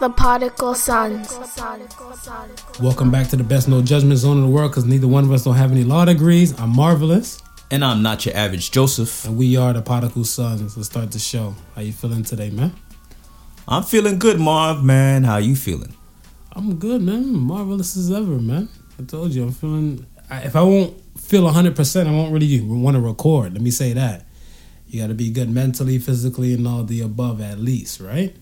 The Podical Sons. Welcome back to the best no judgment zone in the world because neither one of us don't have any law degrees. I'm Marvelous, And I'm not your average Joseph. and we are the Podical Sons. Let's start the show. How you feeling today, man? I'm feeling good, Marv, man. How you feeling? I'm good, man. Marvelous as ever, man. I told you, I'm feeling. If I won't feel 100%, I won't really want to record. Let me say that. You got to be good mentally, physically, and all the above at least, right?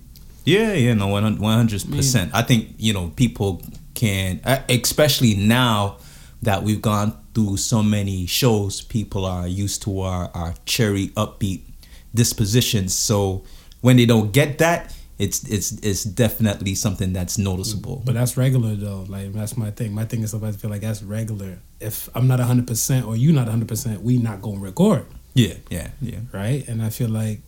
Yeah, yeah, no, 100%. I think, you know, people can, uh, especially now that we've gone through so many shows, people are used to our, our cherry upbeat dispositions. So when they don't get that, it's it's it's definitely something that's noticeable. But that's regular though. Like that's my thing. My thing is sometimes I feel like that's regular. If I'm not 100 percent or you not 100 percent, we not gonna record, Yeah, yeah, yeah. right? And I feel like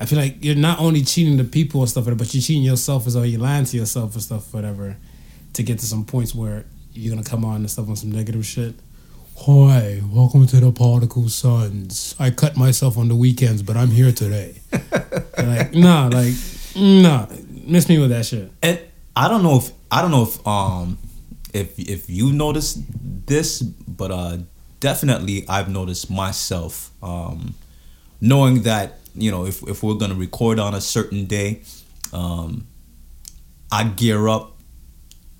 I feel like you're not only cheating the people and stuff, but you're cheating yourself as well. You're lying to yourself and stuff, whatever, to get to some points where you're gonna come on and stuff on some negative shit. Hi, welcome to the Podical Sons. I cut myself on the weekends, but I'm here today. like, nah, like, nah, miss me with that shit. and I don't know if I don't know if um if if you noticed this, but uh definitely I've noticed myself um knowing that you know if if we're gonna record on a certain day, um I gear up.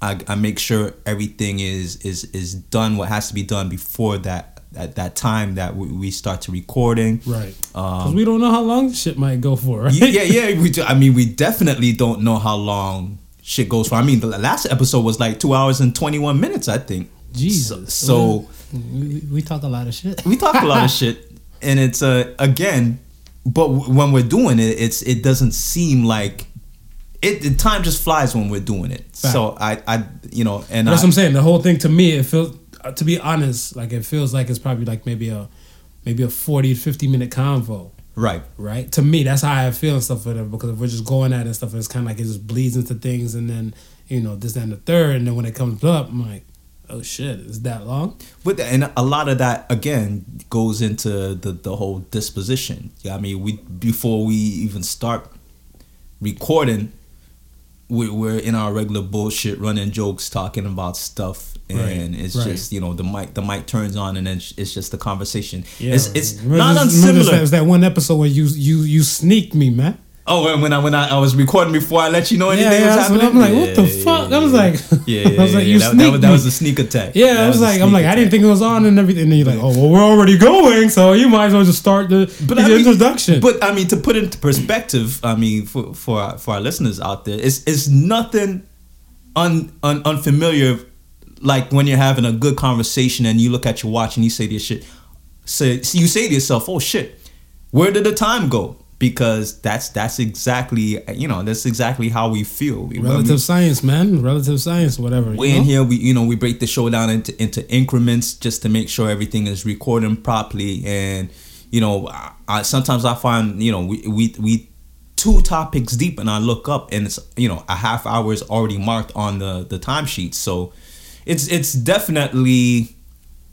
I, I make sure everything is is is done what has to be done before that at that time that we, we start to recording. Right. Um, Because we don't know how long this shit might go for, right? yeah, yeah. We do, I mean, we definitely don't know how long shit goes for. I mean, the last episode was like two hours and twenty one minutes, I think. Jesus. So, we, we talk a lot of shit. we talk a lot of shit, and it's uh again, but when we're doing it, it's it doesn't seem like it. The time just flies when we're doing it. So I, I, you know, and That's I, what I'm saying. The whole thing to me, it feels, uh, to be honest, like it feels like it's probably like maybe a, maybe a 40, 50 minute convo, right. right? To me, that's how I feel and stuff. Whatever. Because if we're just going at it and stuff, it's kind of like it just bleeds into things, and then you know this, that, and the third, and then when it comes up, I'm like, oh shit, is that long? But and a lot of that again goes into the the whole disposition. Yeah, I mean, we before we even start recording, we, we're in our regular bullshit, running jokes, talking about stuff, and Right, it's right. just you know the mic the mic turns on, and then it's just the conversation. Yeah, it's it's not unsimilar. That, was that one episode where you you you sneaked me, man. Oh, and when I when I, I was recording before I let you know anything yeah. was happening. I'm like, what the Yeah, fuck? yeah, I was like, yeah, yeah, I was like, yeah, you that, that, was, that was a sneak attack. Yeah, That I was a like, I'm like, I didn't think it was on and everything. And then you're like, oh, well, we're already going, so you might as well just start the, But the I mean- introduction. But I mean, to put it into perspective, I mean, for for our, for our listeners out there, it's it's nothing un, un unfamiliar. Like when you're having a good conversation and you look at your watch and you say this shit, say you say to yourself, "Oh shit, where did the time go?" Because that's that's exactly you know that's exactly how we feel. We- relative science, man. Relative science, whatever. we you in here we you know we break the show down into into increments just to make sure everything is recording properly and you know I, I sometimes i find you know we we we two topics deep and i look up and it's you know a half hour is already marked on the the timesheet so it's it's definitely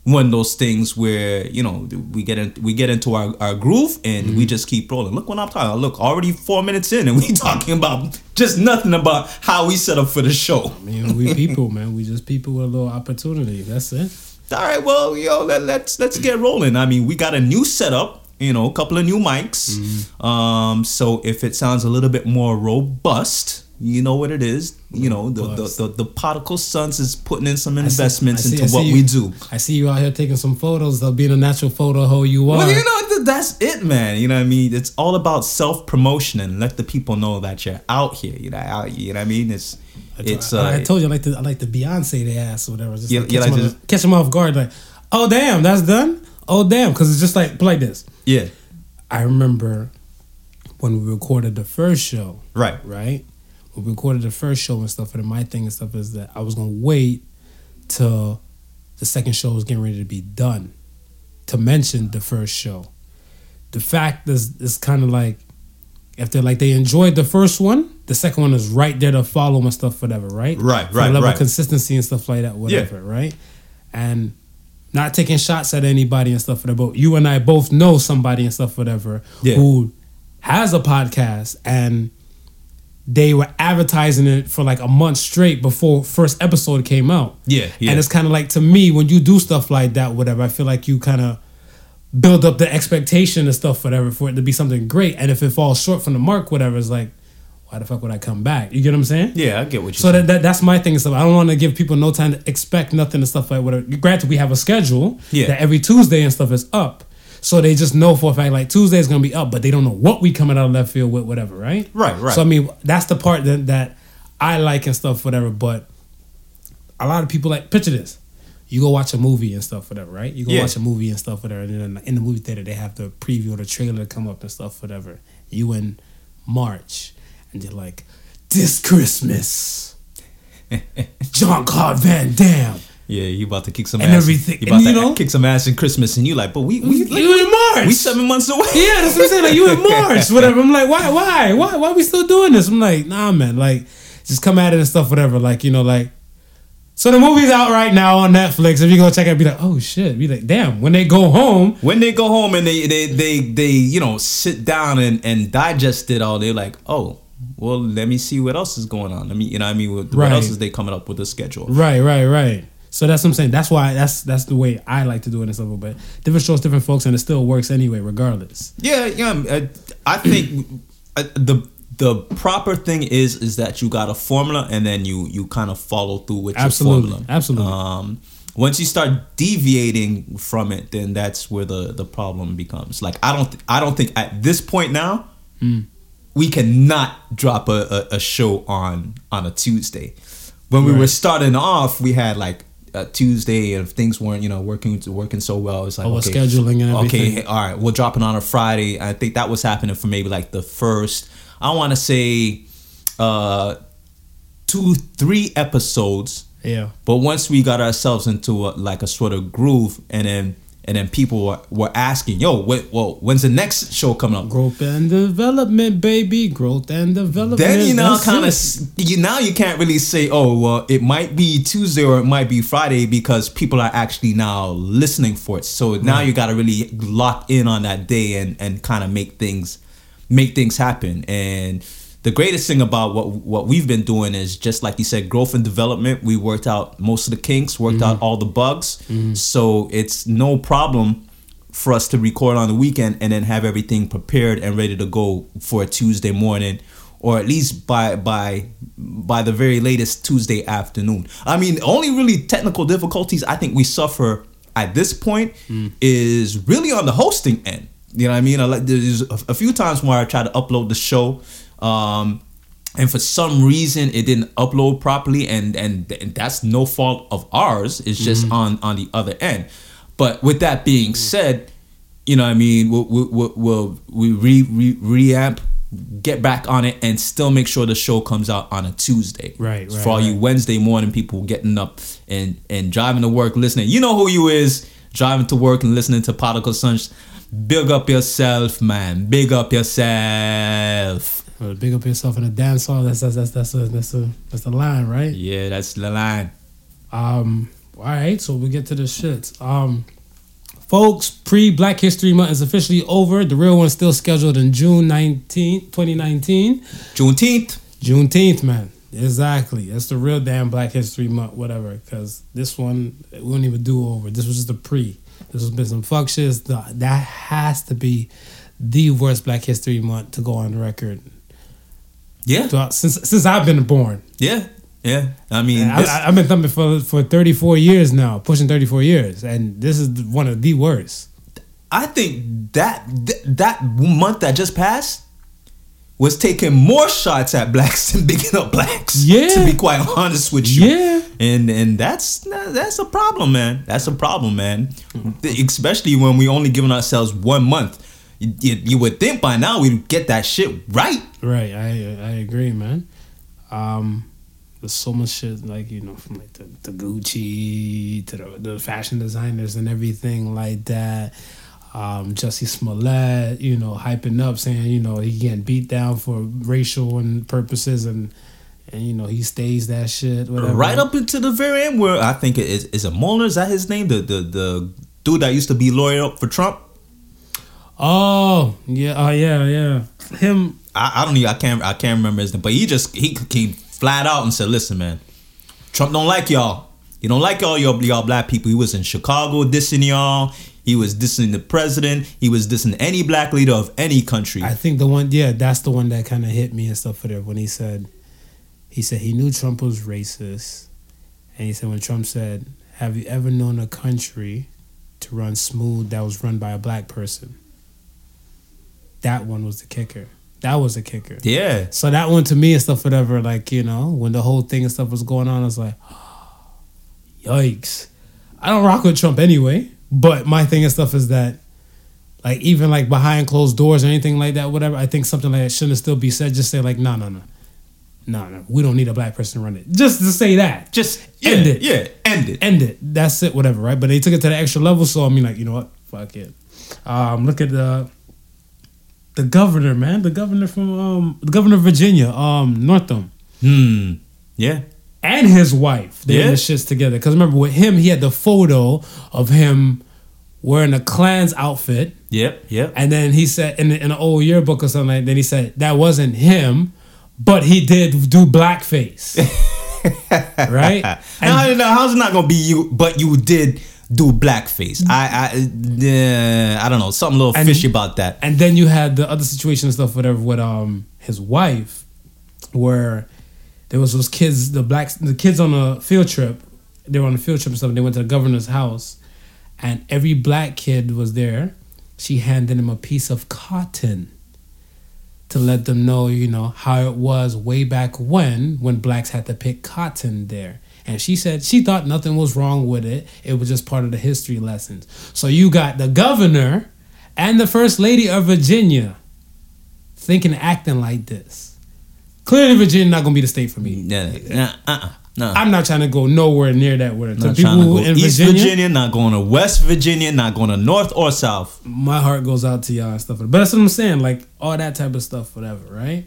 one of those things where you know we get in, we get into our, our groove and we just keep rolling. Look what I'm talking. about. Look, already four minutes in and we talking about just nothing about how we set up for the show. You know, we people, man. We just people with a little opportunity. That's it. All right, well, yo, let, let's let's get rolling. I mean, we got a new setup, you know, a couple of new mics. Um, so if it sounds a little bit more robust, you know what it is. You know, the the, the, the Podical Sons is putting in some I see- investments see- into what you- we do. I see you out here taking some photos of being a natural photo hoe you are. Well, you know, that's it, man. You know what I mean? It's all about self promotion and let the people know that you're out here. You know, out, you know what I mean? It's it's uh, I, I told you I like the I like to Beyonce the ass or whatever. Just to catch, like them off, catch them off guard. Like, oh damn, that's done. Oh damn, because it's just like play this. yeah, I remember when we recorded the first show. right, right? We recorded the first show and stuff, and my thing and stuff is that I was gonna wait till the second show was getting ready to be done to mention the first show. The fact is, is kind of like if they're like they enjoyed the first one, the second one is right there to follow and stuff, whatever, right? Right, For right, level right. of consistency and stuff like that, whatever, right? And not taking shots at anybody and stuff, whatever. But you and I both know somebody and stuff, whatever, Yeah. who has a podcast and they were advertising it for like a month straight before first episode came out. Yeah, yeah. And it's kind of like to me when you do stuff like that, whatever. I feel like you kind of build up the expectation and stuff, whatever, for it to be something great. And if it falls short from the mark, whatever, it's like, why the fuck would I come back? You get what I'm saying? Yeah, I get what you're So that, that that's my thing stuff. I don't want to give people no time to expect nothing and stuff like whatever. Granted, we have a schedule Yeah. that every Tuesday and stuff is up. So they just know for a fact like Tuesday is gonna be up, but they don't know what we coming out of left field with whatever, right? Right, right. So I mean that's the part that that I like and stuff, whatever. But a lot of people like picture this. You go watch a movie and stuff, whatever, right? You go Yeah. watch a movie and stuff, whatever. And then in the movie theater, they have the preview or the trailer to come up and stuff, whatever. You in March, and you're like, this Christmas, Jean-Claude Van Damme. Yeah, you about to kick some And ass. everything. You about And to you know- kick some ass in Christmas, and you like, but we we You in March. we seven months away. Yeah, that's what I'm saying. Like you in March, whatever. I'm like, why, why, why, why are we still doing this? I'm like, nah, man. Like, just come at it and stuff, whatever. Like, you know, like. So the movie's out right now on Netflix. If you go check it, out, be like, oh shit. Be like, damn. When they go home, when they go home and they they they, they you know sit down and, and digest it all, they're like, oh, well, let me see what else is going on. Let me, you know, what I mean, what, what else is they coming up with a schedule? right, right, right. So that's what I'm saying. That's why that's that's the way I like to do it and stuff. But different shows, different folks, and it still works anyway, regardless. Yeah, yeah. uh, I think uh, the the proper thing is is that you got a formula and then you you kind of follow through with Absolutely, your formula. absolutely. Um, once you start deviating from it, then that's where the the problem becomes. Like I don't th- I don't think at this point now Hmm. we cannot drop a, a, a show on on a Tuesday. When we were starting off, we had like a Tuesday, and if things weren't you know working working so well, it's like Oh, okay, scheduling and everything. Okay, all right, we'll drop it on a Friday. I think that was happening for maybe like the first. I want to say, uh, two three episodes. Yeah. But once we got ourselves into a, like a sort of groove, and then and then people were, were asking, "Yo, wait, well, when's the next show coming up?" Growth and development, baby. Growth and development. Then you know, kind of you now you can't really say, "Oh, well, it might be Tuesday or it might be Friday," because people are actually now listening for it. So now you got to really lock in on that day and and kind of make things make things happen. And the greatest thing about what what we've been doing is just like you said, growth and development. We worked out most of the kinks, worked out mm-hmm. all the bugs, mm-hmm. so it's no problem for us to record on the weekend and then have everything prepared and ready to go for a Tuesday morning or at least by by by the very latest Tuesday afternoon. I mean, only really technical difficulties I think we suffer at this point mm. is really on the hosting end. You know what I mean? I like there's a, a few times where I try to upload the show um and for some reason it didn't upload properly and and, and that's no fault of ours. It's just on on the other end. But with that being said you know what i mean? We'll we'll, we'll we re, re reamp get back on it and still make sure the show comes out on a tuesday. Right, right, for all you wednesday morning people getting up and and driving to work listening. You know who you is. Driving to work and listening to particle sunsh big up yourself man. Big up yourself Well, big up yourself in a dance hall. That's that's that's that's a, that's a, that's the line, right? Yeah, that's the line. Um. All right. So we get to the shits. Um, folks, pre Black History Month is officially over. The real one's still scheduled in June 19th, 2019. Juneteenth. Juneteenth, man. Exactly. That's the real damn Black History Month, whatever. Because this one, we don't even do over. This was just a pre. This has been some fuck shit. That has to be the worst Black History Month to go on record Yeah, throughout- since since I've been born. yeah, yeah. I mean, And I, have been thumping for for 34 years now, pushing 34 years, and this is one of the worst. I think that th- that month that just passed was taking more shots at blacks than bigging up blacks. Yeah. to be quite honest with you. Yeah. and and that's that's a problem, man. That's a problem, man. Mm-hmm. Especially when we only giving ourselves one month. You, you, you would think by now we'd get that shit right. Right, I I agree, man. Um, there's so much shit like you know from like the, the Gucci to the, the fashion designers and everything like that. Um, Jussie Smollett, you know, hyping up, saying you know he getting beat down for racial and purposes, and and you know he stays that shit. Whatever. Right up into the very end, where I think it is is it Mueller? Is that his name? The the the dude that used to be lawyer up for Trump. Oh yeah, oh yeah, yeah. Him. I, I don't even I can't I can't remember his name, but he just he came flat out and said, "Listen, man, Trump don't like y'all. He don't like all y'all y'all black people. He was in Chicago dissing y'all. He was dissing the president. He was dissing any black leader of any country. I think the one, yeah, that's the one that kind of hit me and stuff for there when he said, he said he knew Trump was racist, and he said when Trump said, "Have you ever known a country to run smooth that was run by a black person?" That one was the kicker. That was the kicker. yeah, So that one to me and stuff, whatever, like, you know, when the whole thing and stuff was going on, I was like, yikes. I don't rock with Trump anyway, but my thing and stuff is that, like, even like behind closed doors or anything like that, whatever, I think something like that shouldn't still be said. Just say, like, no, no, no. No, no, we don't need a black person to run it. Just to say that. just End it. Yeah, end it. End it. That's it, whatever, right? But they took it to the extra level, so I mean, like, you know what? Fuck it. Um, look at the the governor, man. The governor from um the governor of Virginia, um, Northam. Hmm. Yeah. And his wife. They Yeah. had the shits together. Cause remember with him, he had the photo of him wearing a Klan's outfit. Yep. Yep. And then he said in, in an old yearbook or something, like, then he said that wasn't him, but he did do blackface. right? How, no, how's it not gonna be you? But you did do blackface. I, I, uh, I don't know. Something a little And- fishy about that. And then you had the other situation and stuff, whatever, with um his wife, where there was those kids, the blacks, the kids on a field trip. They were on a field trip and stuff. And they went to the governor's house, and every black kid was there. She handed him a piece of cotton to let them know, you know, how it was way back when, when blacks had to pick cotton there. And she said she thought nothing was wrong with it. It was just part of the history lessons. So you got the governor and the first lady of Virginia thinking, acting like this. Clearly, Virginia not gonna be the state for me. Yeah. Nah, uh-uh. No. I'm not trying to go nowhere near that. To not people trying to go in East Virginia, Virginia, not going to West Virginia, not going to North or South. my heart goes out to y'all and stuff. But that's what I'm saying. Like all that type of stuff, whatever, right?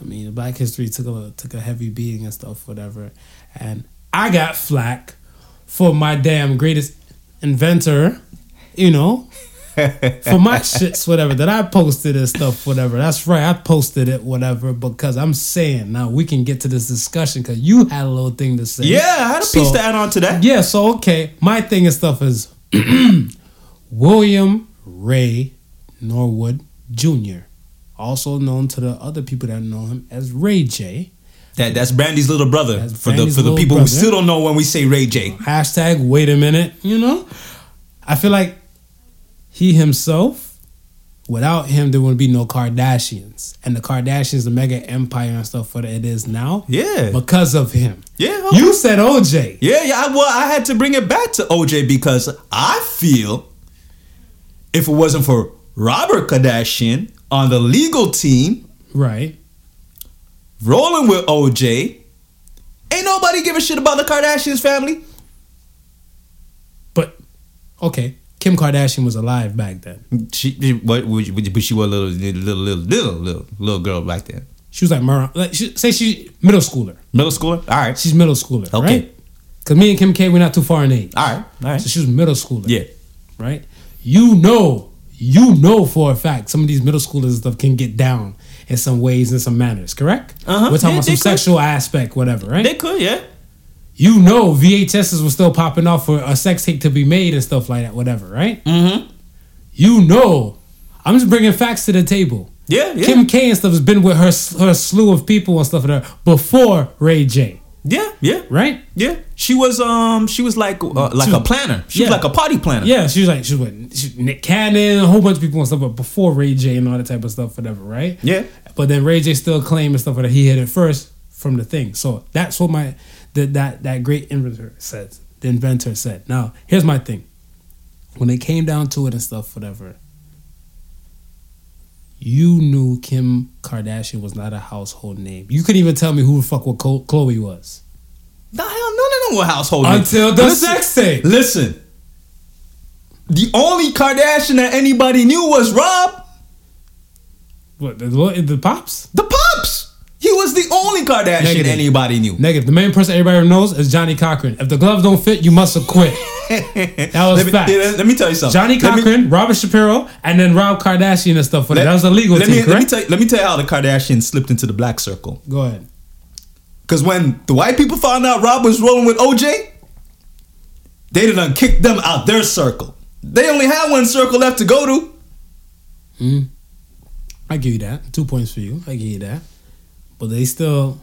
I mean, Black History took a took a heavy beating and stuff, whatever. And I got flack for my damn greatest inventor, you know, for my shits, whatever that I posted and stuff, whatever. That's right, I posted it, whatever. Because I'm saying now we can get to this discussion because you had a little thing to say. Yeah, I had a piece to add on to that. yeah, so okay, my thing and stuff is William Ray Norwood Jr., also known to the other people that know him as Ray J. That that's Brandy's little brother. That's for Brandy's the for the people brother. who still don't know when we say Ray J. Hashtag wait a minute, you know? I feel like he himself, without him, there wouldn't be no Kardashians. And the Kardashians, the mega empire and stuff what it is now. Yeah. Because of him. Yeah. okay. You said OJ. Yeah, yeah. I, well, I had to bring it back to OJ because I feel if it wasn't for Robert Kardashian on the legal team Right. Rolling with OJ, ain't nobody give a shit about the Kardashians family. But okay, Kim Kardashian was alive back then. She, what, but she was a little, little, little, little, little, little girl back then. She was like, Mar- like she, say she middle schooler. Middle schooler. All right. She's middle schooler, Okay. right? Because me and Kim K, we're not too far in age. All right. All right. So she was middle schooler. Yeah. Right? You know, you know for a fact some of these middle schoolers and stuff can get down in some ways and some manners, correct? Uh-huh. We're talking Yeah, about some they could. sexual aspect, whatever, right? They could, yeah. you know VHSs were still popping off for a sex tape to be made and stuff like that, whatever, right? Mm-hmm. You know. I'm just bringing facts to the table. Yeah, yeah. Kim K and stuff has been with her her slew of people and stuff like that before Ray J, yeah, yeah, right? yeah. She was um she was like uh, like She- a planner. She yeah. was like a party planner. Yeah, she was like she was she, Nick Cannon, a whole bunch of people and stuff, but before Ray J and all that type of stuff, whatever, right? Yeah. But then Ray J still claimed and stuff that he hit it first from the thing. So that's what my that that that great inventor said. The inventor said. Now here's my thing. When it came down to it and stuff, whatever. You knew Kim Kardashian was not a household name. You couldn't even tell me who the fuck what Khloé was The hell, none of them were household names. until the Listen, sex tape. Listen, the only Kardashian that anybody knew was Rob, What the, the pops? the pops. Was the only Kardashian Negative. anybody knew. Negative. The main person everybody knows is Johnnie Cochran. If the gloves don't fit, you must have quit. That was let me, yeah, let me tell you something. Johnnie Let me- Cochran, Robert Shapiro, and then Rob Kardashian and stuff. For that. that was a legal let team, me, let me tell you, let me tell you how the Kardashians slipped into the black circle. Go ahead. Because when the white people found out Rob was rolling with OJ, they done kicked them out their circle. They only had one circle left to go to. Mm. I give you that. Two points for you. I give you that. But they still,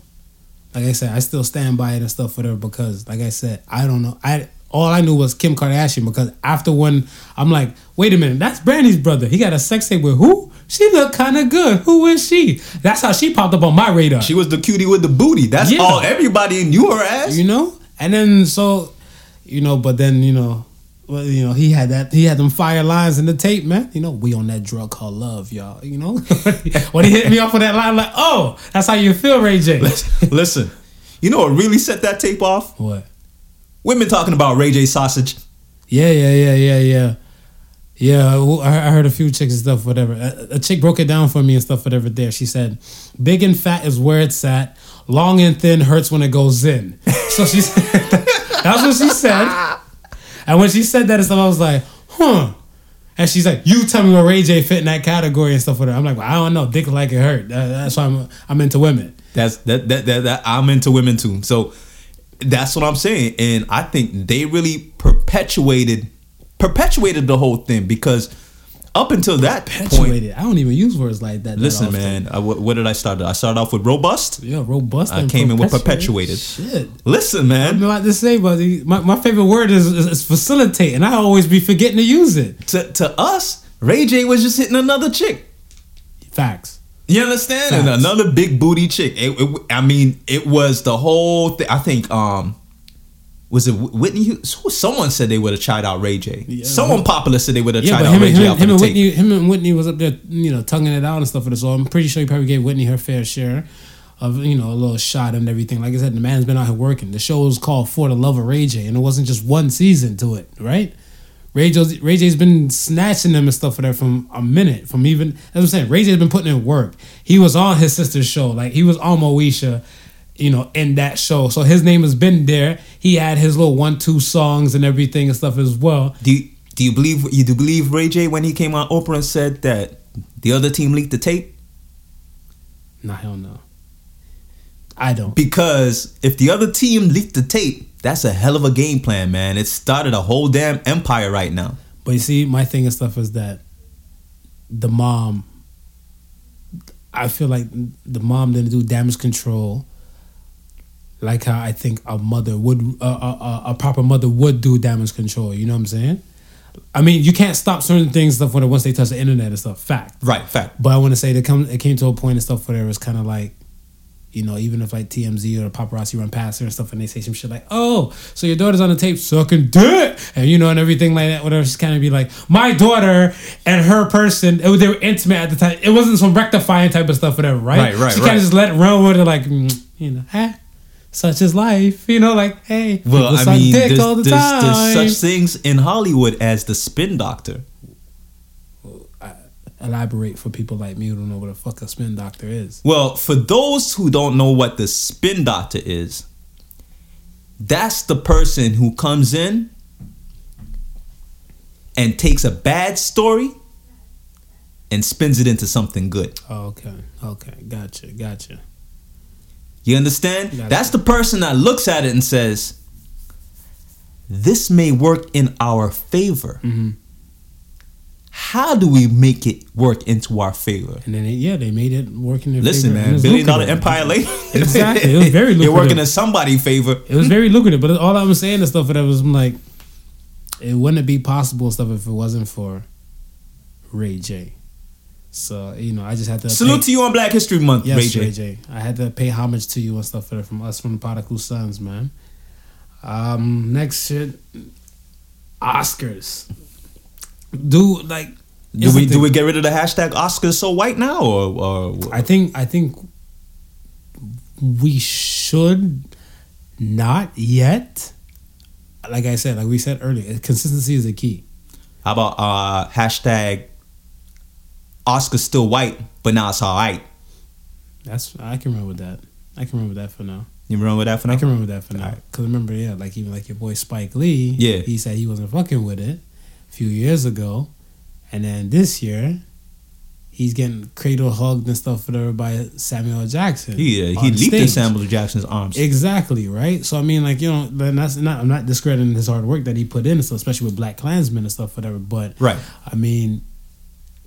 like I said, I still stand by it and stuff, whatever. Because, like I said, I don't know. I all I knew was Kim Kardashian. Because after one, I'm like, wait a minute, that's Brandy's brother. He got a sex tape with who? She looked kind of good. Who is she? That's how she popped up on my radar. She was the cutie with the booty. That's Yeah. all everybody knew her as. you know and then so you know but then you know well, you know he had that he had them fire lines in the tape man. You know we on that drug called love y'all. You know? When he hit me off with that line like oh that's how you feel ray j. Listen, you know what really set that tape off? what? Women talking about Ray J sausage. yeah yeah yeah yeah yeah. Yeah I I heard a few chicks and stuff whatever. A, a chick broke it down for me and stuff whatever there. She said big and fat is where it's at. Long and thin hurts when it goes in. So she said that's what she said And when she said that and stuff, I was like, huh. And she's like, you tell me where Ray J fit in that category and stuff with her. I'm like, well, I don't know. Dick like it hurt. That- that's why I'm I'm into women. That's that, that that that I'm into women too. So that's what I'm saying, and I think they really perpetuated perpetuated the whole thing because up until that point, I don't even use words like that. that listen, man, I, what, what did I start? I started off with robust. Yeah, robust. I came in with perpetuated. Shit. Listen, man, about to say, but my, my favorite word is, is, is facilitate, and I always be forgetting to use it. to to us, Ray J was just hitting another chick. Facts. You understand? And another big booty chick. It, it- I mean, it was the whole thing. I think, um, was it Whitney? Someone said they would have tried out Ray J. Yeah. Someone popular said they would have Yeah, tried out him, Ray and, J him, him the and. Whitney, him and Whitney was up there, you know, tonguing it out and stuff for this. So I'm pretty sure he probably gave Whitney her fair share of, you know, a little shot and everything. Like I said, the man's been out here working. The show was called For the Love of Ray J, and it wasn't just one season to it, right? Ray J's, Ray J's been snatching them and stuff for that from a minute, from even that's what I'm saying. Ray J's been putting in work. He was on his sister's show, like he was on Moesha, you know, in that show. So his name has been there. He had his little one-two songs and everything and stuff as well. Do you, do you believe you do believe Ray J when he came on Oprah and said that the other team leaked the tape? Nah, hell no. I don't. Because if the other team leaked the tape, that's a hell of a game plan, man. It started a whole damn empire right now. But you see, my thing and stuff is that the mom. I feel like the mom didn't do damage control. Like how I think a mother would, a, a, a proper mother would do damage control. You know what I'm saying? I mean, you can't stop certain things stuff when once they touch the internet and stuff. Fact. Right, fact. But I want to say that come it came to a point and stuff where it was kind of like, you know, even if like TMZ or the paparazzi run past her and stuff, and they say some shit like, "Oh, so your daughter's on the tape sucking dick," and you know, and everything like that, whatever. She's kind of be like, "My daughter and her person, it, they were intimate at the time. It wasn't some rectifying type of stuff, whatever, right? Right, right, She kind of just let it run with it, like, mm, you know, eh, such is life, you know, like, hey, Well, people I mean, dick there's, all the there's, time. there's such things in Hollywood as the spin doctor. Elaborate for people like me who don't know what a fuck a spin doctor is. Well, for those who don't know what the spin doctor is, that's the person who comes in and takes a bad story and spins it into something good. Oh, okay, okay, gotcha, gotcha. You understand? That's the person that looks at it and says, This may work in our favor. Mm-hmm. How do we make it work into our favor? And then they, yeah, they made it work in their Listen, favor. and it man, billion dollar lucrative. empire later. Exactly, it was very You're working lucrative. in somebody's favor. It was very lucrative, but all I was saying and stuff, that was I'm like, it wouldn't be possible stuff if it wasn't for Ray J. So you know, I just had to Salute pay, to you on Black History Month, yes, Ray J. J. I had to pay homage to you and stuff for that from us from the Prodigal Sons, man. Um, next shit, Oscars. Do like Do we do we get rid of the hashtag Oscars so white now, or, or I think I think we should not yet. Like I said, like we said earlier, consistency is the key. how about uh, hashtag Oscars still white, but now it's all right. That's I can remember that. I can remember that for now. You remember that for now? I can remember that for now. Alright. Because remember, yeah, like even like your boy Spike Lee. Yeah. He said he wasn't fucking with it a few years ago. And then this year, he's getting cradle hugged and stuff whatever by Samuel Jackson. He uh, he on leaped in. Samuel Jackson's arms. Exactly, right? So I mean, like, you know, then that's not I'm not discrediting his hard work that he put in so especially with Black Klansmen and stuff, whatever. But right. I mean,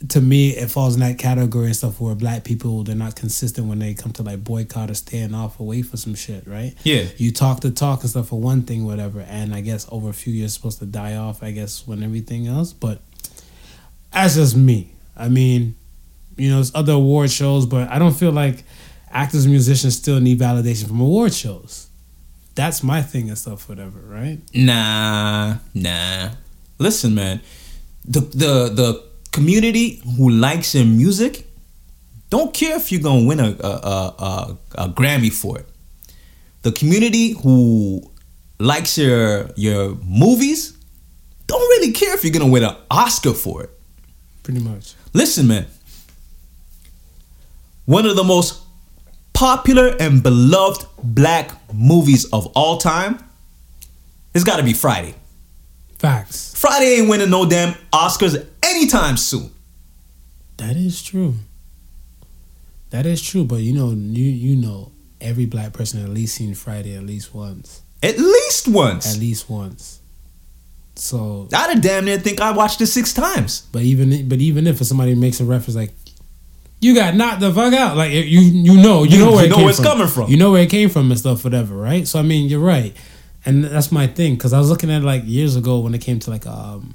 to me, it falls in that category and stuff where black people they're not consistent when they come to like boycott or stand off away for some shit, right? Yeah. You talk the talk and stuff for one thing, whatever, and I guess over a few years supposed to die off. I guess when everything else, but that's just me. I mean, you know, there's other award shows, but I don't feel like actors and musicians still need validation from award shows. That's my thing and stuff, whatever, right? Nah, nah. Listen, man. The the the community who likes your music don't care if you're gonna win a a, a, a, Grammy for it. The community who likes your your movies don't really care if you're gonna win an Oscar for it. Pretty much. Listen, man. One of the most popular and beloved black movies of all time has got to be Friday. Facts. Friday ain't winning no damn Oscars anytime soon. That is true. That is true, but you know, you you know, every black person at least seen Friday at least once, At least once. at least once. So, I'd have damn near think I watched it six times. but even but even if somebody makes a reference like, you got knocked the fuck out, like you you know you, You- know where you it know came where it's from. coming from. You know where it came from and stuff, whatever, right? So I mean, you're right, and that's my thing because I was looking at it like years ago when it came to like um,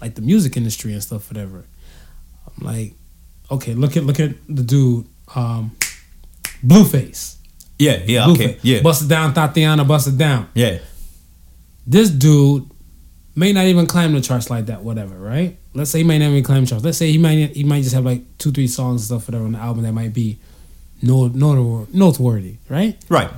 like the music industry and stuff, whatever. I'm like, okay, look at look at the dude, um, Blueface. Yeah, yeah, Blueface. okay, yeah, Bust it down, Tatiana, bust it down. yeah, This dude may not even climb the charts like that, whatever, right? Let's say he might not even climb charts. Let's say he might he might just have like two, three songs and stuff, whatever, on the album that might be no noteworthy, noteworthy, right? right.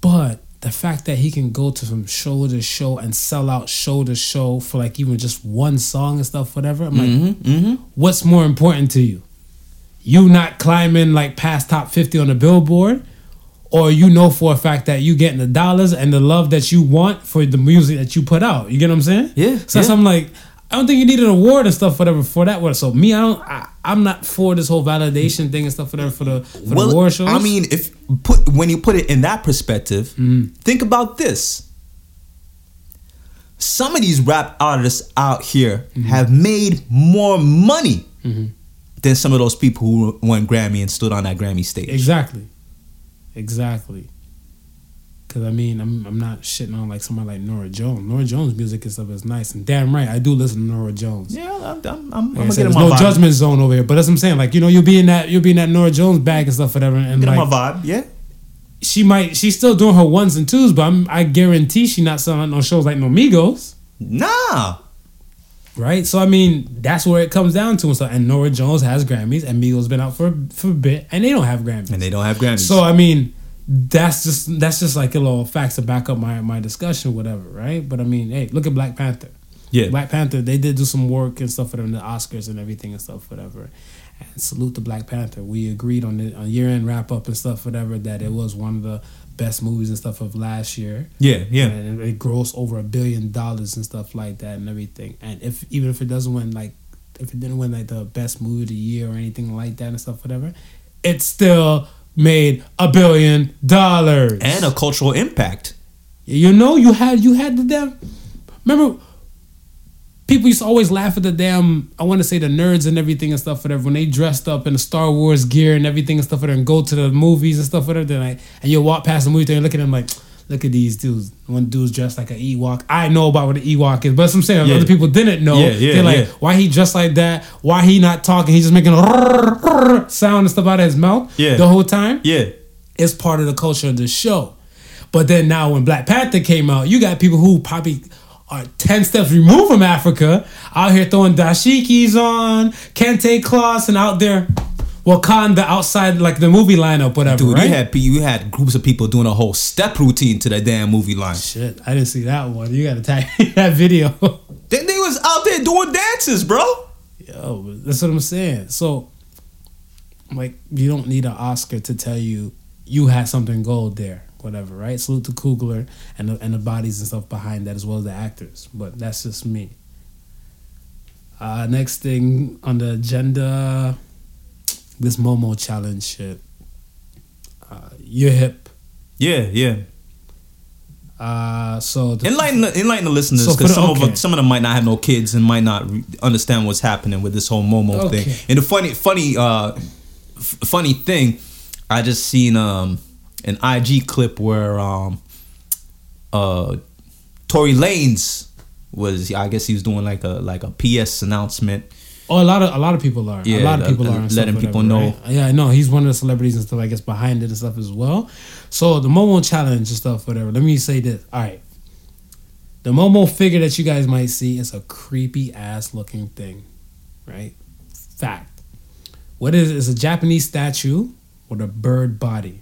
But the fact that he can go to from show to show and sell out show to show for like even just one song and stuff, whatever. I'm like, Mm-hmm, mm-hmm. what's more important to you? You not climbing like past top 50 on the billboard? Or you know for a fact that you getting the dollars and the love that you want for the music that you put out. You get what I'm saying? Yeah, So yeah. I'm like, I don't think you need an award and stuff, whatever, for that. One. So me, I don't. I, I'm not for this whole validation thing and stuff, whatever, for the for the award shows. I mean, if put when you put it in that perspective, Mm-hmm. think about this. Some of these rap artists out here Mm-hmm. have made more money than some of those people who won Grammy and stood on that Grammy stage. Exactly. Exactly. Cause I mean, I'm I'm not shitting on like somebody like Norah Jones. Norah Jones' music and stuff is nice, and damn right, I do listen to Norah Jones. Yeah, I'm, I'm, I'm, I'm Like I gonna said, get in my no vibe. judgment zone over here, but that's what I'm saying. Like you know, you'll be in that you'll be in that Norah Jones bag and stuff, whatever. And Get like my vibe. Yeah. she might, she's still doing her ones and twos, but I'm, I guarantee she not selling out no shows like no Migos, Nah. right? So I mean, that's where it comes down to. And, so, and Norah Jones has Grammys, and Migos been out for for a bit, and they don't have Grammys. And they don't have Grammys. So I mean, that's just that's just like a little facts to back up my my discussion, whatever, right? But I mean, hey, look at Black Panther. yeah. Black Panther, they did do some work and stuff for them, the Oscars and everything and stuff, whatever. And salute to Black Panther. We agreed on the on year end wrap up and stuff, whatever, that it was one of the best movies and stuff of last year. yeah. Yeah. And it grossed over a billion dollars and stuff like that and everything. And if even if it doesn't win like if it didn't win like the best movie of the year or anything like that and stuff, whatever, it still made a billion dollars. And a cultural impact. You know, you had you had the damn. Remember, people used to always laugh at the damn. I want to say the nerds and everything and stuff whatever when they dressed up in the Star Wars gear and everything and stuff whatever and go to the movies and stuff whatever. Then like, and you walk past the movie theater and look at them like, look at these dudes. One dude's dressed like an Ewok. I know about what an Ewok is, but that's what I'm saying Yeah. other people didn't know. Yeah, yeah, They're like, why he dressed like that? Why he not talking? He's just making a sound and stuff out of his mouth Yeah. the whole time Yeah. it's part of the culture of the show. But then now when Black Panther came out, you got people who probably are 10 steps removed from Africa out here throwing dashikis on, kente cloths, and out there Wakanda outside like the movie lineup, whatever. Dude, right? you had you had groups of people doing a whole step routine to that damn movie line. Shit, I didn't see that one. You gotta tag that video. They, they was out there doing dances, bro. Yo, that's what I'm saying. So, like, you don't need an Oscar to tell you you had something gold there, whatever, right? Salute to Coogler and the, and the bodies and stuff behind that as well as the actors. But that's just me. Uh, next thing on the agenda, this Momo challenge shit. Uh, you're hip. Yeah, yeah. Uh, so the, Enlighten the, enlighten the listeners because the- some of okay. them, some of them might not have no kids and might not re- understand what's happening with this whole Momo Okay. thing. And the funny, funny, uh, f- funny thing, I just seen um an IG clip where um uh Tory Lanez was I guess he was doing like a like a PS announcement. Oh, a lot of a lot of people are. a Yeah, lot of people are. letting people whatever, know. right? Yeah, I know. He's one of the celebrities and stuff. I guess behind it and stuff as well. So the Momo challenge and stuff, whatever. Let me say this. All right, the Momo figure that you guys might see is a creepy ass looking thing, right? Fact. What is it? It's a Japanese statue with a bird body,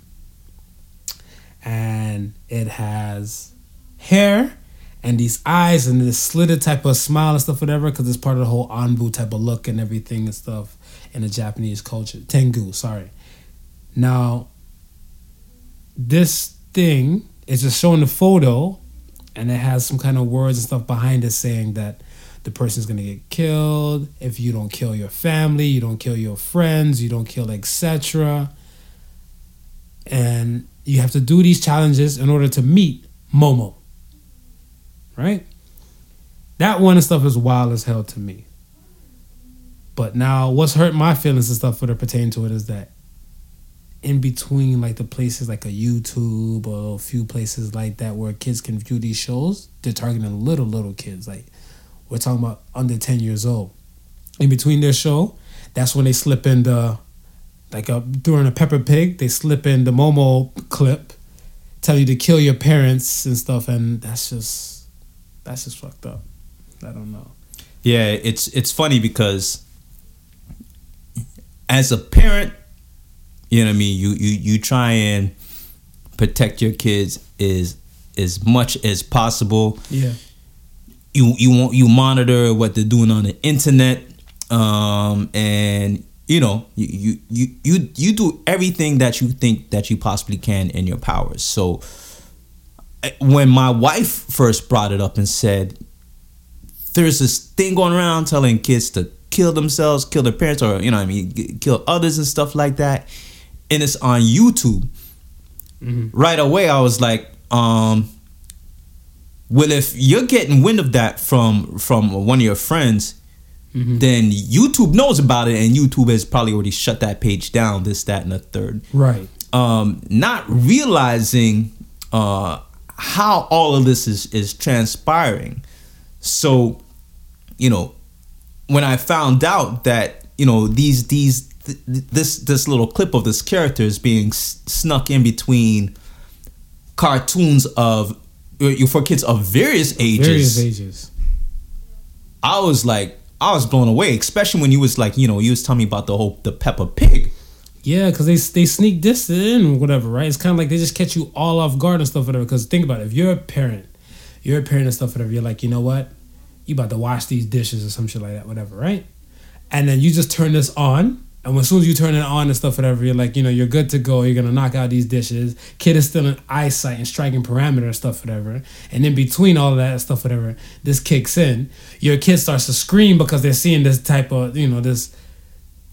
and it has hair and these eyes and this slitted type of smile and stuff, whatever, because it's part of the whole Anbu type of look and everything and stuff in the Japanese culture. Tengu, sorry. Now, this thing is just showing the photo, and it has some kind of words and stuff behind it saying that the person is gonna get killed if you don't kill your family, you don't kill your friends, you don't kill etc. And you have to do these challenges in order to meet Momo right? That one and stuff is wild as hell to me. But now, what's hurt my feelings and stuff that are pertaining to it is that in between, like the places like a YouTube or a few places like that where kids can view these shows, they're targeting little little kids. Like we're talking about under ten years old. In between their show, that's when they slip in the like a, during a Peppa Pig, they slip in the Momo clip, tell you to kill your parents and stuff, and that's just that's just fucked up. I don't know. Yeah, it's it's funny because as a parent, you know what I mean, you you you try and protect your kids as as much as possible. Yeah. You you want you monitor what they're doing on the internet, um, and you know you you you you you do everything that you think that you possibly can in your powers. So when my wife first brought it up and said there's this thing going around telling kids to kill themselves, kill their parents, or you know, what I mean, kill others and stuff like that, and it's on YouTube. Right away, I was like, um, well, if you're getting wind of that from from one of your friends, then YouTube knows about it, and YouTube has probably already shut that page down. This, that, and the third Right. um, not realizing uh, how all of this is is transpiring. So, you know, when I found out that you know these these th- this this little clip of this character is being s- snuck in between cartoons of uh, for kids of various ages, Various ages. I was like, I was blown away, especially when you was like, you know, you was telling me about the whole the Peppa Pig. Yeah, because they they sneak this in or whatever, right? It's kind of like they just catch you all off guard and stuff, whatever. Because think about it, if you're a parent, you're a parent and stuff, whatever. You're like, you know what? You about to wash these dishes or some shit like that, whatever, right? And then you just turn this on, and as soon as you turn it on and stuff, whatever, you're like, you know, you're good to go. You're gonna knock out these dishes. Kid is still in eyesight and striking parameter and stuff, whatever. And in between all that stuff, whatever, this kicks in. Your kid starts to scream because they're seeing this type of, you know, this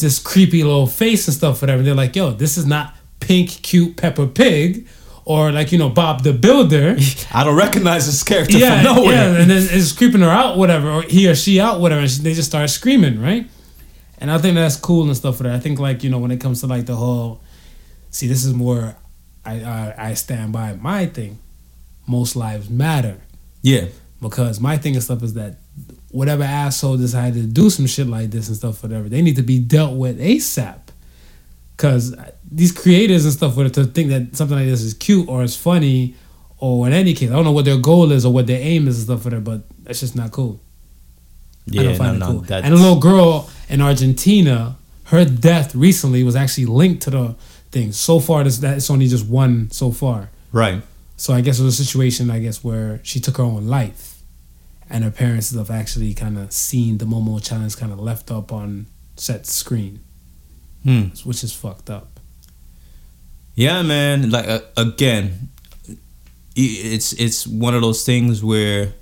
this creepy little face and stuff, whatever. They're like, yo, this is not pink, cute Peppa Pig, or like you know Bob the Builder. I don't recognize this character yeah, from nowhere. yeah, and then it's creeping her out, whatever, or he or she out, whatever. And she, they just start screaming, right? And I think that's cool and stuff for that. I think like you know when it comes to like the whole, see, this is more, I I, I stand by my thing. Most lives matter Yeah. because my thing and stuff is that whatever asshole decided to do some shit like this and stuff, whatever, they need to be dealt with ASAP. Because these creators and stuff, whether to think that something like this is cute or it's funny, or in any case, I don't know what their goal is or what their aim is and stuff, whatever, but that's just not cool. I Yeah, don't find no, it cool. that's, And a little girl in Argentina, her death recently was actually linked to the thing. So far, this that it's only just one so far. right. So I guess it was a situation, I guess, where she took her own life, and her parents have actually kind of seen the Momo challenge kind of left up on set screen, Hmm. which is fucked up. Yeah, man. Like uh, again, it's it's one of those things where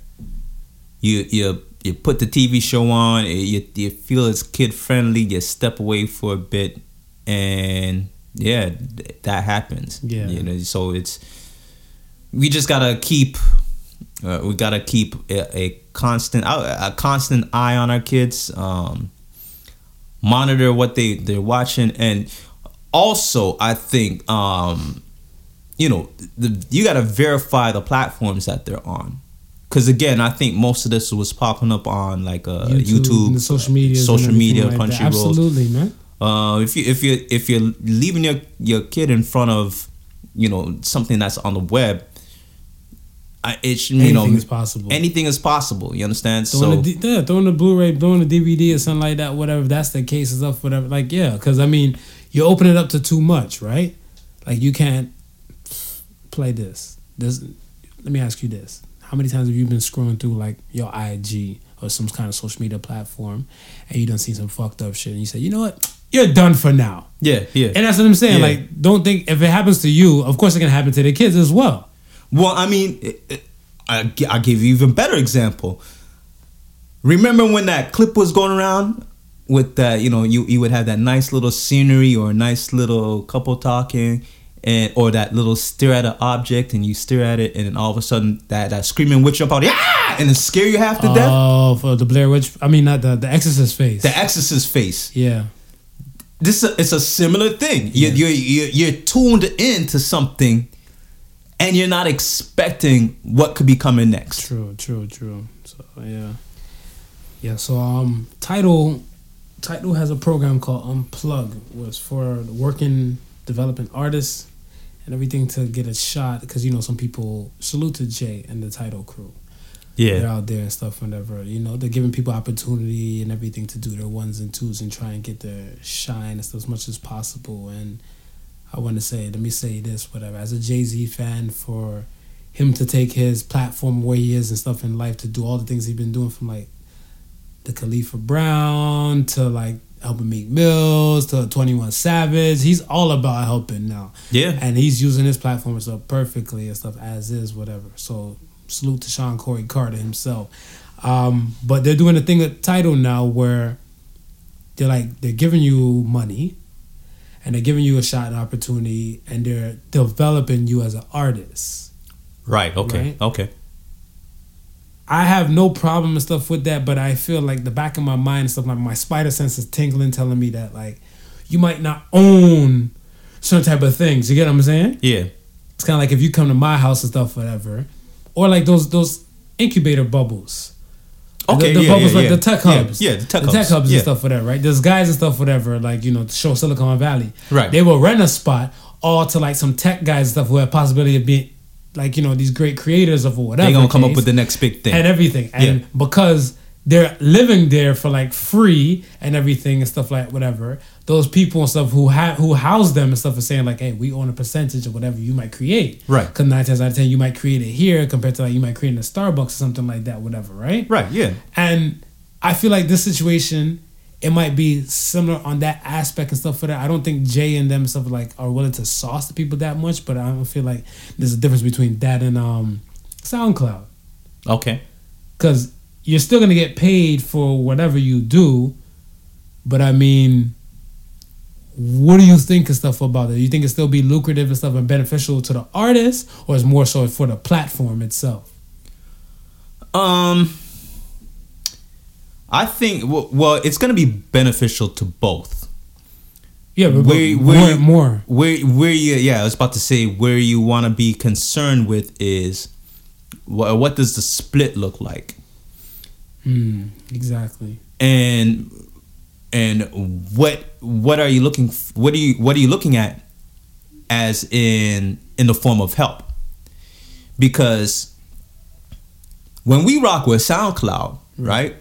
you you you put the TV show on, you you feel it's kid friendly, you step away for a bit, and yeah, that happens. Yeah, you know. So it's we just gotta keep uh, we gotta keep a, a, constant a constant eye on our kids. Um, monitor what they they're watching, and also I think um, you know the, you gotta verify the platforms that they're on. Because again, I think most of this was popping up on like uh, YouTube, YouTube social media, social media, like Crunchyroll. Absolutely, man. Uh, if you if you if you're leaving your your kid in front of you know something that's on the web, I, it you anything know is possible. Anything is possible. You understand? Throwing so the, yeah, throwing the Blu-ray, throwing the DVD or something like that. Whatever. If that's the case, is up. Whatever. Like yeah, because I mean, you open it up to too much, right? Like you can't play this. This. Let me ask you this: How many times have you been scrolling through like your IG or some kind of social media platform, and you done seen some fucked up shit, and you say, you know what? You're done for now. Yeah, yeah. And that's what I'm saying. Yeah. Like, don't think if it happens to you, of course it can happen to the kids as well. Well, I mean, eh, eh, I, I'll give you even better example. Remember when that clip was going around with that, you know, you, you would have that nice little scenery or a nice little couple talking and or that little stare at an object and you stare at it and then all of a sudden that, that screaming witch jump out, yeah, and it scare you half to oh, death. Oh, for the Blair Witch. I mean, not the the Exorcist face. The Exorcist face. Yeah. This it's a similar thing. Yeah. You're, you're you're tuned into something and you're not expecting what could be coming next. True, true, true. So yeah, yeah. So um, Tidal, Tidal has a program called Unplug, was for working developing artists and everything to get a shot because you know some people salute to Jay and the Tidal crew. Yeah, they're out there and stuff. Whenever you know, they're giving people opportunity and everything to do their ones and twos and try and get their shine as, as much as possible and I want to say, let me say this, whatever. As a Jay Z fan, for him to take his platform where he is and stuff in life to do all the things he's been doing from like the Kalief Browder to like helping Meek Mills to 21 Savage. He's all about helping now. Yeah. And he's using his platform stuff perfectly and stuff as is, whatever. So salute to Shawn Corey Carter himself. Um, but they're doing a thing at Tidal now where they're like they're giving you money and they're giving you a shot and opportunity and they're developing you as an artist. Right. Okay. Right? Okay. I have no problem and stuff with that, but I feel like the back of my mind and stuff like my spider sense is tingling, telling me that like you might not own certain type of things. You get what I'm saying? Yeah. It's kind of like if you come to my house and stuff, whatever, or like those those incubator bubbles. Okay, the, the yeah, bubbles yeah, like yeah. the tech hubs. Yeah, the tech the hubs. tech hubs and stuff, for that, right? There's guys and stuff, whatever, like, you know, to show Silicon Valley. Right. They will rent a spot all to like some tech guys and stuff who have possibility of being like, you know, these great creators of whatever. They're gonna come up with the next big thing. And everything. And because they're living there for like free and everything and stuff like whatever. Those people and stuff who have who house them and stuff are saying like, hey, we own a percentage of whatever you might create. Right. Because nine times out of ten you might create it here compared to like you might create in a Starbucks or something like that, whatever, right? Right. Yeah. And I feel like this situation it might be similar on that aspect and stuff for that. I don't think Jay and them and stuff like are willing to sauce the people that much, but I don't feel like there's a difference between that and um SoundCloud. Okay. Cause you're still gonna get paid for whatever you do, but I mean, what do you think and stuff about it? You think it still be lucrative and stuff and beneficial to the artist, or is more so for the platform itself? Um, I think well, well it's gonna be beneficial to both. Yeah, but, where, where, more, more. Where where you yeah, I was about to say where you want to be concerned with is what what does the split look like? Mm, exactly. And and what what are you looking what are you what are you looking at as in in the form of help? Because when we rock with SoundCloud, right?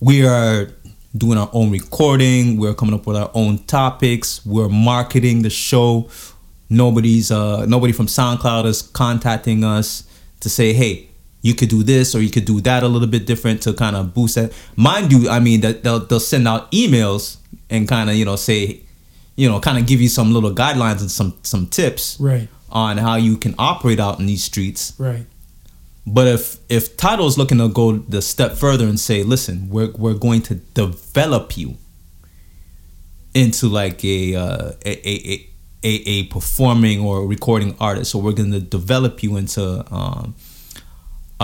We are doing our own recording, we're coming up with our own topics, we're marketing the show. Nobody's uh nobody from SoundCloud is contacting us to say, "Hey, you could do this or you could do that a little bit different to kind of boost that. Mind you, I mean that they'll they'll send out emails and kind of you know say, you know, kind of give you some little guidelines and some some tips Right. on how you can operate out in these streets. Right. But if if Tidal is looking to go the step further and say, listen, we're we're going to develop you into like a uh, a, a, a a performing or recording artist, so we're going to develop you into um,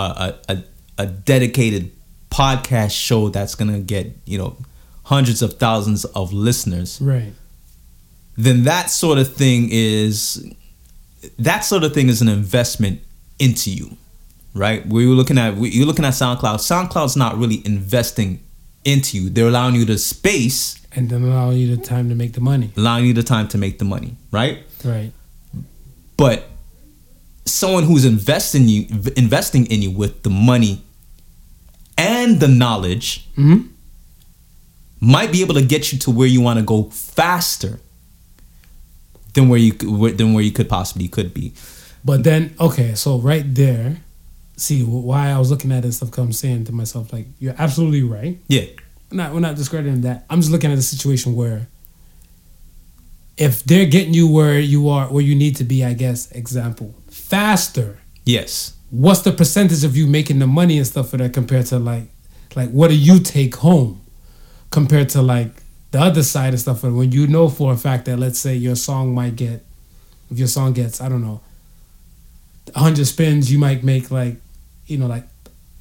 a, a a dedicated podcast show that's to get you know hundreds of thousands of listeners Right. then that sort of thing is that sort of thing is an investment into you, right? Where you're looking at you're looking at SoundCloud. SoundCloud's not really investing into you. They're allowing you the space, And then allowing you the time to make the money. allowing you the time to make the money, right? Right. But someone who's investing you investing in you with the money and the knowledge Mm-hmm. might be able to get you to where you want to go faster than where you could- than where you could possibly could be. But then, okay, so right there, see why I was looking at this stuff. Cause I'm saying to myself, like, you're absolutely right. Yeah. We're not, we're not discrediting that. I'm just looking at a situation where, if they're getting you where you are, where you need to be, I guess, example, faster. Yes. What's the percentage of you making the money and stuff for that compared to like, like what do you take home, compared to like the other side of stuff? And when you know for a fact that let's say your song might get, if your song gets, I don't know, 100 spins, you might make like, you know, like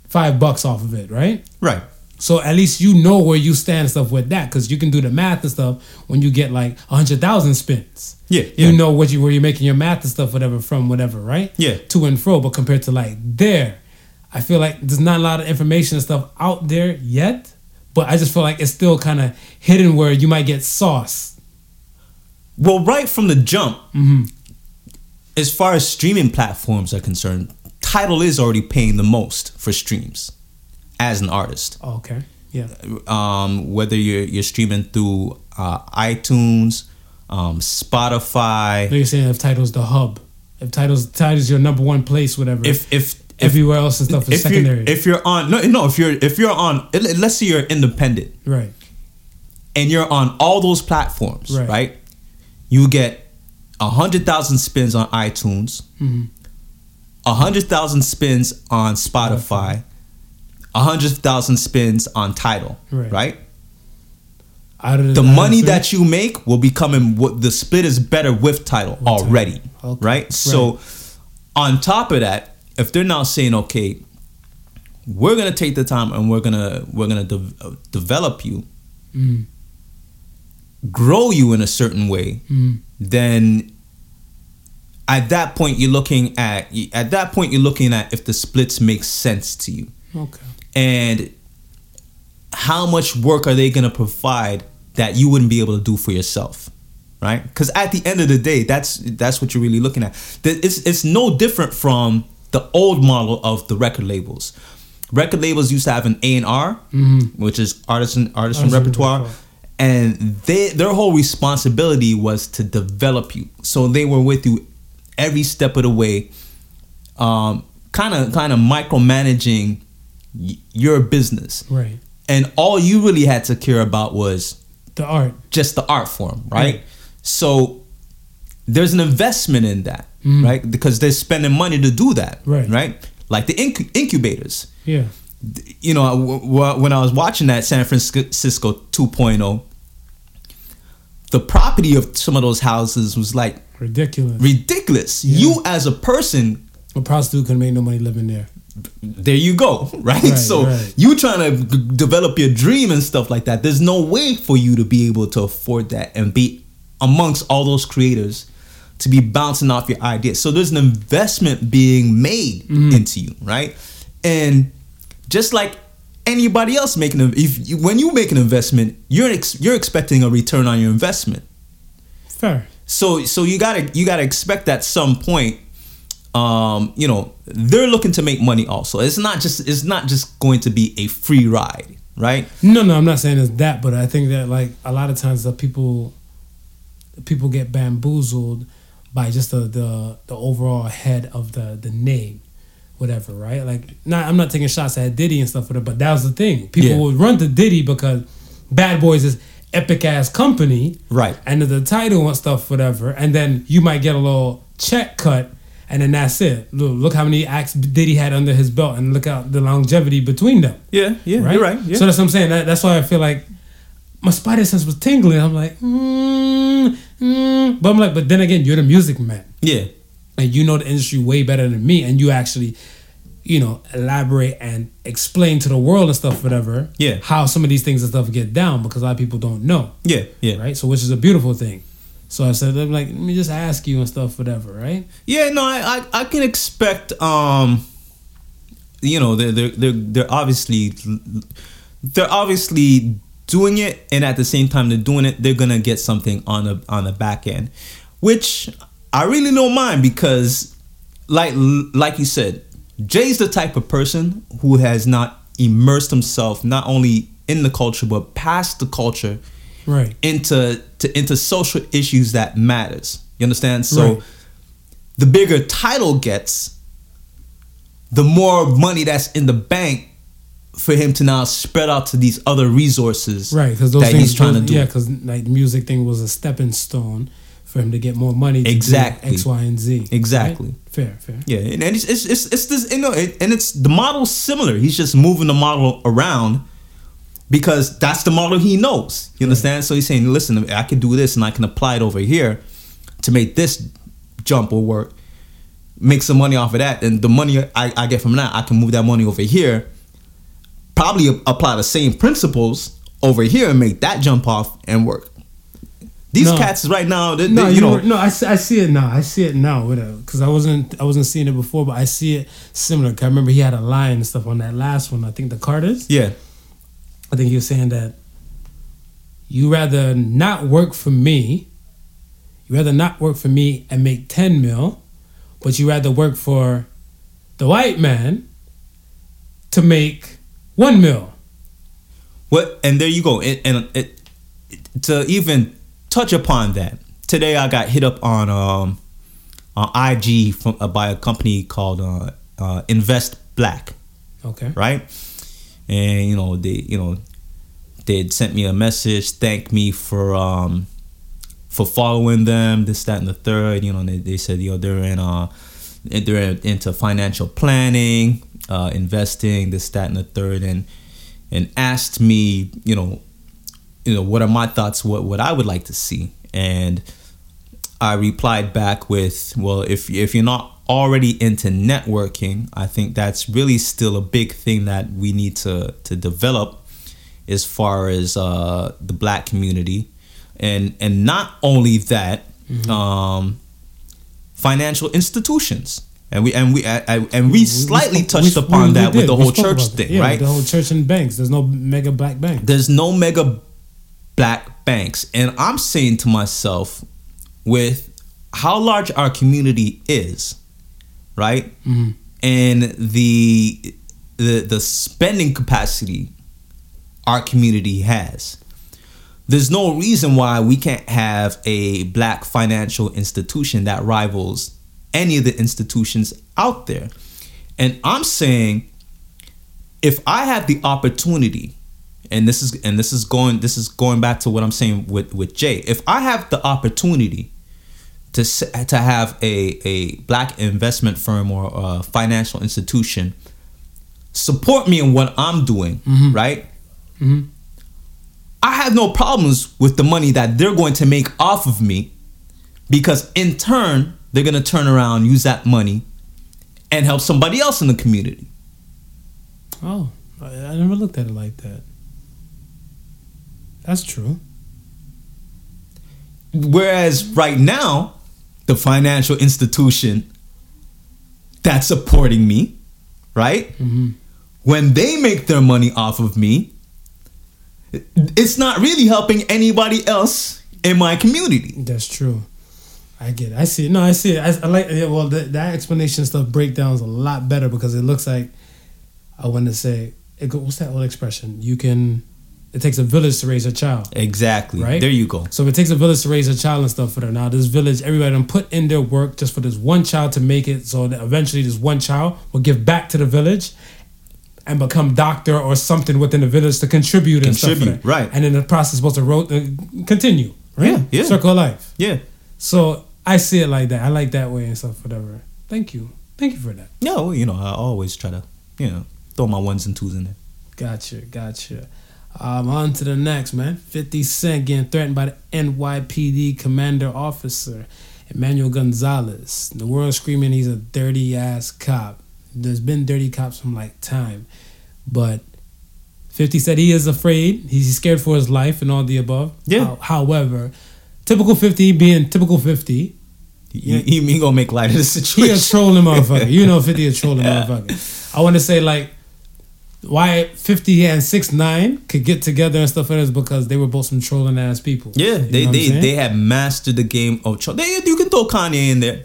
five bucks off of it, right? Right. So at least you know where you stand and stuff with that, because you can do the math and stuff when you get like hundred thousand spins. Yeah, you yeah. know what you where you're making your math and stuff, whatever from whatever, right? Yeah. to and fro. But compared to like there, I feel like there's not a lot of information and stuff out there yet. But I just feel like it's still kind of hidden where you might get sauce. Well, right from the jump, Mm-hmm. as far as streaming platforms are concerned, Tidal is already paying the most for streams as an artist. Oh, okay. Yeah. Um, whether you're you're streaming through uh, iTunes, um, Spotify. you're saying if Tidal's the hub, if Tidal's Tidal's your number one place, whatever. If if everywhere else and stuff is if secondary. You're, if you're on no no if you're if you're on let's say you're independent right, and you're on all those platforms right, right? you get a hundred thousand spins on iTunes, mm-hmm. a mm-hmm. hundred thousand spins on Spotify, Spotify, 100,000 spins on Tidal, right? right? the, the money that you make will be coming what the split is better with Tidal with already, Tidal. Okay. right? So right. on top of that, if they're now saying, "Okay, we're going to take the time and we're going to we're going to de- develop you." Mm. Grow you in a certain way, mm. then at that point you're looking at at that point you're looking at if the splits make sense to you okay and how much work are they going to provide that you wouldn't be able to do for yourself right? Because at the end of the day that's that's what you're really looking at. It's, it's no different from the old model of the record labels. Record labels used to have an a&r Mhm. which is artisan artisan Artisan repertoire. repertoire. and they their whole responsibility was to develop you. So they were with you every step of the way um kind of kind of micromanaging your business right. and all you really had to care about was The art, just the art form right Right. so there's an investment in that Mhm. right because they're spending money to do that Right. right like the incu- incubators yeah, you know, w- w- when I was watching that San Francisco 2.0, the property of some of those houses was like ridiculous. ridiculous. Yeah. You as a person, A prostitute can make no money living there. There you go, right? Right, so right. you trying to develop your dream and stuff like that. There's no way for you to be able to afford that and be amongst all those creators to be bouncing off your ideas. So there's an investment being made Mhm. into you, right? And just like anybody else making a, if you, when you make an investment, you're ex, you're expecting a return on your investment. Fair. So so you gotta you gotta expect at some point, um, you know, they're looking to make money also. It's not just it's not just going to be a free ride, right? No, no, I'm not saying it's that, but I think that like a lot of times the people, people get bamboozled by just the the, the overall head of the the name, whatever, right? Like, not I'm not taking shots at Diddy and stuff but that was the thing. People Yeah. would run to Diddy because Bad Boys is epic ass company, Right. And the title and stuff, whatever, and then you might get a little check cut, and then that's it. Look, look how many acts Diddy had under his belt, and look out the longevity between them. Yeah, yeah, Right, you're right. Yeah. So that's what I'm saying. That, that's why I feel like my spider sense was tingling. I'm like, mm, mm. but I'm like, but then again, you're the music man yeah. and you know the industry way better than me and you actually you know elaborate and explain to the world and stuff whatever Yeah. how some of these things and stuff get down because a lot of people don't know Yeah, yeah. right so which is a beautiful thing so i said i'm like let me just ask you and stuff whatever right Yeah, no, I, I, I can expect um you know, they're they're they're they're obviously they're obviously doing it and at the same time they're doing it, they're gonna get something on the on the back end. Which I really don't mind because like like you said, Jay's the type of person who has not immersed himself not only in the culture but past the culture right into to into social issues that matters. You understand? So Right. the bigger Tidal gets, the more money that's in the bank for him to now spread out to these other resources right because those that things he's trying to do. yeah because like the music thing was a stepping stone for him to get more money to do Exactly. x y and z Exactly. right? fair fair Yeah, and, and it's, it's it's it's this you know, it, and it's the model's similar. He's just moving the model around because that's the model he knows. You understand? So he's saying, listen, I can do this and I can apply it over here to make this jump or work. Make some money off of that, and the money I, I get from that, I can move that money over here. Probably apply the same principles over here and make that jump off and work. These No. cats right now, they, No, they- you, you know, were- no, I, see- I see it now. I see it now. Whatever, because I wasn't I wasn't seeing it before, but I see it similar. 'Cause I remember he had a line and stuff on that last one. I think the Carters. yeah, I think he was saying that you rather not work for me, you rather not work for me and make ten mil, but you rather work for the white man to make one mil. What and there you go. And, and it, to even touch upon that, today I got hit up on um on IG from uh, by a company called uh, uh, Invest Black, Okay. right? And you know they you know they sent me a message, thank me for um for following them, this that and the third. You know they, they said you know they're in uh they're into financial planning, uh, investing, this that and the third, and and asked me, you know, you know, what are my thoughts? What what I would like to see, and I replied back with, well, if if you're not already into networking, I think that's really still a big thing that we need to to develop as far as uh, the black community, and and not only that, um, financial institutions. And we and we I, I- and we slightly spoke- touched we- upon we that with the We whole church thing, Yeah, right? The whole church and banks. There's no mega black bank. there's no mega black banks and i'm saying to myself with how large our community is right? Mhm. and the the the spending capacity our community has. There's no reason why we can't have a black financial institution that rivals any of the institutions out there. And i'm saying if i have the opportunity and this is and this is going this is going back to what i'm saying with with jay. If i have the opportunity to to have a a black investment firm or a financial institution support me in what i'm doing right Mhm. I have no problems with the money that they're going to make off of me because in turn they're going to turn around use that money and help somebody else in the community. Oh, I, I never looked at it like that. That's true. Whereas right now the financial institution that's supporting me, right? hmm When they make their money off of me, it's not really helping anybody else in my community. That's true. I get it. I see it. No, I see it. I, I like yeah, well that explanation stuff breakdowns a lot better because it looks like I want to say it go, what's that old expression? You can it takes a village to raise a child. Exactly. Right? There you go. So it takes a village to raise a child and stuff for them. Now this village, everybody done put in their work just for this one child to make it. So that eventually this one child will give back to the village. and become doctor or something within the village to contribute and stuff. Contribute, right. And then the process supposed to ro- uh, continue. Right? Yeah, yeah. Circle of life. Yeah. So I see it like that. I like that way and stuff. Whatever. Thank you. Thank you for that. Yeah, well, you know, I always try to, you know, throw my ones and twos in there. Gotcha, gotcha. Um, on to the next, man. 50 Cent getting threatened by the NYPD commander officer, Emmanuel Gonzalez. The world screaming he's a dirty ass cop. There's been dirty cops from like time. But 50 said he is afraid. He's scared for his life and all the above. Yeah. How- however, typical 50 being typical 50, He, he, he gonna make light of the situation. he a trolling motherfucker. You know 50 a trolling motherfucker. I want to say like why 50 and 6 9 could get together and stuff like that is because they were both some trolling ass people. yeah, You know they what they, they have mastered the game of tro- they, You can throw Kanye in there.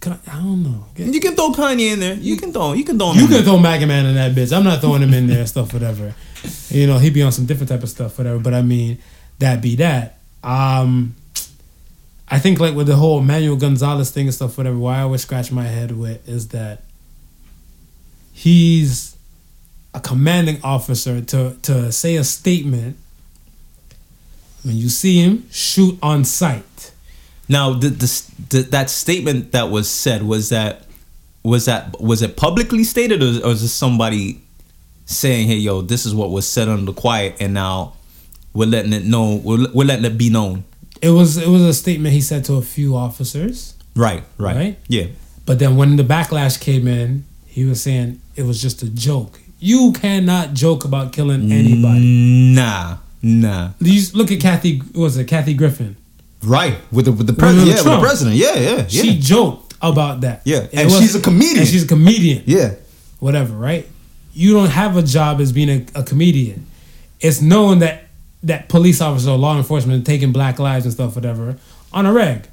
Can I, I don't know. You can throw Kanye in there. You can throw. You can throw. him You can there. throw Maga Man in that bitch. I'm not throwing him in there and stuff, whatever. You know, he'd be on some different type of stuff, whatever. But I mean, that be that. Um, I think like with the whole Manuel Gonzalez thing and stuff, whatever. Why I always scratch my head with is that he's a commanding officer to to say a statement. When you see him, shoot on sight. Now, the, the, the that statement that was said was that was that was it publicly stated or, or was it somebody saying, "Hey, yo, this is what was said under the quiet," and now we're letting it know. We're, we're letting it be known. It was it was a statement he said to a few officers. Right, right, Right? yeah. But then when the backlash came in, he was saying it was just a joke. You cannot joke about killing anybody. Nah, nah. You look at Kathy. what Was it Kathy Griffin? Right with the with the president. Yeah, with the Trump. president. Yeah, yeah, yeah. She joked about that. Yeah, It and she's a comedian. And she's a comedian. yeah. Whatever, right? You don't have a job as being a, a comedian. It's known that that police officers or law enforcement are taking black lives and stuff, whatever, on a reg.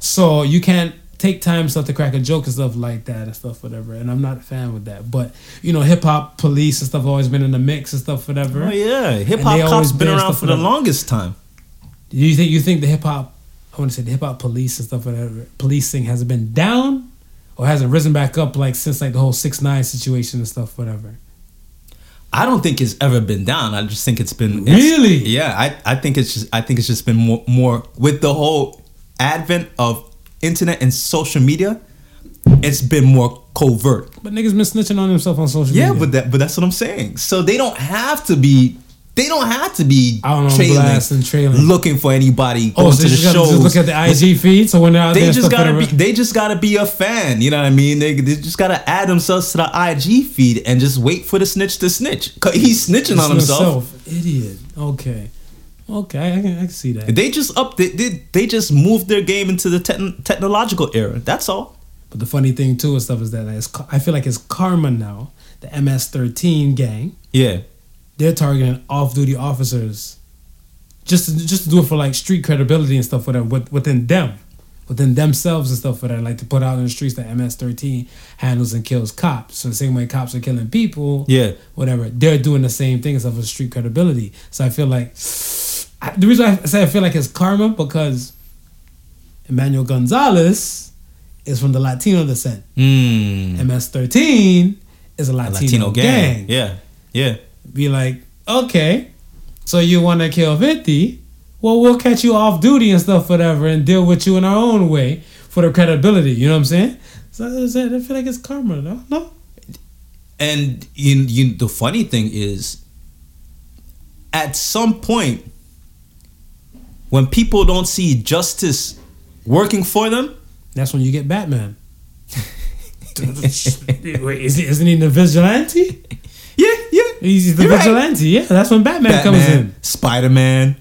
So you can't take time and stuff to crack a joke and stuff like that and stuff, whatever. And I'm not a fan with that. But you know, hip hop police and stuff always been in the mix and stuff, whatever. Oh yeah, hip hop cops always been around for the longest time. Do you think you think the hip hop I want to say the hip hop police and stuff whatever policing has been down or has it risen back up like since like the whole six nine situation and stuff whatever? I don't think it's ever been down. I just think it's been it's- Really? yeah, I, I think it's just I think it's just been more more with the whole advent of internet and social media. It's been more covert. But niggas been snitching on themselves on social Yeah, media. but that but that's what I'm saying. So they don't have to be. They don't have to be Out on trailing, blast and trailing. looking for anybody. oh, going so to the shows. look at the IG feed. So when they're out there, they and just gotta be. They just gotta be a fan. You know what I mean? They, they just gotta add themselves to the IG feed and just wait for the snitch to snitch. 'Cause he's snitching on himself. Idiot. Okay. Okay, I can, I can see that. They just up. They, they, they just moved their game into the techn technological era. That's all. But the funny thing too and stuff is that it's, I feel like it's karma now. The MS13 gang. Yeah. they're targeting off-duty officers just to, just to do it for like street credibility and stuff with, within them within themselves and stuff whatever like to put out in the streets that ms-13 handles and kills cops so the same way cops are killing people Yeah. whatever they're doing the same thing and stuff for street credibility so i feel like I, the reason i say i feel like it's karma because emmanuel gonzalez is from the latino descent Mm. ms-13 is a A latino, Latino gang gang. Yeah. Yeah. be like, okay, so you want to kill 50? Well, we'll catch you off duty and stuff, whatever, and deal with you in our own way for the credibility. You know what I'm saying? So I said, I feel like it's karma, no? No? And you, you, the funny thing is, at some point, when people don't see justice working for them, That's when you get Batman. Wait, is he, isn't he the vigilante? yeah, yeah, He's the You're right. vigilante, yeah. That's when Batman, comes in. Spider Man,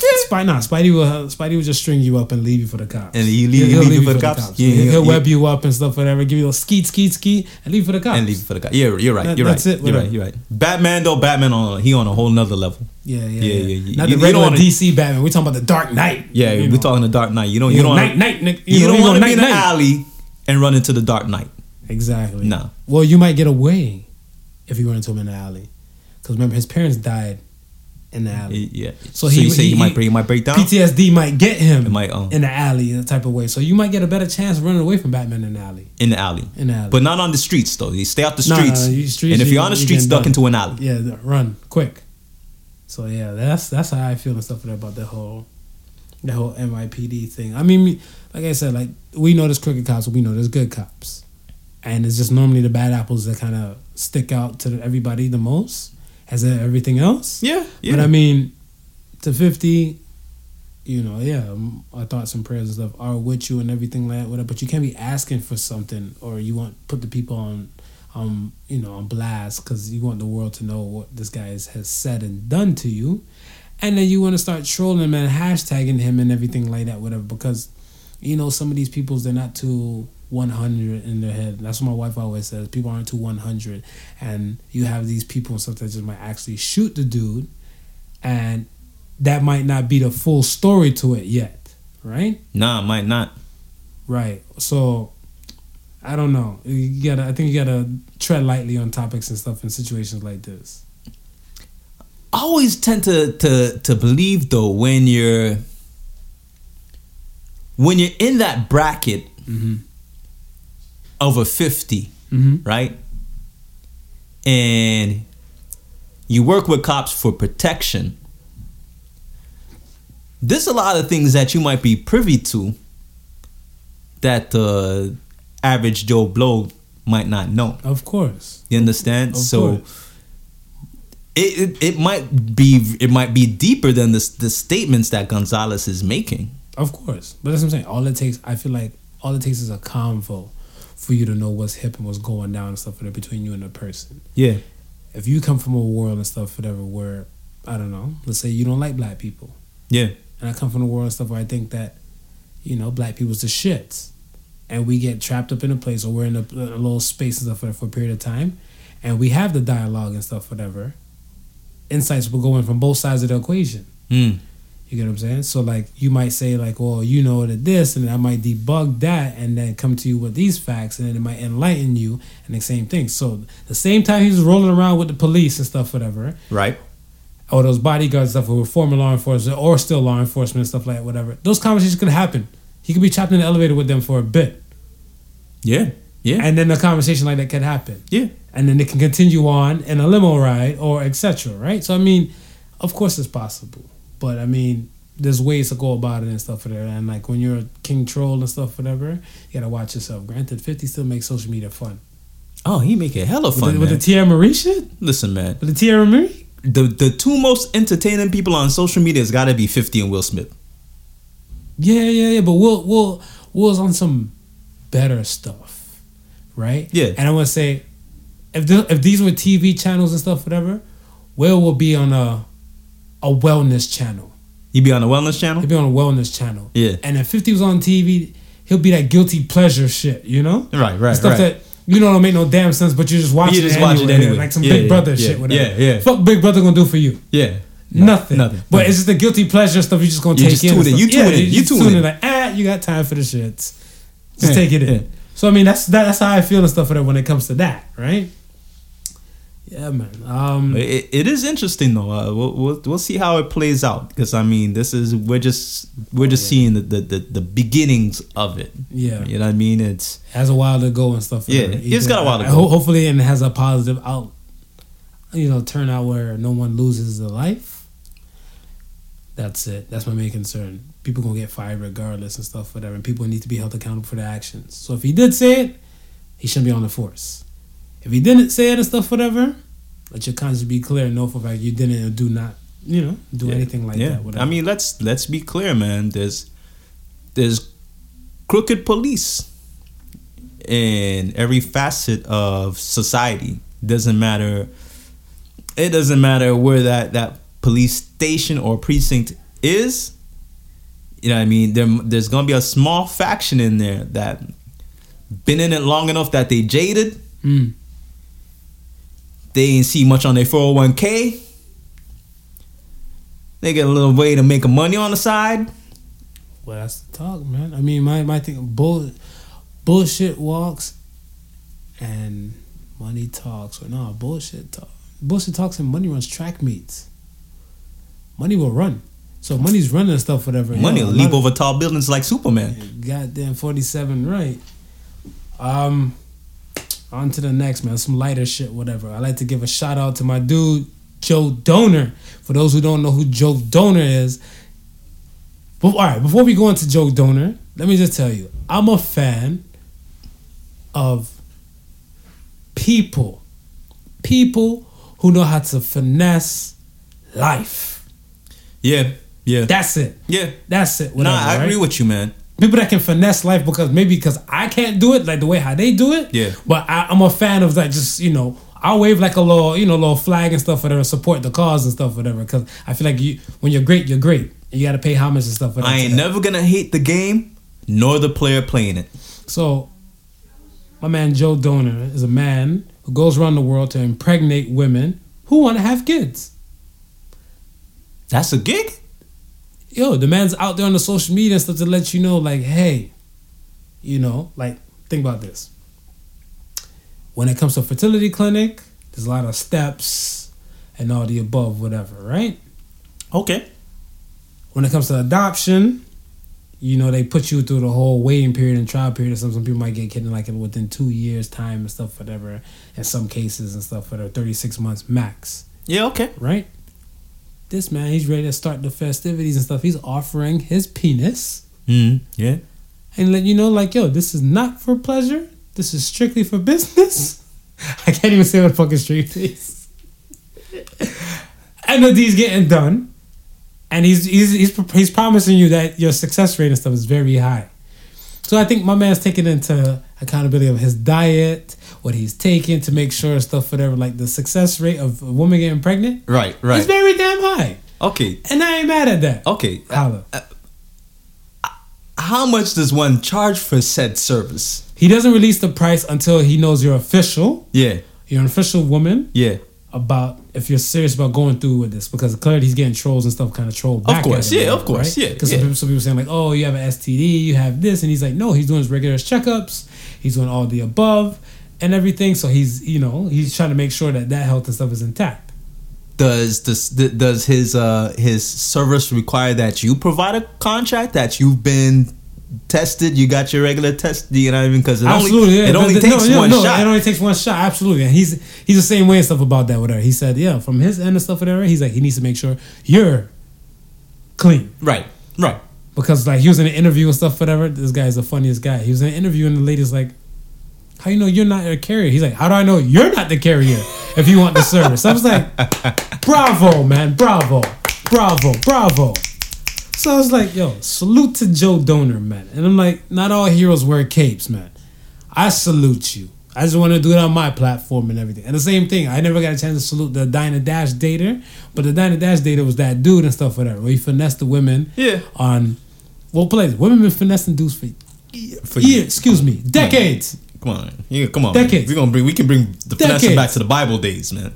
Spy, nah, Spidey will Spidey will just string you up and leave you for the cops. And he leave- He'll leave you for the cops? Yeah, he'll, yeah, he'll yeah. web you up and stuff, whatever. Give you a skeet, skeet, skeet, and leave you for the cops. and leave it for the guy. Yeah, you're right. That- you're that's right. it, You're right. You're right. Batman though, Batman on he on a whole nother level. Yeah, yeah, Yeah, yeah. yeah. Not You- the you regular don't wanna- DC Batman. We're talking about the Dark Knight. Yeah, you we're talking the Dark Knight. You don't. You You don't. night, wanna- night, night. You, know, don't you want to be in the alley and run into the Dark Knight. Exactly. No. Well, you might get away if you run into him in the alley, because remember his parents died in the alley. Yeah. So So, he- you say he- he, might he- break, he might break down. PTSD might get him It might, um, in the alley in a type of way. So you might get a better chance running away from Batman in the alley. in the alley. In the alley. But not on the streets though. You stay off the No, no, streets. no, you streets, and if you- you're on the streets, getting duck done. into an alley. Yeah, run quick. So yeah, that's that's how I feel and stuff about the whole the whole NYPD thing. I mean, like I said, like we know there's crooked cops, but we know there's good cops, and it's just normally the bad apples that kind of stick out to everybody the most, as in everything else. Yeah, yeah. But I mean, to fifty, you know, yeah, um, our thoughts and prayers and stuff are with you and everything like that. Whatever. But you can't be asking for something, or you want put the people on, um, you know, on blast because you want the world to know what this guy has, has said and done to you, and then you want to start trolling him and hashtagging him and everything like that. Whatever, because you know some of these people's they're not too 100 in their head. That's what my wife always says. People aren't too 100, and you have these people and stuff that just might actually shoot the dude, and that might not be the full story to it yet, right? Nah, might not. Right. So I don't know. You gotta. I think you gotta tread lightly on topics and stuff in situations like this. I always tend to to to believe though when you're when you're in that bracket Mm-hmm. A 50, Mm-hmm. right? And you work with cops for protection. There's a lot of things that you might be privy to that the average Joe Blow might not know. Of course. You understand? Of so course. it, it it might be it might be deeper than the the statements that Gonzalez is making. Of course. But that's what I'm saying. All it takes, I feel like, all it takes is a convo for you to know what's hip and what's going down and stuff between you and the person. Yeah. If you come from a world and stuff, whatever, where I don't know, let's say you don't like black people, Yeah. and I come from a world and stuff where I think that, you know, black people's the shits, and we get trapped up in a place or we're in a, a little space and stuff for, for a period of time, and we have the dialogue and stuff, whatever. Insights will go in from both sides of the equation. Mm. You get what I'm saying? So like you might say like, well, you know that this, and I might debug that, and then come to you with these facts, and then it might enlighten you, and the same thing. So the same time he was rolling around with the police and stuff, whatever, Right. or those bodyguards stuff who were former law enforcement or still law enforcement and stuff like that, whatever. Those conversations could happen. He could be trapped in the elevator with them for a bit, Yeah. Yeah. and then a conversation like that could happen, yeah. and then it can continue on in a limo ride or etc. Right? So I mean, of course it's possible, but I mean, there's ways to go about it and stuff whatever. And like when you're a king troll and stuff whatever, you gotta watch yourself. Granted, Fifty still makes social media fun. Oh, he make it hella With, fun, the, with the Teairra Mari shit, Listen, man. with the Teairra Mari. The the two most entertaining people on social media has got to be 50 and Will Smith. Yeah, yeah, yeah. But Will, Will, Will's on some better stuff, right? Yeah. And I want to say, if the, if these were TV channels and stuff, whatever, Will will be on a a wellness channel. He'd be on a wellness channel. He'd be on a wellness channel. Yeah. And if Fifty was on TV, he'll be that guilty pleasure shit, you know? Right, right, Stuff that you know don't make no damn sense, but you just watch You it just anyway, watch it anyway. like some Yeah, Big yeah, Brother yeah, shit, whatever. yeah, yeah. Fuck Big Brother gonna do for you. Yeah. Nothing. nothing, But nothing. it's just the guilty pleasure stuff. You just gonna You take just in. tune in. You tune Yeah, in. You just tune in. Like ah, you got time for the shits. Just take it in. So I mean, that's that, that's how I feel and stuff for that when it comes to that, right? Yeah, man. Um, It, it is interesting though. Uh, we'll, we'll we'll see how it plays out because I mean this is we're just we're just yeah. seeing the, the, the, the beginnings of it. yeah, You know what I mean? It's has a while to go and stuff. Yeah, it's got a while to go. hopefully, and it has a positive out. You know, turn out where no one loses their life. That's it. That's my main concern. People gonna get fired regardless and stuff, whatever. And people need to be held accountable for their actions. So if he did say it, he shouldn't be on the force. If he didn't say it and stuff, whatever, let your conscience be clear and know for fact you didn't and do not, you know, do Yeah. anything like yeah. that. Whatever. I mean, let's let's be clear, man. There's there's crooked police in every facet of society. Doesn't matter. It doesn't matter where that that police station or precinct is. You know what I mean? There, there's gonna be a small faction in there that been in it long enough that they jaded. Mm. They ain't see much on their 401k. They get a little way to make a money on the side. Well, that's the talk, man. I mean, my my thing, bull, bullshit walks, and money talks. Or no, bullshit talk. Bullshit talks and money runs track meets. money will run. So money's running and stuff, whatever. Money will leap over tall buildings like Superman. Goddamn, forty-seven, right? Um, on to the next man. Some lighter shit, whatever. I like to give a shout out to my dude Joe Donor. For those who don't know who Joe Donor is, but, all right. Before we go into Joe Donor, let me just tell you, I'm a fan of people, people who know how to finesse life. Yeah, yeah, That's it. yeah. That's it. Whatever, I right? agree with you, man. People that can finesse life because maybe because I can't do it like the way how they do it. Yeah. But I, I'm a fan of like just you know I'll wave like a little you know little flag and stuff whatever support the cause and stuff whatever because I feel like you when you're great you're great you got to pay homage and stuff. I ain't never gonna hate the game nor the player playing it. So my man Joe Donor is a man who goes around the world to impregnate women who want to have kids. That's a gig. Yo, the man's out there on the social media and stuff to let you know, like, hey, you know, like, think about this. When it comes to fertility clinic, there's a lot of steps and all the above, whatever, right? Okay. When it comes to adoption, you know, they put you through the whole waiting period and trial period. Some some people might get kids like within two years time and stuff, whatever. In some cases and stuff, whatever, thirty six months max. Yeah. Okay. right? This man, he's ready to start the festivities and stuff. He's offering his penis Mm. Yeah. and let you know, like, yo, this is not for pleasure. This is strictly for business. I can't even say what fucking street face. and the deed's getting done, and he's he's he's he's promising you that your success rate and stuff is very high. So I think my man's taking into accountability of his diet, what he's taking to make sure stuff, whatever. Like the success rate of a woman getting pregnant Right. Right, is very damn high, Okay. and I ain't mad at that. Okay. Holla. Uh, uh, how much does one charge for said service? He doesn't release the price until he knows you're official. Yeah. You're an official woman. Yeah. about if you're serious about going through with this because clearly he's getting trolls and stuff kind of trolled back. course, at him, yeah, of course, yeah, Because yeah. some, people- some people saying like, oh, you have an STD, you have this, and he's like, no, he's doing his regular checkups, he's doing all the above and everything. So he's you know he's trying to make sure that that health and stuff is intact. Does this does his uh his service require that you provide a contract that you've been tested? You got your regular test. You know what I mean? Because it Absolutely, only yeah. it only No, takes no, one no, shot. It only takes one shot. Absolutely, and he's he's the same way and stuff about that. Whatever he said, yeah, from his end and stuff, whatever. He's like he needs to make sure you're clean. right. Right. Because like he was in an interview and stuff, whatever. This guy is the funniest guy. He was in an interview and the lady's like, "How you know you're not a carrier?" He's like, "How do I know you're not the carrier if you want the service?" I was like, "Bravo, man! Bravo, bravo, bravo!" So I was like, "Yo, salute to Joe Donor, man!" And I'm like, "Not all heroes wear capes, man. I salute you." I just want to do it on my platform and everything. And the same thing, I never got a chance to salute the Dinah Dash dater, but the Dinah Dash dater was that dude and stuff, whatever. Where he finessed the women Yeah. on well plays. Women been finessing dudes for For years, excuse me, decades. Come on, yeah, come on. Decades. We gonna bring. We can bring the finesse Decades. back to the Bible days, man.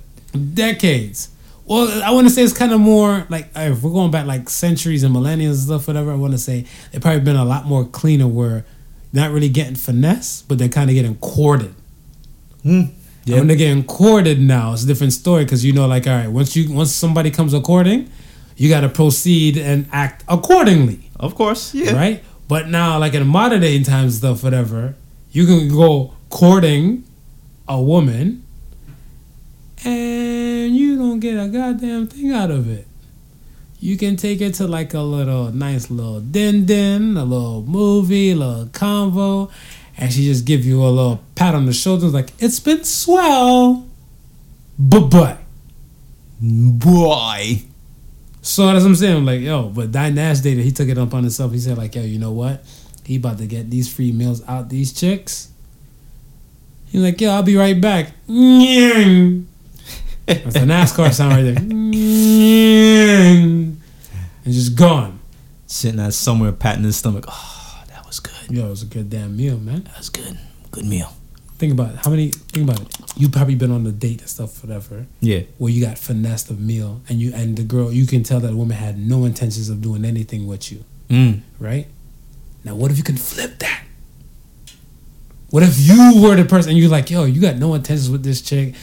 Decades. Well, I want to say it's kind of more like uh, if we're going back like centuries and millennia and stuff, whatever. I want to say they've probably been a lot more cleaner where not really getting finesse, but they're kind of getting courted. Hmm. When they're getting courted now, it's a different story because you know, like, all right, once you once somebody comes a courting, you got to proceed and act accordingly. Of course, yeah. right? But now, like in modern day times, stuff, whatever, you can go courting a woman, and you don't get a goddamn thing out of it. You can take it to like a little nice little din din, a little movie, a little convo, and she just give you a little pat on the shoulders, like it's been swell, but but. Boy. So that's what I'm saying. I'm like, yo, but Di Nash data, he took it upon himself. He said, like, yo, you know what? He about to get these free meals out these chicks. He's like, yo, I'll be right back. That's a NASCAR sound right there. And just gone. Sitting at somewhere patting his stomach. Oh, that was good. Yo, it was a good damn meal, man. That was good. Good meal. Think about it. How many? Think about it. You probably been on a date and stuff, whatever, Yeah. where you got finessed a meal, and you and the girl, you can tell that a woman had no intentions of doing anything with you. Mm. right? Now, what if you can flip that? What if you were the person and you're like, yo, you got no intentions with this chick?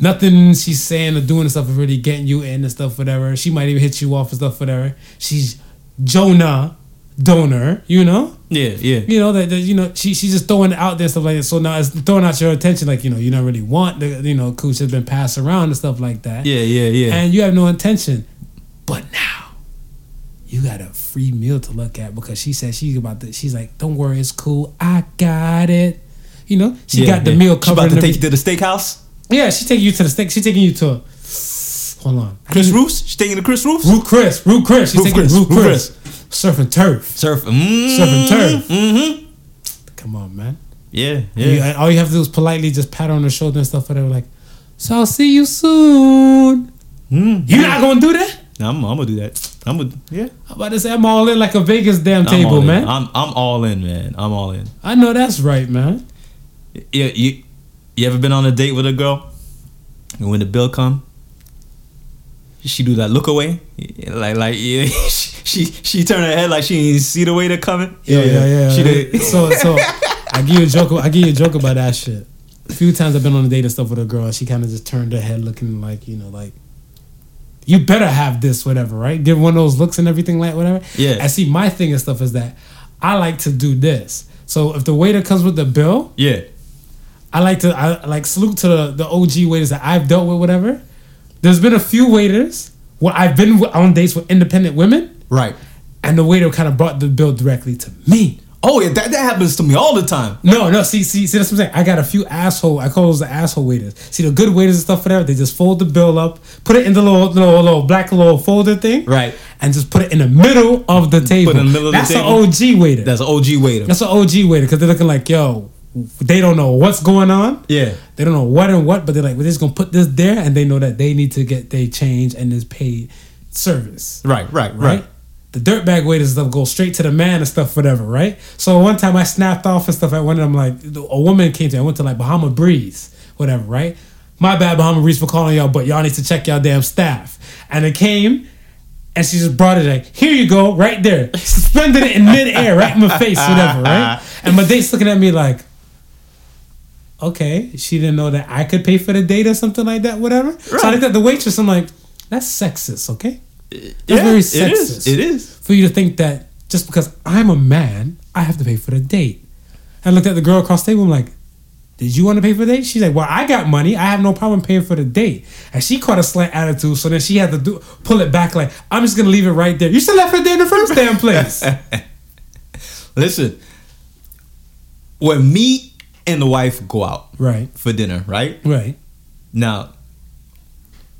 nothing she's saying or doing and stuff is really getting you in and stuff, whatever. She might even hit you off and stuff, whatever. She's Jonah donor, you know. Yeah, yeah. You know that, you know she she's just throwing it out there stuff like that. So now it's throwing out your attention, like you know you don't really want the you know cooch has been passed around and stuff like that. Yeah, yeah, yeah. And you have no intention, but now you got a free meal to look at because she said she's about to. She's like, don't worry, it's cool. I got it. You know, she yeah, got the yeah. meal She about to take you to the steakhouse. yeah, she's taking you to the steak. She's taking you to. Hold on, Chris Roos. She taking to Chris Roos. Ruth's Chris, Ruth's Chris. She's Root taking Chris, Root Ruth's Chris. Surfing turf. Surf. Mm, Surfing turf. Mm-hmm. Come on, man. Yeah, You- yeah. all you have to do is politely just pat her on the shoulder and stuff. Whatever. Like, so I'll see you soon. Mm. You're not gonna do that? I'm, I'm gonna do that. I'm gonna. Yeah. I'm about to say I'm all in like a Vegas damn I'm table, man. I'm I'm all in, man. I'm all in. I know that's right, man. Yeah, you you ever been on a date with a girl, and when the bill come, she do that look away, like like yeah, she she turn her head like she didn't see the waiter coming. Yeah, yeah, yeah. She did. So, so I give you a joke. I give you a joke about that shit. A few times I've been on a date and stuff with a girl. She kind of just turned her head, looking like you know, like you better have this, whatever, right? Give one of those looks and everything, like whatever. Yeah. I see. My thing and stuff is that I like to do this. So if the waiter comes with the bill, yeah, I like to I like salute to the, the OG waiters that I've dealt with, whatever. There's been a few waiters where I've been on dates with independent women, right. and the waiter kind of brought the bill directly to me. Oh yeah, that, that happens to me all the time. No, no, see, see, see, that's what I'm saying. I got a few asshole. I call those the asshole waiters. See, the good waiters and stuff, whatever. They just fold the bill up, put it in the little, little, little black little folder thing, Right. and just put it in the middle of the table. Put in the middle of the table. that's an OG waiter. That's an OG waiter. That's an OG waiter because they're looking like, yo, they don't know what's going on. yeah. They don't know what and what, but they're like, we're just gonna put this there, and they know that they need to get they change and this paid service, Right, right, right? right. The dirtbag waiters stuff go straight to the man and stuff, whatever, right? So one time I snapped off and stuff. At one of them, like a woman came to me. I went to like Bahama Breeze, whatever, right? My bad, Bahama Breeze, for calling y'all, but y'all need to check y'all damn staff. And it came, and she just brought it like, here you go, right there, suspended it in midair, right in my face, whatever, right? And my date's looking at me like, okay, she didn't know that I could pay for the date or something like that, whatever. Right. So I looked at the waitress. I'm like, that's sexist, okay? That's yeah, very It sexist. is. It is. For you to think that just because I'm a man, I have to pay for the date. I looked at the girl across the table. I'm like, did you want to pay for the date? She's like, well, I got money. I have no problem paying for the date. And she caught a slight attitude, so then she had to do pull it back. Like, I'm just gonna leave it right there. You should have left it there in the first damn place. Listen, when me and the wife go out right, for dinner, right right, now,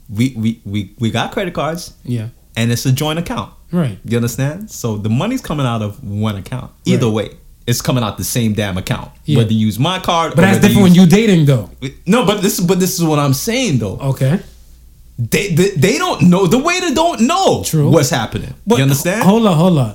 we we we we got credit cards yeah, and it's a joint account. right. You understand? So the money's coming out of one account. Either Right. way, it's coming out the same damn account. Yeah. Whether you use my card, But that's different when you dating, though. No, but this is but this is what I'm saying though. Okay. They, they they don't know the waiter don't know True. what's happening. But you understand? Hold on, hold on.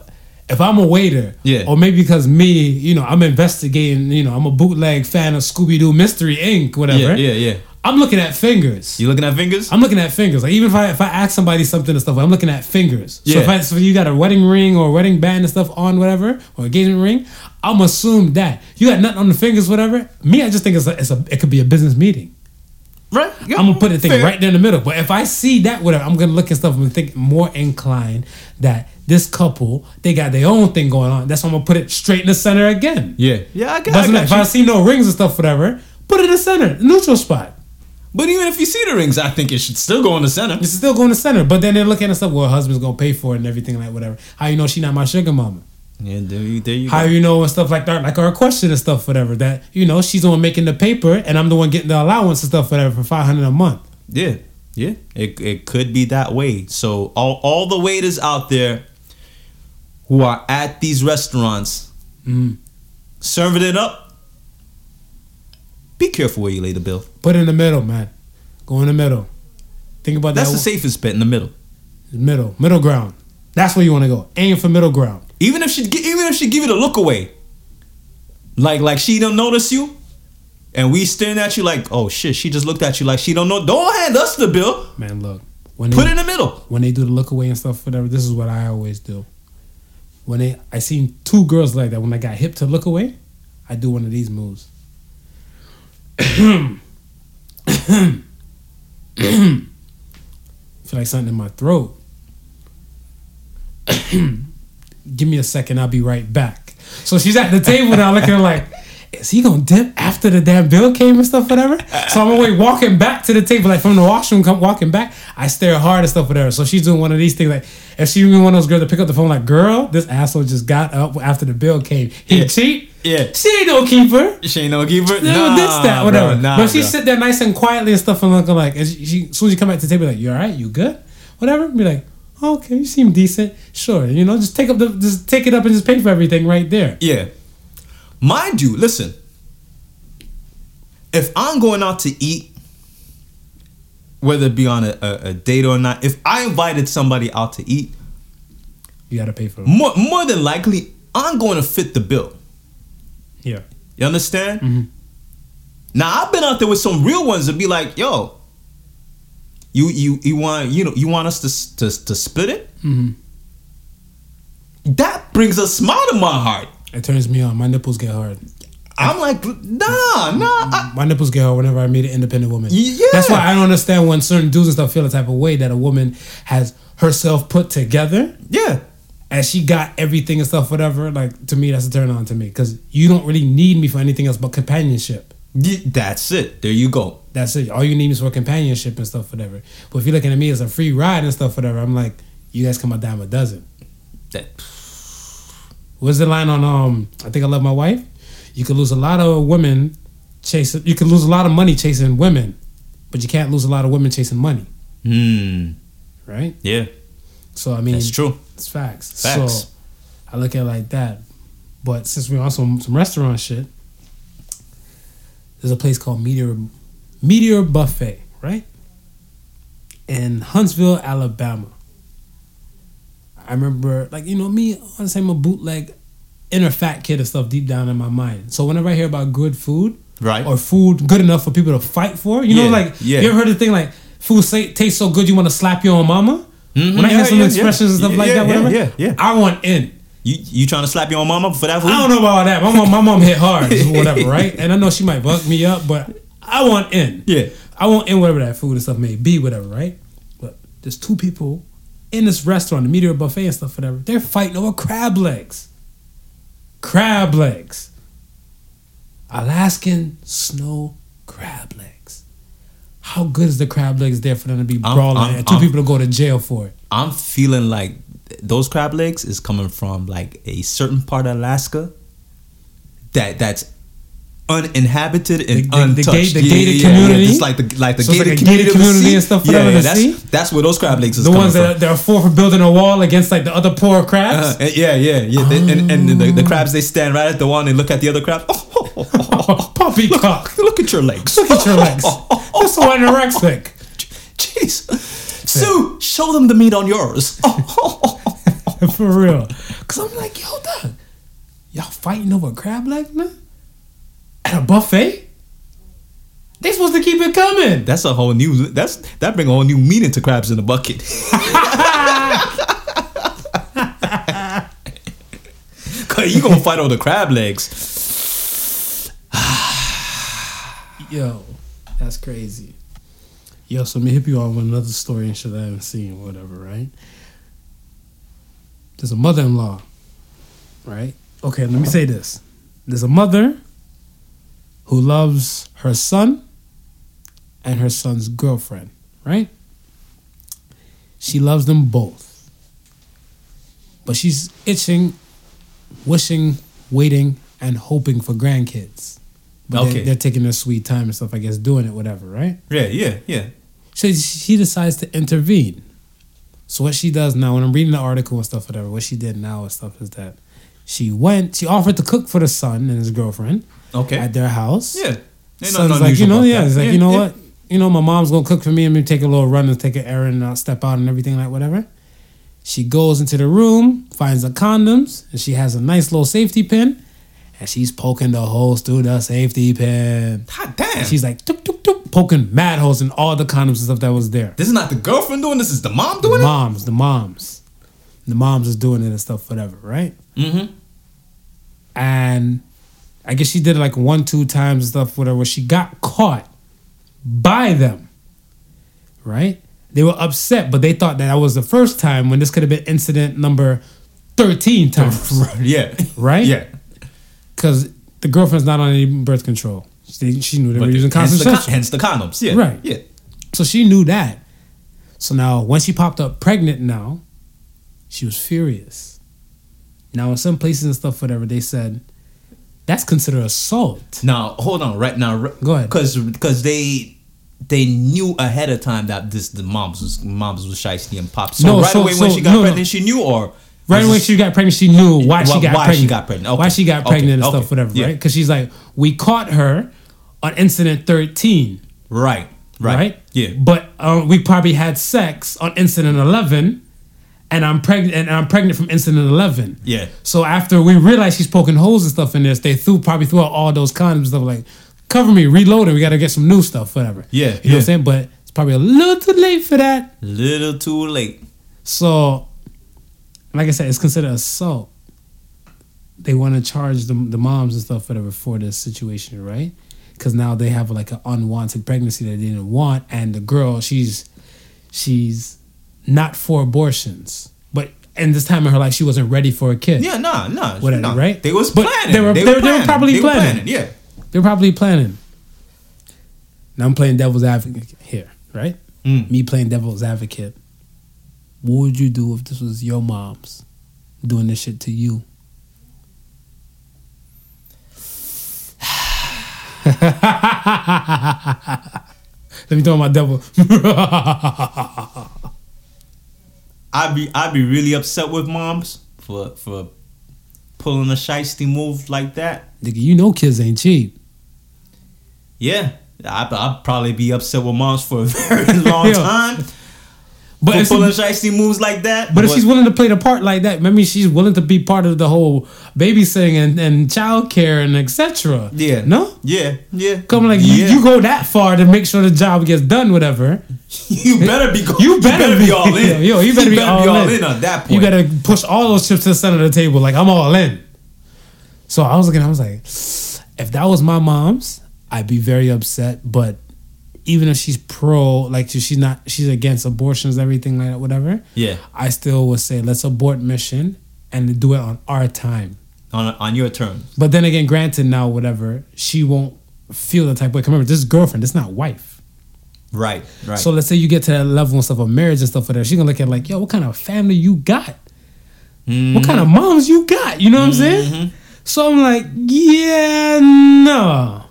If I'm a waiter, Yeah. or maybe because me, you know, I'm investigating, you know, I'm a bootleg fan of Scooby Doo Mystery Inc. Whatever. yeah, yeah, yeah. I'm looking at fingers. You looking at fingers? I'm looking at fingers. Like even if I if I ask somebody something and stuff, I'm looking at fingers. Yeah. So if I so you got a wedding ring or a wedding band and stuff on whatever or engagement ring, I'm assume that you got nothing on the fingers, whatever. Me, I just think it's a, it's a it could be a business meeting. Right. Yeah. I'm gonna put the thing Fair. right there in the middle. But if I see that, whatever, I'm gonna look at stuff and think more inclined that this couple they got their own thing going on. That's why I'm gonna put it straight in the center again. Yeah, yeah. I got, I Doesn't got if you. I see no rings and stuff, whatever, put it in the center, neutral spot. But even if you see the rings, I think it should still go in the center. It's still going to center. But then they're looking at stuff. Well, husband's gonna pay for it and everything like whatever. How you know she not my sugar mama? Yeah, there you, there you How go. you know and stuff like that, like our question and stuff, whatever. That you know she's the one making the paper and I'm the one getting the allowance and stuff, whatever, for five hundred a month. Yeah, yeah. It, it could be that way. So all all the waiters out there who are at these restaurants Mhm. serving it up, be careful where you lay the bill. Put it in the middle, man. Go in the middle. Think about That's that. That's the safest bet in the middle. Middle, middle ground. That's where you want to go. Aim for middle ground. Even if she even if she give you the look away, like like she don't notice you, and we staring at you like oh shit, she just looked at you like she don't know. Don't hand us the bill. Man, look. When Put they, it in the middle. when they do the look away and stuff, whatever. This is what I always do. When they, I seen two girls like that. When I got hip to look away, I do one of these moves. feel like something in my throat. Give me a second, I'll be right back. So she's at the table now looking like, is he gonna dip after the damn bill came and stuff, whatever? So I'm away walking back to the table, like from the washroom, come walking back. I stare hard and stuff, whatever. So she's doing one of these things, like if she one of those girls that pick up the phone, like, girl, this asshole just got up after the bill came. He Yeah. cheat. Yeah. She ain't no keeper. She ain't no keeper. No, Nah, this, that, bro, whatever. nah, but she bro. sit there nice and quietly and stuff and looking like, and she, she, as soon as you come back to the table, like, you all right? You good? Whatever. Be like, okay, you seem decent. Sure. You know, just take up the, just take it up and just pay for everything right there. Yeah. Mind you, listen. If I'm going out to eat, whether it be on a, a, a date or not, if I invited somebody out to eat, You got to pay for it. more, more than likely, I'm going to fit the bill. Yeah. You understand? Mhm. Now I've been out there with some real ones that be like, "Yo, you you you want you know you want us to to, to split it?" Mhm. That brings a smile to my heart. It turns me on. My nipples get hard. I'm like, nah, nah. I, My nipples get hard whenever I meet an independent woman. Yeah. That's why I don't understand when certain dudes and stuff feel the type of way that a woman has herself put together yeah, and she got everything and stuff, whatever. Like to me, that's a turn on to me because you don't really need me for anything else but companionship. That's it. There you go. That's it. All you need is for companionship and stuff, whatever. But if you're looking at me as a free ride and stuff, whatever, I'm like, you guys come a dime a dozen. That What's the line on um I think I love my wife? You could lose a lot of women chasing you could lose a lot of money chasing women, but you can't lose a lot of women chasing money, Hmm. right? Yeah, So I mean it's true. It's facts. Facts. So I look at it like that. But since we're on some, some restaurant shit, there's a place called Meteor Meteor Buffet, right? In Huntsville, Alabama. I remember, like, you know, me, I want to say I'm a bootleg inner fat kid and stuff deep down in my mind. So whenever I hear about good food, Right. or food good enough for people to fight for, you know, like, yeah. you ever heard the thing like, food say, tastes so good you want to slap your own mama? Mhm, When I hear yeah, some yeah, expressions and yeah. stuff like Yeah, that, yeah, whatever, yeah, yeah. I want in. You you trying to slap your own mama for that food? I don't know about that. My mom, my mom hit hard, or whatever, right? And I know she might buck me up, but I want in. Yeah. I want in whatever that food and stuff may be, whatever, right? But there's two people in this restaurant, the Meteor Buffet and stuff, whatever. They're fighting over crab legs. Crab legs. Alaskan snow crab legs. How good is the crab legs there for them to be I'm- brawling I'm- and 2 I'm- people to go to jail for it? I'm feeling like those crab legs is coming from like a certain part of Alaska that that's uninhabited and The- the- the untouched. gate- the gated community? It's like the like the So gated, like community, gated the community and stuff Yeah, yeah, that's that's where those crab legs is The coming ones from. that are, that are for for building a wall against like the other poor crabs. Uh, yeah, yeah, yeah. They- and and the, the crabs they stand right at the wall and they look at the other crabs. Poppycock. look at your legs. Look at your legs. That's so anorexic. Jeez. Sue, show them the meat on yours. For real. Cause I'm like, yo, dog, y'all fighting over crab legs, man? At a buffet? They supposed to keep it coming. That's a whole new. That's that bring a whole new meaning to crabs in the bucket. Cause you gonna fight over the crab legs. Yo, that's crazy. Yo, so let me hit you on with another story and shit I haven't seen, whatever, right? There's a mother-in-law, right? Okay, let me say this. There's a mother who loves her son and her son's girlfriend, right? She loves them both. But she's itching, wishing, waiting, and hoping for grandkids. But Okay. they're, they're taking their sweet time and stuff, I guess, doing it, whatever, right? Yeah, yeah, yeah. So she decides to intervene. So what she does now, when I'm reading the article and stuff, whatever, what she did now and stuff is that she went, she offered to cook for the son and his girlfriend Okay. at their house. yeah. Ain't Son's like, you know, yeah, that. it's like, Yeah, you know yeah. what? You know, my mom's gonna cook for me and me take a little run and take an errand and I'll step out and everything like whatever. She goes into the room, finds the condoms, and she has a nice little safety pin, and she's poking the holes through the safety pin. God damn. And she's like, tuk, tuk, poking mad holes in all the condoms and stuff that was there. this is not the girlfriend doing this. Is the mom doing The doing moms, the moms, the moms is doing it and stuff, whatever, right? Mm-hmm. And I guess she did it like one, two times and stuff, whatever. She got caught by them right? They were upset, but they thought that that was the first time when this could have been incident number 13 times, yeah. right? Yeah. Because the girlfriend's not on any birth control. She, she knew they were But using hence, the, con- contraception. hence the condoms. Yeah. Right. Yeah. So she knew that. So now, when she popped up pregnant now, she was furious. Now, in some places and stuff, whatever, they said that's considered assault. Now hold on. Right now. Go ahead. Because because they they knew ahead of time that this the moms was moms was shiesty and pop. So No, right so- away when she got no, no. pregnant, she knew or Right when she got pregnant, she knew why, she Why- got why she pregnant. got pregnant. Why she got Okay. pregnant and Okay. stuff, whatever, Yeah. right? Because she's like, we caught her on incident 13, right. right? Right. Yeah. But um, we probably had sex on incident 11, and I'm pregnant, and I'm pregnant from incident 11. Yeah. So after we realized she's poking holes and stuff in this, they threw probably threw out all those condoms and stuff like, cover me, reload reloading. We got to get some new stuff, whatever. Yeah, you know what. I'm saying. But it's probably a little too late for that. Little too late. So, like I said, it's considered assault. They want to charge the, the moms and stuff, whatever, for this situation, right? Because now they have like an unwanted pregnancy that they didn't want, and the girl, she's she's not for abortions, but in this time in her life, she wasn't ready for a kid. Yeah. Nah. Nah. Whatever, nah. right? They was But planning. they were- they were- they were probably They planning. Yeah. They're probably planning. Now I'm playing devil's advocate here, right? Mm. Me playing devil's advocate. What would you do if this was your mom's doing this shit to you? Let me throw my devil. I'd be I'd be really upset with moms for for pulling a shiesty move like that. Nigga, you know kids ain't cheap. Yeah. I'd, I'd probably be upset with moms for a very long time But if, pulling shiesty moves like that. but if she's willing to play the part like that, maybe she's willing to be part of the whole babysitting and, and child care and etc. yeah, No? yeah, yeah, Come like yeah. you, you go that far to make sure the job gets done, whatever. You better be. Go- You better be, be- all in. Yo, you better be all in. at that point. You gotta push all those chips to the center of the table. Like I'm all in. So I was looking, I was like, if that was my mom's, I'd be very upset. But even if she's pro, like she's not, she's against abortions, everything like that, whatever. Yeah, I still would say let's abort mission and do it on our time. on on your terms. But then again, granted, now whatever she won't feel the type of way. Remember, this is girlfriend, this is not wife. Right, right. So let's say you get to that level and stuff of marriage and stuff like that. She's gonna look at it like, yo, what kind of family you got? What kind of mm-hmm. moms you got? You know what I'm saying? Mm-hmm. So I'm like, yeah, no.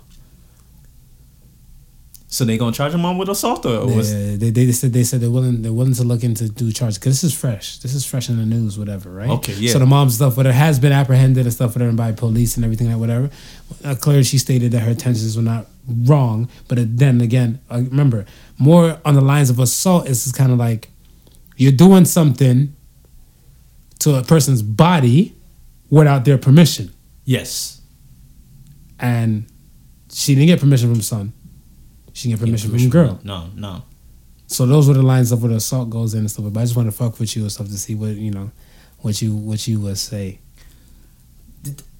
So they gonna charge a mom with assault or was They, they, they said they said they're willing they're willing to look into do charge because this is fresh. This is fresh in the news, whatever, right? Okay, yeah. So the mom's stuff, whatever, has been apprehended and stuff, whatever, by police and everything like whatever. Uh, clearly, she stated that her intentions were not wrong, but then again, uh, remember, more on the lines of assault is kind of like you're doing something to a person's body without their permission, yes. and she didn't get permission from son. She didn't get permission from girl. No, no. So those were the lines of where the assault goes in and stuff. But I just want to fuck with you and stuff to see what you know, what you what you would say.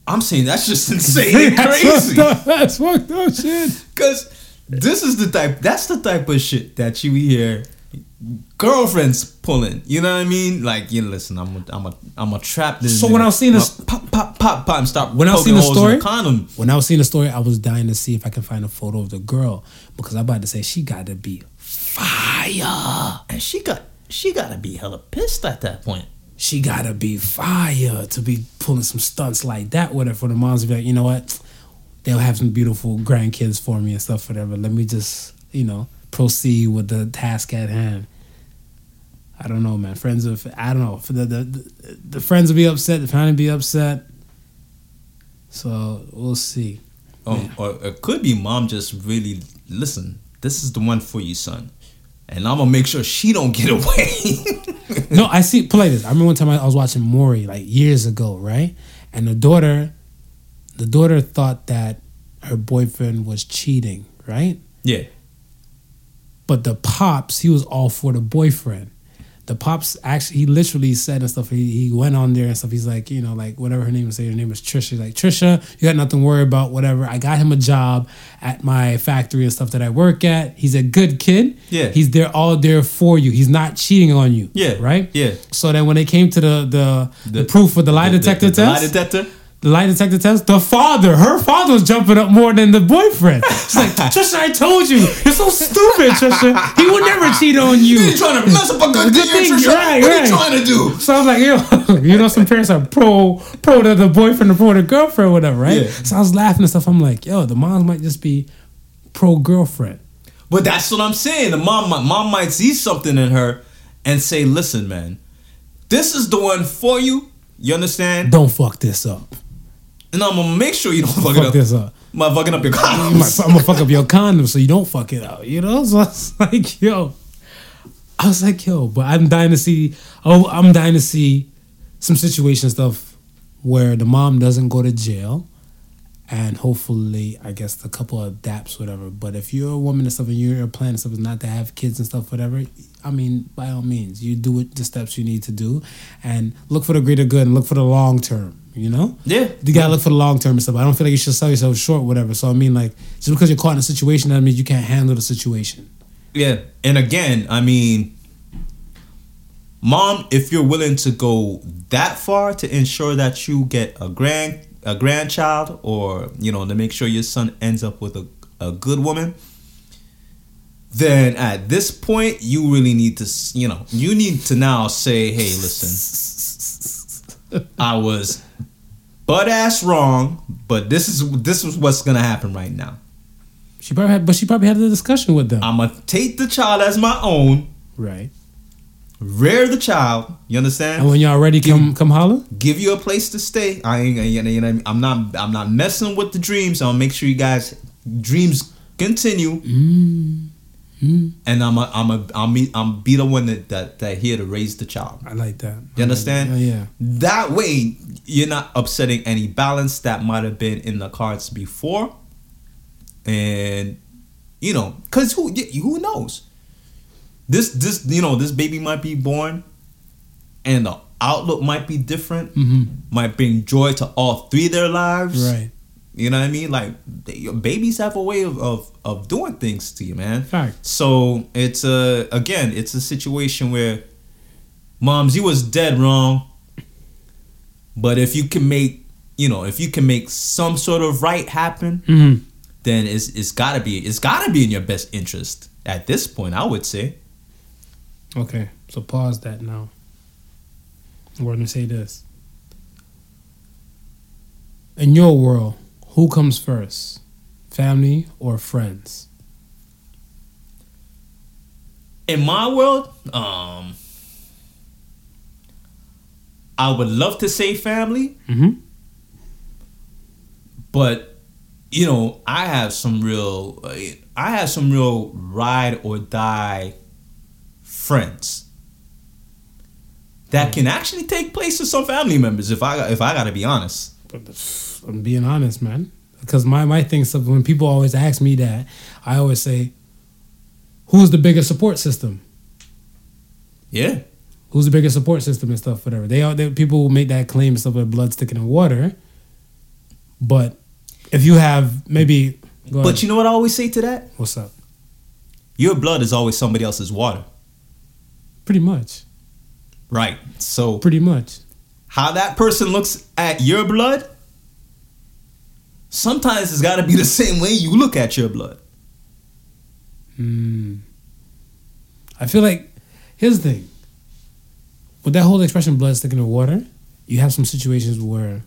I'm saying that's just insane That's crazy. fucked. That's fucked up shit. Cause this is the type. That's the type of shit that you hear girlfriends pulling. You know what I mean? Like, you know, listen, I'm a, I'm a, I'm a trap this. So when. I was seeing this- pop, pop, pop, pop, and start. When I was seeing the holes in story- condom. When I was seeing the story, I was dying to see if I can find a photo of the girl because I'm about to say she got to be fire. and she got, she gotta be hella pissed at that point. She got to be fire to be pulling some stunts like that with her for the moms to be like, you know what? They'll have some beautiful grandkids for me and stuff, whatever. Let me just, you know, proceed with the task at hand. I don't know, man. Friends of I don't know. For the the, the, the friends will be upset. The family be upset. So we'll see. Oh, Yeah. or it could be mom just really listen. This is the one for you, son, and I'm gonna make sure she don't get away. no, I see. Play this. I remember one time I, I was watching Maury like years ago, right? And the daughter, the daughter thought that her boyfriend was cheating, right? yeah, But the pops, he was all for the boyfriend. the pops actually he literally said and stuff. He, he went on there and stuff. He's like, you know, like whatever her name was, say her name was Trisha. He's like, Trisha, you got nothing to worry about, whatever. I got him a job at my factory and stuff that I work at. He's a good kid. Yeah. He's there all there for you. He's not cheating on you. Yeah. Right? Yeah. So then when it came to the the, the, The- proof for the lie The- detector the lie test, detector. The lie detector test, the father, her father was jumping up more than the boyfriend. She's like, Trisha, I told you, you're so stupid, Trisha. He would never cheat on you. You trying to mess up a good, Good thing, thing, Trisha? right, what right. are you trying to do? So I was like, yo, you know, some parents are pro pro to the boyfriend or pro to the girlfriend, whatever, right? Yeah. So I was laughing and stuff. I'm like, yo, the moms might just be pro girlfriend. But that's what I'm saying. The mom, mom might see something in her and say, "Listen, man, this is the one for you." You understand? Don't fuck this up. And I'm gonna make sure you don't fuck, Fuck it up. this up. I'm fucking up your condoms. I'm gonna fuck up your condom so you don't fuck it out. You know? So I was like, yo. I was like, yo, but I'm dying to see oh I'm dying to see some situation stuff where the mom doesn't go to jail and hopefully I guess the couple adapts whatever. But if you're a woman and stuff and your plan and stuff is not to have kids and stuff, whatever, I mean, by all means, you do it the steps you need to do and look for the greater good and look for the long term, you know? Yeah. You gotta look for the long term and stuff. I don't feel like you should sell yourself short, whatever. So I mean, like, just because you're caught in a situation, that means you can't handle the situation. Yeah. And again, I mean, mom, if you're willing to go that far to ensure that you get a grand a grandchild or, you know, to make sure your son ends up with a, a good woman, then at this point you really need to, you know, you need to now say, "Hey, listen, I was butt ass wrong, but this is this is what's going to happen right now." She probably had, but she probably had a discussion with them. I'm gonna take the child as my own, right. rear the child. You understand? And when y'all ready, come come holler. Give you a place to stay. I ain't, you know, you know, I'm not, I'm not messing with the dreams. I'll make sure you guys dreams continue. Mm. Mm. And I'm, a, I'm, a, I'm, be, I'm be the one that, that, that here to raise the child. I like that. You understand? Oh, yeah. That way, you're not upsetting any balance that might have been in the cards before. And you know, cause who who knows? This this you know this baby might be born, and the outlook might be different. hmm Might bring joy to all three of their lives. Right. You know what I mean? Like they, babies have a way of, of of doing things to you, man. Fact. So it's a again, it's a situation where moms, you was dead wrong. But if you can make, you know, if you can make some sort of right happen, hmm then it's it's gotta be it's gotta be in your best interest at this point. I would say. Okay. So pause that now. We're gonna say this. In your world, who comes first, family or friends? In my world, um, I would love to say family, Mm-hmm. but you know i have some real i have some real ride or die friends that can actually take place with some family members if i if i gotta be honest I'm being honest, man. Because my my thing is when people always ask me that, I always say, "Who's the bigger support system? yeah Who's the bigger support system and stuff? Whatever they are. They, people will make that claim and stuff with blood sticking in water. But if you have maybe, but you know what i always say to that what's up? your blood is always somebody else's water Pretty much. right so Pretty much. how that person looks at your blood sometimes it's got to be the same way you look at your blood Hmm. I feel like here's the thing. With that whole expression blood sticking in water, you have some situations where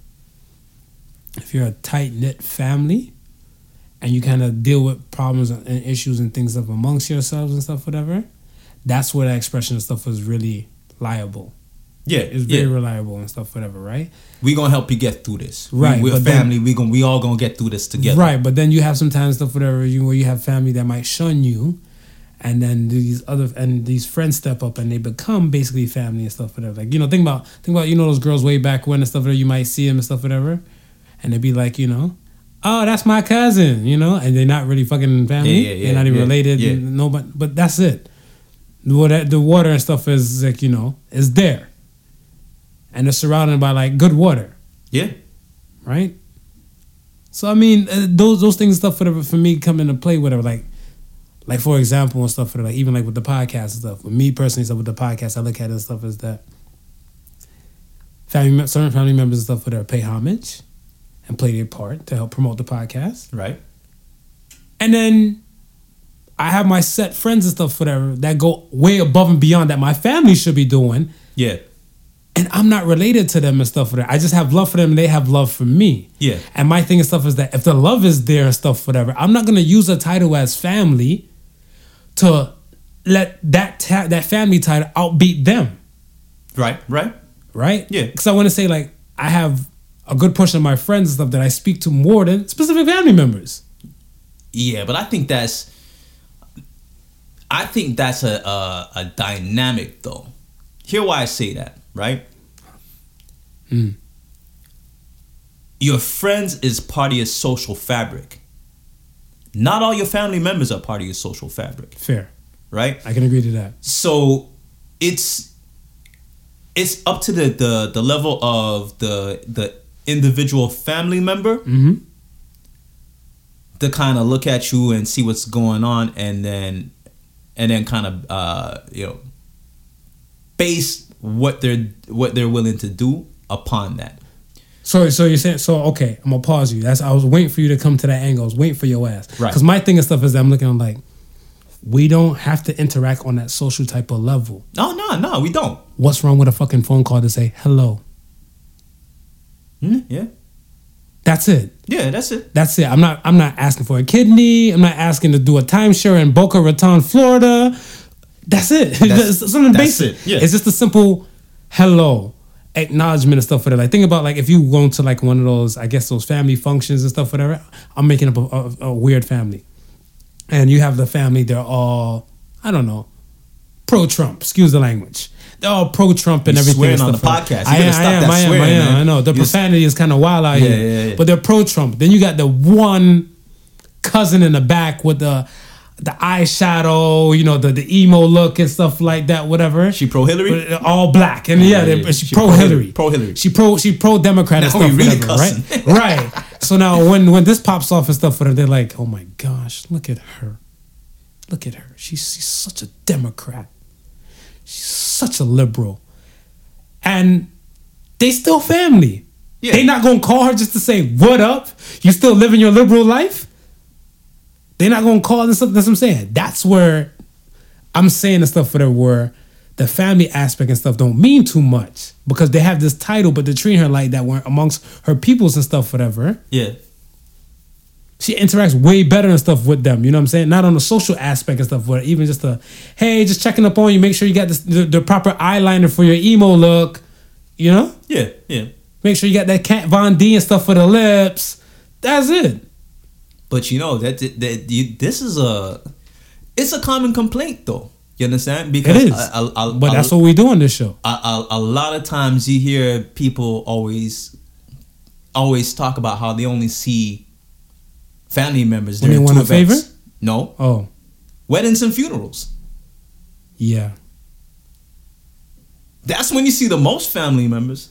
if you're a tight knit family and you kind of deal with problems and issues and things up amongst yourselves and stuff, whatever, that's where that expression and stuff was really liable. Yeah It's very reliable and stuff, whatever, right? We're gonna help you get through this. Right, we, we're but then- family. we gonna we all gonna get through this together. Right, but then you have sometimes stuff whatever you where you have family that might shun you, and then these other and these friends step up and they become basically family and stuff whatever. Like you know, think about think about you know those girls way back when and stuff whatever you might see them and stuff whatever, and they'd be like you know, oh that's my cousin, you know, and they're not really fucking family. Yeah, yeah, yeah, they're not even yeah, related. yeah. No, but but that's it. The water, the water and stuff is like you know is there, and they're surrounded by like good water, Yeah. right? So I mean, uh, those those things and stuff whatever for me come into play whatever like. Like for example and stuff, for like even like with the podcast and stuff. With me personally, stuff with the podcast, I look at it and stuff is that family, certain family members and stuff whatever pay homage and play their part to help promote the podcast. Right. And then I have my set friends and stuff, whatever, that go way above and beyond that my family should be doing. Yeah. And I'm not related to them and stuff, whatever. I just have love for them and they have love for me. Yeah. And my thing and stuff is that if the love is there and stuff, whatever, I'm not gonna use a title as family to let that ta- that family title outbeat them, Right. Right. right? Yeah. Because I want to say like I have a good portion of my friends and stuff that I speak to more than specific family members. Yeah, but I think that's I think that's a a, a dynamic though. Hear why I say that, right? Mm. Your friends is part of your social fabric. Not all your family members are part of your social fabric, Fair, right? I can agree to that. So it's it's up to the the, the level of the the individual family member Mm-hmm. to kind of look at you and see what's going on and then and then kind of uh you know base what they're what they're willing to do upon that So, so you're saying so? Okay, I'm gonna pause you. That's I was waiting for you to come to that angle. I was waiting for your ass. Right. Because my thing and stuff is that I'm looking. I'm like, we don't have to interact on that social type of level. no no no we don't What's wrong with a fucking phone call to say hello? Mm, yeah That's it. yeah that's it That's it. I'm not. I'm not asking for a kidney. I'm not asking to do a timeshare in Boca Raton, Florida. That's it. That's- That's something that's basic. it, yeah. It's just a simple hello, acknowledgement and stuff for that. Like think about like if you go to like one of those, I guess those family functions and stuff, whatever. I'm making up a, a, a weird family, and you have the family. They're all I don't know, pro Trump. Excuse the language. They're all pro Trump and You're everything. swearing and on the podcast. I am. stop I that am. I am. swearing, I am. I know the You just- profanity is kind of wild out Yeah, here. yeah, yeah. But they're pro Trump. Then you got the one cousin in the back with the the eyeshadow, you know, the, the emo look and stuff like that, whatever. she pro hillary uh, all black, and yeah, Yeah, yeah. she, She pro pro Hillary. Pro Hillary. She pro she pro Democrat and stuff, really whatever, right? right. So now when when this pops off and stuff, whatever, they're like, oh my gosh, look at her, look at her. She's, she's such a Democrat. She's such a liberal, and they still family. Yeah. They not gonna call her just to say what up. You still living your liberal life. They're not gonna call this. That's what I'm saying. That's where I'm saying the stuff for the where the family aspect and stuff don't mean too much because they have this title, but they're treating her like that. Where amongst her peoples and stuff, whatever, yeah she interacts way better and stuff with them. You know what I'm saying? Not on the social aspect and stuff, where even just the hey, just checking up on you, make sure you got this, the, the proper eyeliner for your emo look. You know, yeah yeah make sure you got that Kat Von D and stuff for the lips. That's it. But you know that that you, this is a it's a common complaint though. You understand? It Because is. a, a, a, but that's what we do on this show. a lot of times you hear people always always talk about how they only see family members When they want a favor? No, Oh, weddings and funerals. yeah. That's when you see the most family members.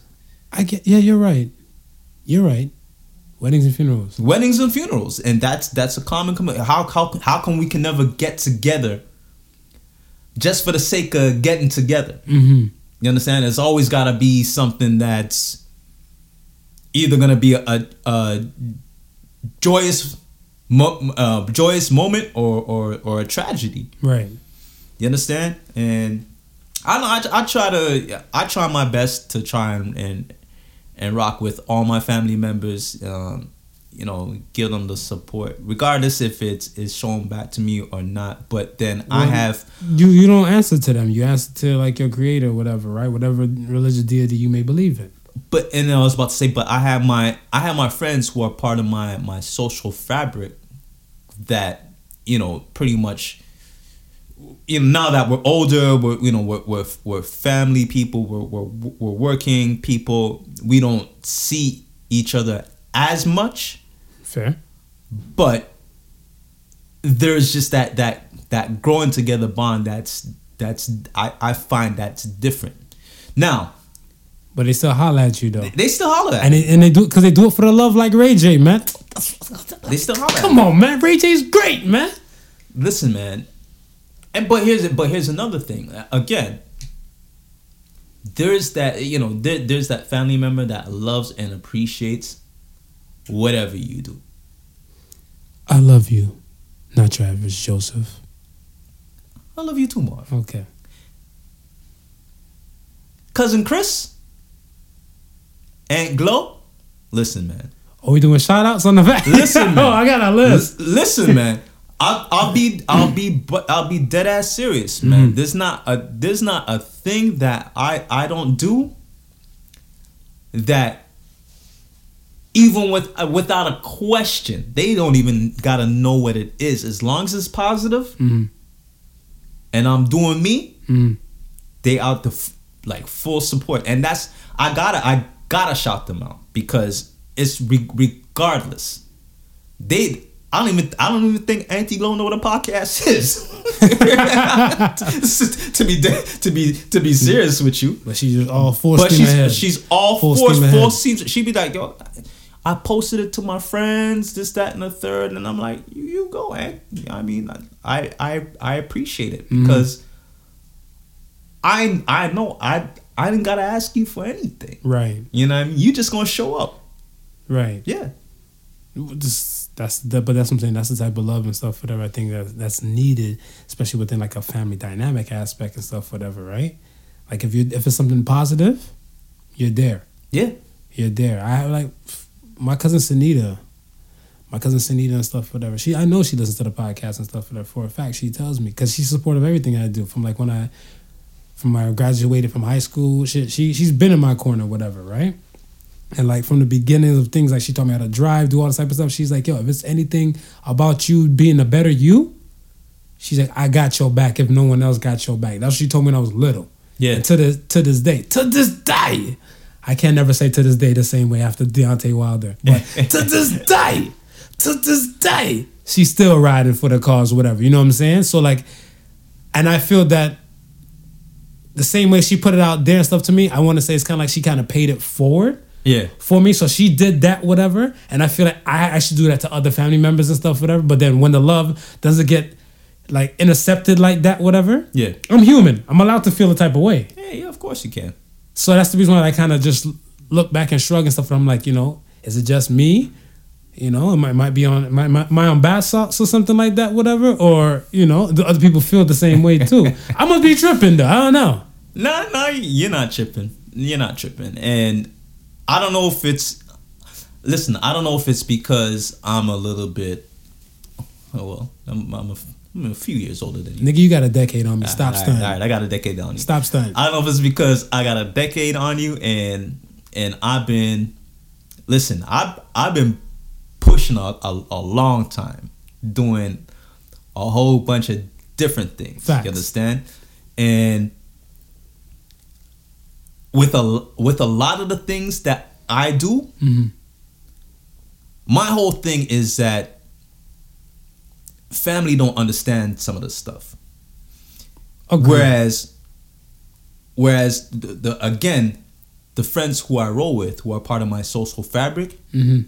I get. Yeah, you're right. You're right. Weddings and funerals. Weddings and funerals, and that's that's a common complaint. How how how come we can never get together just for the sake of getting together? Mm-hmm. You understand? There's always got to be something that's either gonna be a, a, a joyous, mo- uh, joyous moment or, or or a tragedy. Right. You understand? And I know. I, I try to. I try my best to try and and, and rock with all my family members. Um, you know, give them the support, regardless if it's is shown back to me or not. But then I have You you don't answer to them. You answer to like your creator, whatever, right? Whatever religious deity you may believe in. but and I was about to say, but I have my I have my friends who are part of my my social fabric that you know pretty much now that we're older we're you know we're we're, we're family people we're, we're we're working people we don't see each other as much Fair. but there's just that that that growing together bond that's that's I, I find that's different. Now But they still holler at you though. they still holler at And they, and they do because they do it for the love like Ray J, man. They still holler at Come me. on, man. Ray j is great, man. Listen, man. And but here's it but here's another thing. Again, there's that you know there, there's that family member that loves and appreciates whatever you do. I love you, not your average Joseph. I love you too, Marv. Okay. Cousin Chris, Aunt Glow. Listen, man. Are we doing shout outs on the back? Listen, oh, man. oh, I got a Lis- list. Listen, man. I'll, I'll be I'll be but I'll be dead ass serious, man. There's not a there's not a thing that I I don't do that even with uh, without a question they don't even gotta know what it is as long as it's positive Mhm. and I'm doing me Mhm. they out the f- like full support and that's i gotta i gotta shout them out because it's re- regardless they i don't even i don't even think auntie glow know what a podcast is to be to be to be serious with you But she's all full but steam ahead. she's she's all Full four steam four she be like yo I posted it to my friends, this, that, and the third, and I'm like, you, you go, eh? I mean, I, I, I appreciate it Mm-hmm. because I, I know I, I didn't gotta ask you for anything. right, You know what I mean? You just gonna show up. right. Yeah. Just, that's the, but that's what I'm saying. That's the type of love and stuff, whatever. I think that that's needed, especially within like a family dynamic aspect and stuff, whatever. Right? Like if you if it's something positive, you're there. Yeah. You're there. I have like my cousin Sunita, my cousin Sunita and stuff, whatever. She, I know she listens to the podcast and stuff, whatever. For a fact, she tells me because she's supportive of everything I do. From like when I, from I graduated from high school, she, she she's been in my corner, whatever, right? And like from the beginning of things, like she taught me how to drive, do all this type of stuff. She's like, yo, if it's anything about you being a better you, she's like, I got your back if no one else got your back. That's what she told me when I was little. Yeah. And to this to this day, to this day, I can't never say to this day the same way after Deontay Wilder. But to this day, to this day, she's still riding for the cause, whatever. You know what I'm saying? So like, and I feel that the same way she put it out there and stuff to me, I want to say it's kind of like she kind of paid it forward Yeah. for me. So she did that, whatever. And I feel like I, I should do that to other family members and stuff, whatever. But then when the love doesn't get like intercepted like that, whatever, Yeah. I'm human. I'm allowed to feel the type of way. Yeah, yeah, of course you can. So that's the reason why I kind of just look back and shrug and stuff. And I'm like, you know, is it just me? You know, it might, might be on, my my, I on bath salts or something like that, whatever? Or, you know, do other people feel the same way too? I must be tripping though. I don't know. No, no, you're not tripping. You're not tripping. And I don't know if it's listen, I don't know if it's because I'm a little bit oh well, I'm, I'm, a, I'm a few years older than you. Nigga, you got a decade on me. Stop All right, stunning. All right, I got a decade on you. Stop stunning. I don't know if it's because I got a decade on you and and I've been listen, I've I've been pushing a, a, a long time doing a whole bunch of different things. Facts. You understand? And with a with a lot of the things that I do, Mhm. my whole thing is that family don't understand some of the stuff. Agreed. Whereas, whereas the, the again, the friends who I roll with, who are part of my social fabric, Mhm.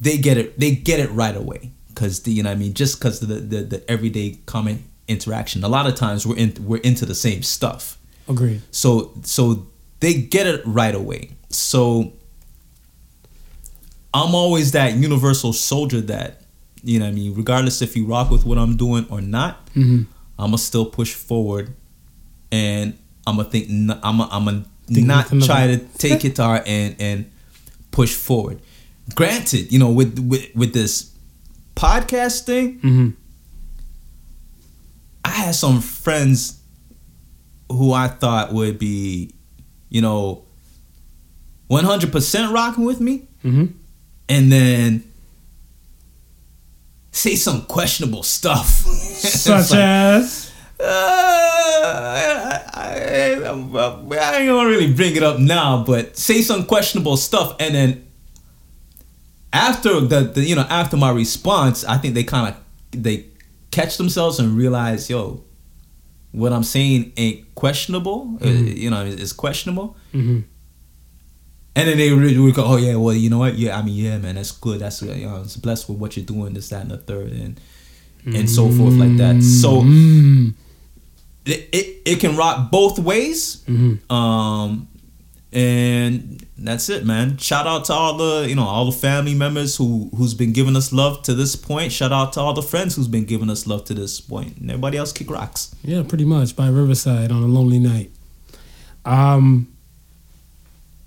they get it. They get it right away because you know what I mean. Just because the, the the everyday common interaction. A lot of times we're in we're into the same stuff. Agreed. So so they get it right away. So I'm always that universal soldier that you know what I mean. Regardless if you rock with what I'm doing or not, Mhm. I'ma still push forward, and I'ma think n- I'ma I'ma not try to take guitar and and push forward. Granted, you know with with with this podcast thing, Mhm. I had some friends who I thought would be, you know, 100% rocking with me, Mhm. and then say some questionable stuff. Such like, as. uh, I, I, I, I ain't gonna really bring it up now, but say some questionable stuff, and then after the, the you know after my response, I think they kind of they catch themselves and realize, yo, what I'm saying ain't questionable. uh, you know, it's questionable. Mm-hmm. And then they really would go, oh yeah, well you know what, yeah, I mean yeah, man, that's good. That's uh, you know, it's blessed with what you're doing, this, that, and the third, and and so forth like that. So Mm. it, it, it can rock both ways. Mhm. Um, and that's it, man. Shout out to all the you know all the family members who who's been giving us love to this point. Shout out to all the friends who's been giving us love to this point. And everybody else kick rocks. Yeah, pretty much by Riverside on a lonely night. Um,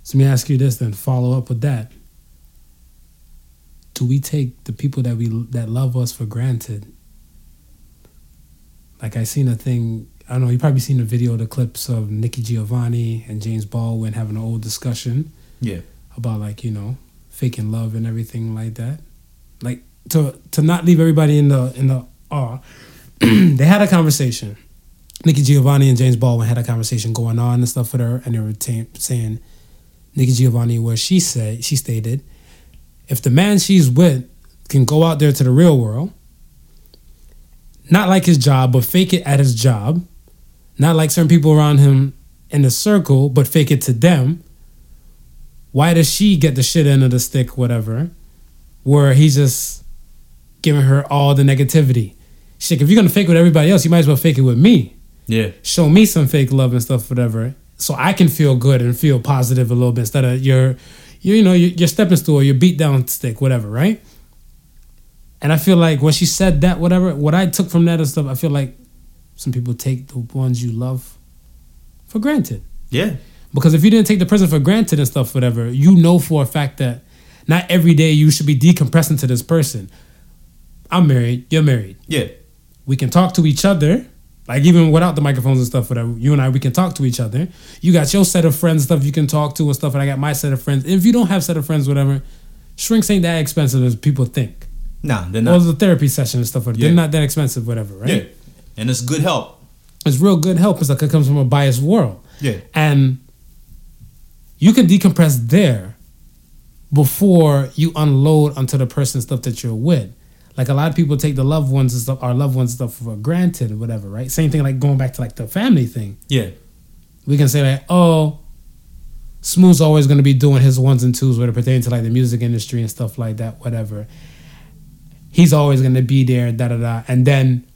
so let me ask you this then. Follow up with that. Do we take the people that we that love us for granted? Like I seen a thing. I don't know. You probably seen the video, the clips of Nikki Giovanni and James Baldwin having an old discussion Yeah. about like you know faking love and everything like that. Like to to not leave everybody in the in the awe. they had a conversation. Nikki Giovanni and James Baldwin had a conversation going on and stuff with her, and they were ta- saying Nikki Giovanni where she said she stated, if the man she's with can go out there to the real world, not like his job, but fake it at his job, not like certain people around him in the circle, but fake it to them why does she get the shit end of the stick, whatever, where he's just giving her all the negativity? Shit, if you're gonna fake it with everybody else, you might as well fake it with me. Yeah. Show me some fake love and stuff, whatever, so I can feel good and feel positive a little bit instead of your, your you know, your, your stepping stool, your beat down stick, whatever, right? And I feel like when she said that, whatever, what I took from that and stuff, I feel like some people take the ones you love for granted. Yeah. Because if you didn't take the person for granted and stuff, whatever, you know for a fact that not every day you should be decompressing to this person. I'm married, you're married. Yeah. We can talk to each other, like even without the microphones and stuff, whatever. You and I, we can talk to each other. You got your set of friends, stuff you can talk to and stuff, and I got my set of friends. If you don't have set of friends, whatever, shrinks ain't that expensive as people think. Nah, they're not. the therapy session and stuff, whatever. Yeah. they're not that expensive, whatever, right? Yeah. And it's good help. It's real good help. It's like it comes from a biased world. Yeah. And you can decompress there before you unload onto the person stuff that you're with. Like a lot of people take the loved ones and stuff, our loved ones stuff for granted or whatever, right? Same thing like going back to like the family thing. Yeah. We can say like, oh, Smooth's always gonna be doing his ones and twos when it pertains to like the music industry and stuff like that, whatever. He's always gonna be there, da da da. And then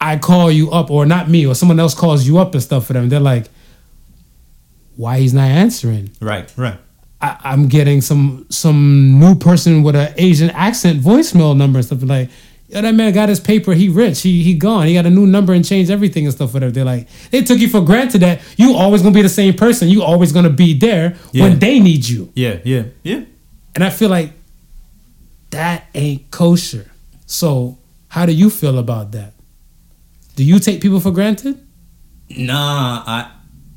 I call you up, or not me, or someone else calls you up and stuff for them. They're like, why he's not answering? Right. Right. I, I'm getting some some new person with an Asian accent voicemail number and stuff like, yo, that man got his paper. He rich. He he gone. He got a new number and changed everything and stuff. Whatever. They're like, they took you for granted that you always gonna be the same person. You always gonna be there Yeah. when they need you. Yeah. Yeah. Yeah. And I feel like that ain't kosher. So how do you feel about that? Do you take people for granted? Nah, I,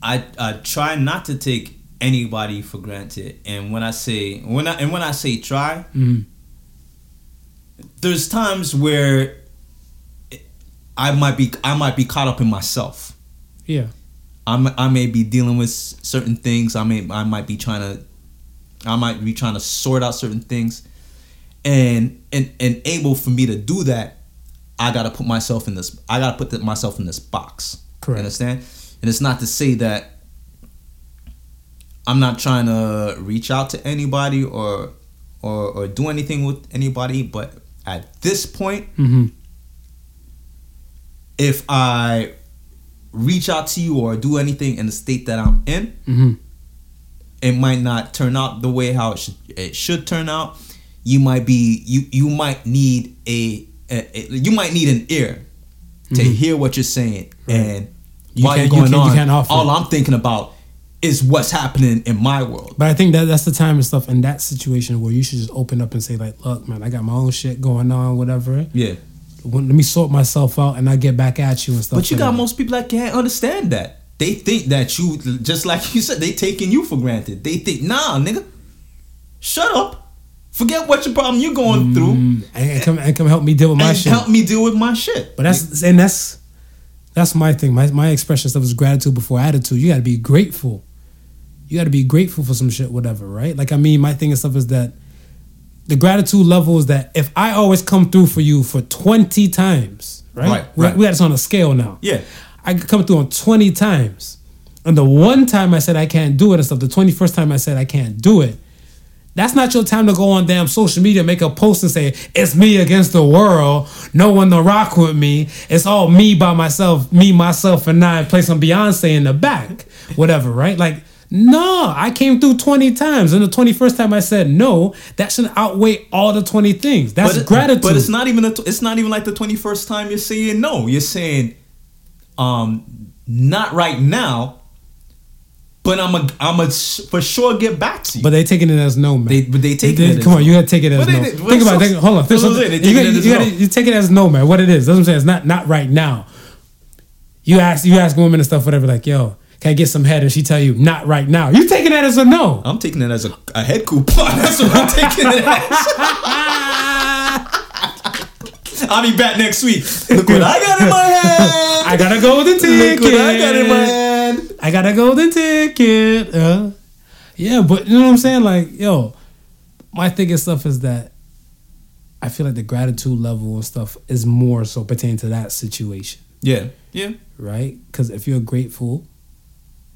I, I try not to take anybody for granted. And when I say when I and when I say try, Mhm. there's times where I might be I might be caught up in myself. Yeah. I'm, I may be dealing with certain things. I may I might be trying to I might be trying to sort out certain things, and and and able for me to do that, I gotta put myself in this. I gotta put the, myself in this box. Correct. You understand? And it's not to say that I'm not trying to reach out to anybody or or or do anything with anybody, but at this point, Mm-hmm. if I reach out to you or do anything in the state that I'm in, Mm-hmm. it might not turn out the way how it should it should turn out. You might be you you might need a- you might need an ear to mm-hmm. hear what you're saying Right. and You while you're can't- you going you on. can't all it. I'm thinking about is what's happening in my world. But I think that that's the time and stuff in that situation where you should just open up and say like, look, man, I got my own shit going on, whatever. Yeah, Let me sort myself out and I get back at you and stuff. but you like got that. most people that can't understand that. They think that you just like you said, they taking you for granted. They think, nah, nigga, shut up. Forget what your problem you're going through Mm, and, come and come help me deal with my and shit. help me deal with my shit. But that's and that's that's my thing. My my expression stuff is gratitude before attitude. You got to be grateful. You got to be grateful for some shit, whatever, right? Like I mean, my thing and stuff is that the gratitude level is that if I always come through for you for twenty times, right? Right, we, right. we got this on a scale now. yeah, I could come through on 20 times. And the one time I said I can't do it and stuff, the 21st time I said I can't do it, that's not your time to go on damn social media, make a post and say, it's me against the world. No one to rock with me. It's all me by myself, me, myself, and I. Play some Beyonce in the back. Whatever, right? Like, no, I came through 20 times. And the 21st time I said no, that should outweigh all the 20 things. That's but, gratitude. But it's not even a, it's not even like the 21st time you're saying no. You're saying um not right now, but I'm a I'm a for sure get back to you. But they taking it as no, man. They- but they taking They- it as come on, no. you gotta take it as But no. they- think about so- it. Think, hold on. that's what I'm saying, you, taking gotta, it as you, gotta, no. you take it as no, man. What it is. That's what I'm saying. It's not not right now. You ask you ask women and stuff, whatever. Like, yo, can I get some head? And she tell you, not right now. You taking that as a no. I'm taking it as a, a head coupon. That's what I'm taking it as. I'll be back next week. Look what I got in my hand. I got a golden ticket. Look what I got in my hand. I got a golden ticket. Uh, yeah, but you know what I'm saying? Like, yo, my thing and stuff is that I feel like the gratitude level and stuff is more so pertaining to that situation, Yeah, yeah, right? Because if you're grateful,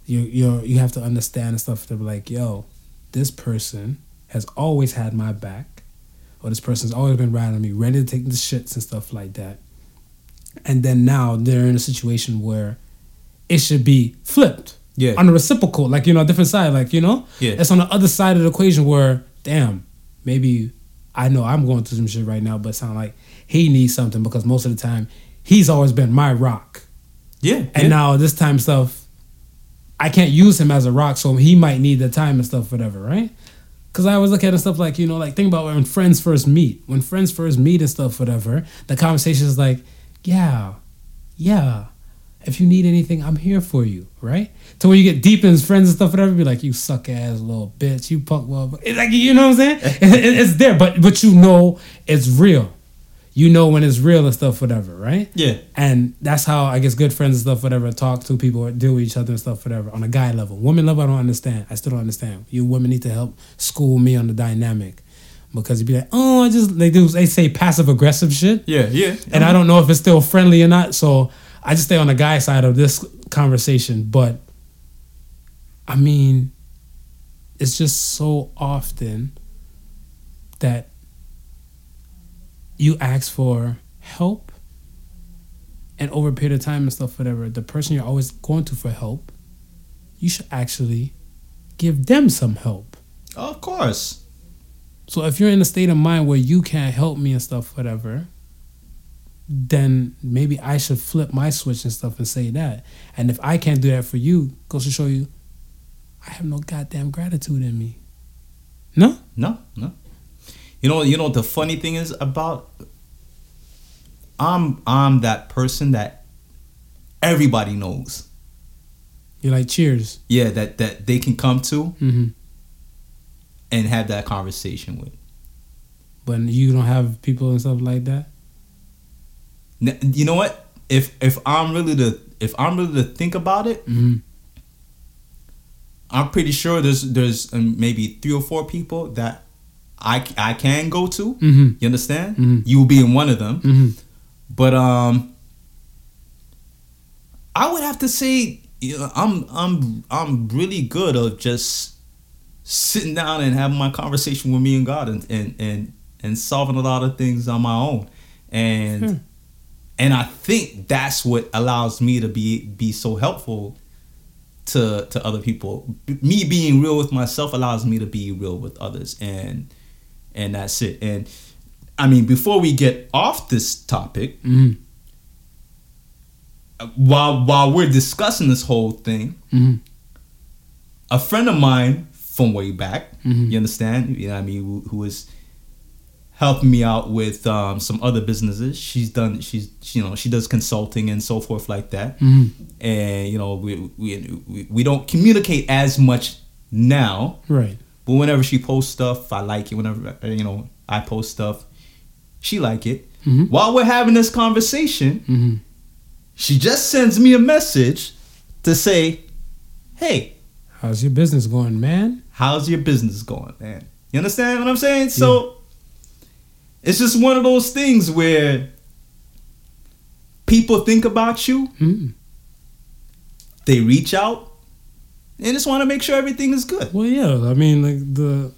you you you have to understand and stuff to be like, yo, this person has always had my back, or this person's always been riding me, ready to take the shits and stuff like that. And then now they're in a situation where it should be flipped yeah. on the reciprocal, like you know, a different side, like you know, Yeah. it's on the other side of the equation where, damn, maybe I know I'm going through some shit right now, but it sound like he needs something because most of the time he's always been my rock, yeah, and yeah. now this time stuff, I can't use him as a rock, so he might need the time and stuff, whatever, right? Because I always look at it stuff like you know, like think about when friends first meet, when friends first meet and stuff, whatever. The conversation is like, yeah, yeah. If you need anything, I'm here for you, right? So when you get deep in as friends and stuff, whatever, be like, you suck ass little bitch, you punk motherfucker. It's like you know what I'm saying? It- it- it's there, but but you know it's real. You know when it's real and stuff, whatever, right? yeah, And that's how I guess good friends and stuff, whatever, talk to people or deal with each other and stuff, whatever. On a guy level, woman level, I don't understand. I still don't understand. You women need to help school me on the dynamic because you'd be like, oh, I just they do they say passive aggressive shit, yeah, yeah. and I don't know if it's still friendly or not. So I just stay on the guy side of this conversation. But I mean, it's just so often that you ask for help and over a period of time and stuff, whatever, the person you're always going to for help, you should actually give them some help. of course. So if you're in a state of mind where you can't help me and stuff, whatever, then maybe I should flip my switch and stuff and say that. And if I can't do that for you, goes to show you I have no goddamn gratitude in me. No? No, no. You know, you know what the funny thing is about I'm I'm that person that everybody knows. You're like, cheers. Yeah, that that they can come to hmm and have that conversation with. But you don't have people and stuff like that? You know what? If if I'm really to if I'm really to think about it, hmm I'm pretty sure there's there's um, maybe three or four people that I I can go to. hmm You understand? Mhm. You will be in one of them. hmm But um, I would have to say you know, I'm I'm I'm really good of just sitting down and having my conversation with me and God and and and, and solving a lot of things on my own, and Hmm. And I think that's what allows me to be be so helpful to to other people. B- Me being real with myself allows me to be real with others, and and that's it. And I mean, before we get off this topic, hmm uh, while while we're discussing this whole thing, hmm a friend of mine from way back, Mhm. you understand? You know, what I mean, who, who is helping me out with um, some other businesses. She's done. She's you know she does consulting and so forth like that. hmm And you know we we we, we don't communicate as much now. Right. But whenever she posts stuff, I like it. Whenever uh, you know I post stuff, she like it. Mhm. While we're having this conversation, hmm she just sends me a message to say, "Hey, How's your business going, man? how's your business going, man?" You understand what I'm saying? So it's just one of those things where people think about you, hmm they reach out and just want to make sure everything is good. Well, yeah. I mean, like the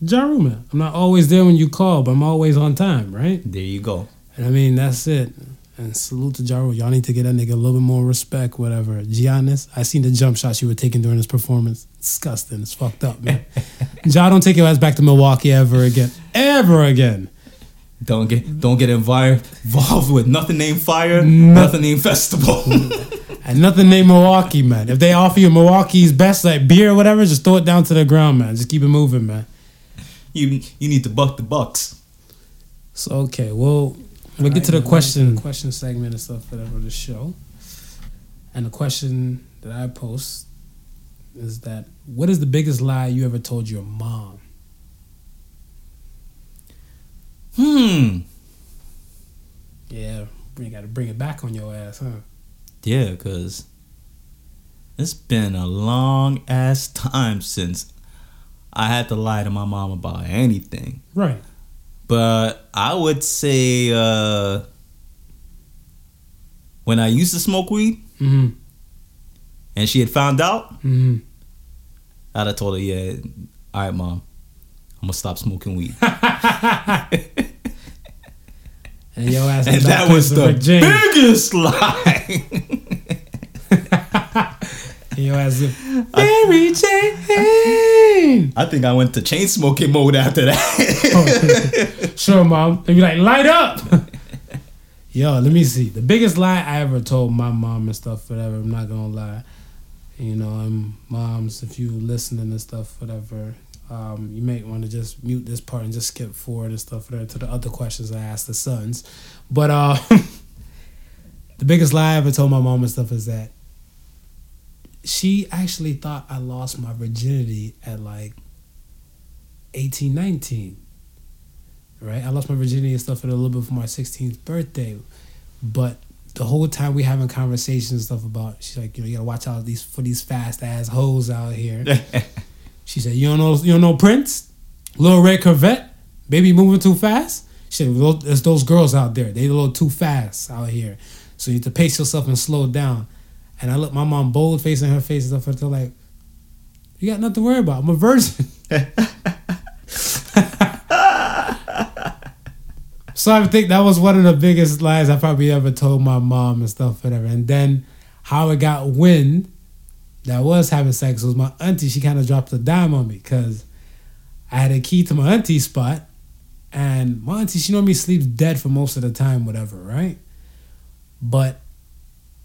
Ja Rule. I'm not always there when you call, but I'm always on time, right? There you go. And I mean, that's it. And salute to Ja Rule. Y'all need to get that nigga a little bit more respect, whatever. Giannis, I seen the jump shots you were taking during his performance. Disgusting. It's fucked up, man. ja, don't take your ass back to Milwaukee ever again. Ever again. Don't get don't get invi- involved with nothing named fire, nothing named festival. And nothing named Milwaukee, man. If they offer you Milwaukee's best like beer or whatever, just throw it down to the ground, man. Just keep it moving, man. you you need to buck the bucks. So okay, well we'll get to the question question segment and stuff whatever the show. And the question that I post is that what is the biggest lie you ever told your mom? Hmm. Yeah, you got to bring it back on your ass, huh? Yeah, because it's been a long ass time since I had to lie to my mom about anything. Right. But I would say uh, when I used to smoke weed Mm-hmm. and she had found out, Mm-hmm. I'd have told her, yeah, all right, mom, I'm gonna stop smoking weed. And your ass and that was the Rick James. biggest lie. And your ass went, Mary Jane. I think I went to chain smoking mode after that. Oh. Sure, mom. They be like, light up. Yo, let me see. The biggest lie I ever told my mom and stuff, whatever. I'm not gonna lie. You know, and moms, if you listening and stuff, whatever, um, you may want to just mute this part and just skip forward and stuff whatever, to the other questions I asked the sons. But uh, the biggest lie I ever told my mom and stuff is that she actually thought I lost my virginity at like 18, 19 right? I lost my virginity and stuff at a little bit for my 16th birthday, but the whole time we having conversations and stuff about, she's like, you know, you gotta watch out these for these fast ass hoes out here. she said, you don't know, you don't know Prince, little red Corvette, baby moving too fast. She said, there's those girls out there, they a little too fast out here, so you need to pace yourself and slow down. And I look my mom bold face in her face and stuff, like, you got nothing to worry about. I'm a virgin. So I think that was one of the biggest lies I probably ever told my mom and stuff, whatever. And then how it got wind that was having sex was my auntie. She kind of dropped a dime on me because I had a key to my auntie's spot, and my auntie she normally sleeps dead for most of the time, whatever, right? But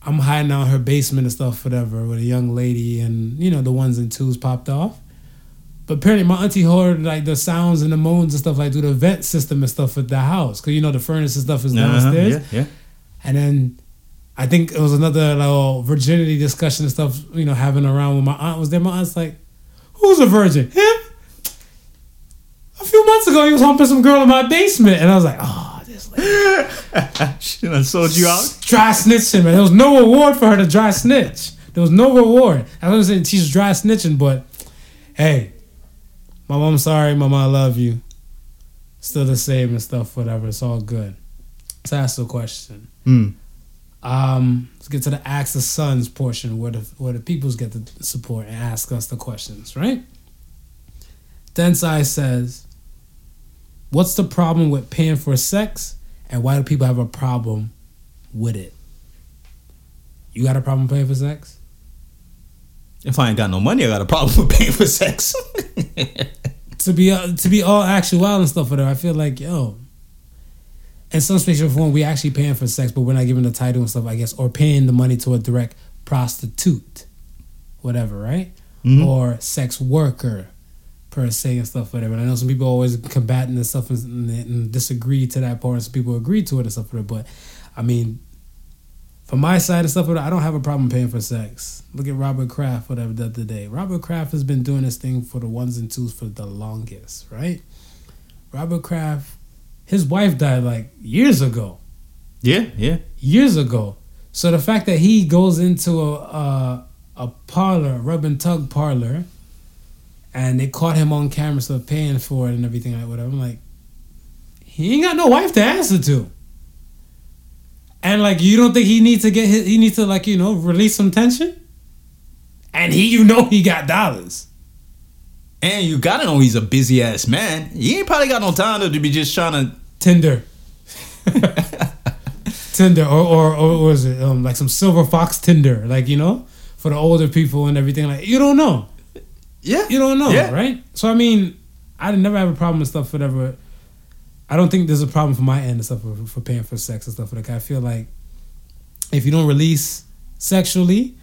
I'm hiding out in her basement and stuff, whatever, with a young lady, and you know the ones and twos popped off. But apparently, my auntie heard like the sounds and the moans and stuff like through the vent system and stuff at the house, cause you know the furnace and stuff is downstairs. Uh-huh, yeah, yeah. And then I think it was another like oh, virginity discussion and stuff, you know, having around when my aunt was there. My aunt's like, "Who's a virgin? Him?" A few months ago, he was humping some girl in my basement, and I was like, "Oh, this lady she done sold you out. dry snitching, man. There was no reward for her to dry snitch. There was no reward. I was saying she's dry snitching, but hey, my mom, sorry, mama, I love you. Still the same and stuff, whatever. It's all good. Let's ask the question. Mm. Um, let's get to the Ask the Sons portion where the where the peoples get the support and ask us the questions, right? Densai says, What's the problem with paying for sex and why do people have a problem with it? You got a problem paying for sex? If I ain't got no money, I got a problem with paying for sex. To be uh, to be all actual and stuff whatever, I feel like, yo, in some spatial form, we actually paying for sex, but we're not giving the title and stuff, I guess, or paying the money to a direct prostitute, whatever, right? Mhm. Or sex worker, per se, and stuff, whatever. And I know some people always combating and stuff and, and disagree to that part, and some people agree to it and stuff, whatever. But I mean, from my side and stuff, I don't have a problem paying for sex. Look at Robert Kraft, whatever, the other day. Robert Kraft has been doing this thing for the ones and twos for the longest, right? Robert Kraft, his wife died like years ago yeah, yeah. years ago. So the fact that he goes into a a, a parlor, rub and tug parlor, and they caught him on camera, so paying for it and everything like whatever. I'm like, he ain't got no wife to answer to. And like, you don't think he needs to get his, he needs to like you know release some tension? and he, you know, he got dollars. And you gotta know he's a busy ass man. He ain't probably got no time to be just trying to. Tinder. Tinder, or, or or what was it um, like some silver fox Tinder, like you know, for the older people and everything. Like you don't know, Yeah. you don't know, Yeah. right? So I mean, I never have a problem with stuff, whatever. I don't think there's a problem for my end and stuff for, for paying for sex and stuff like that. I feel like if you don't release sexually,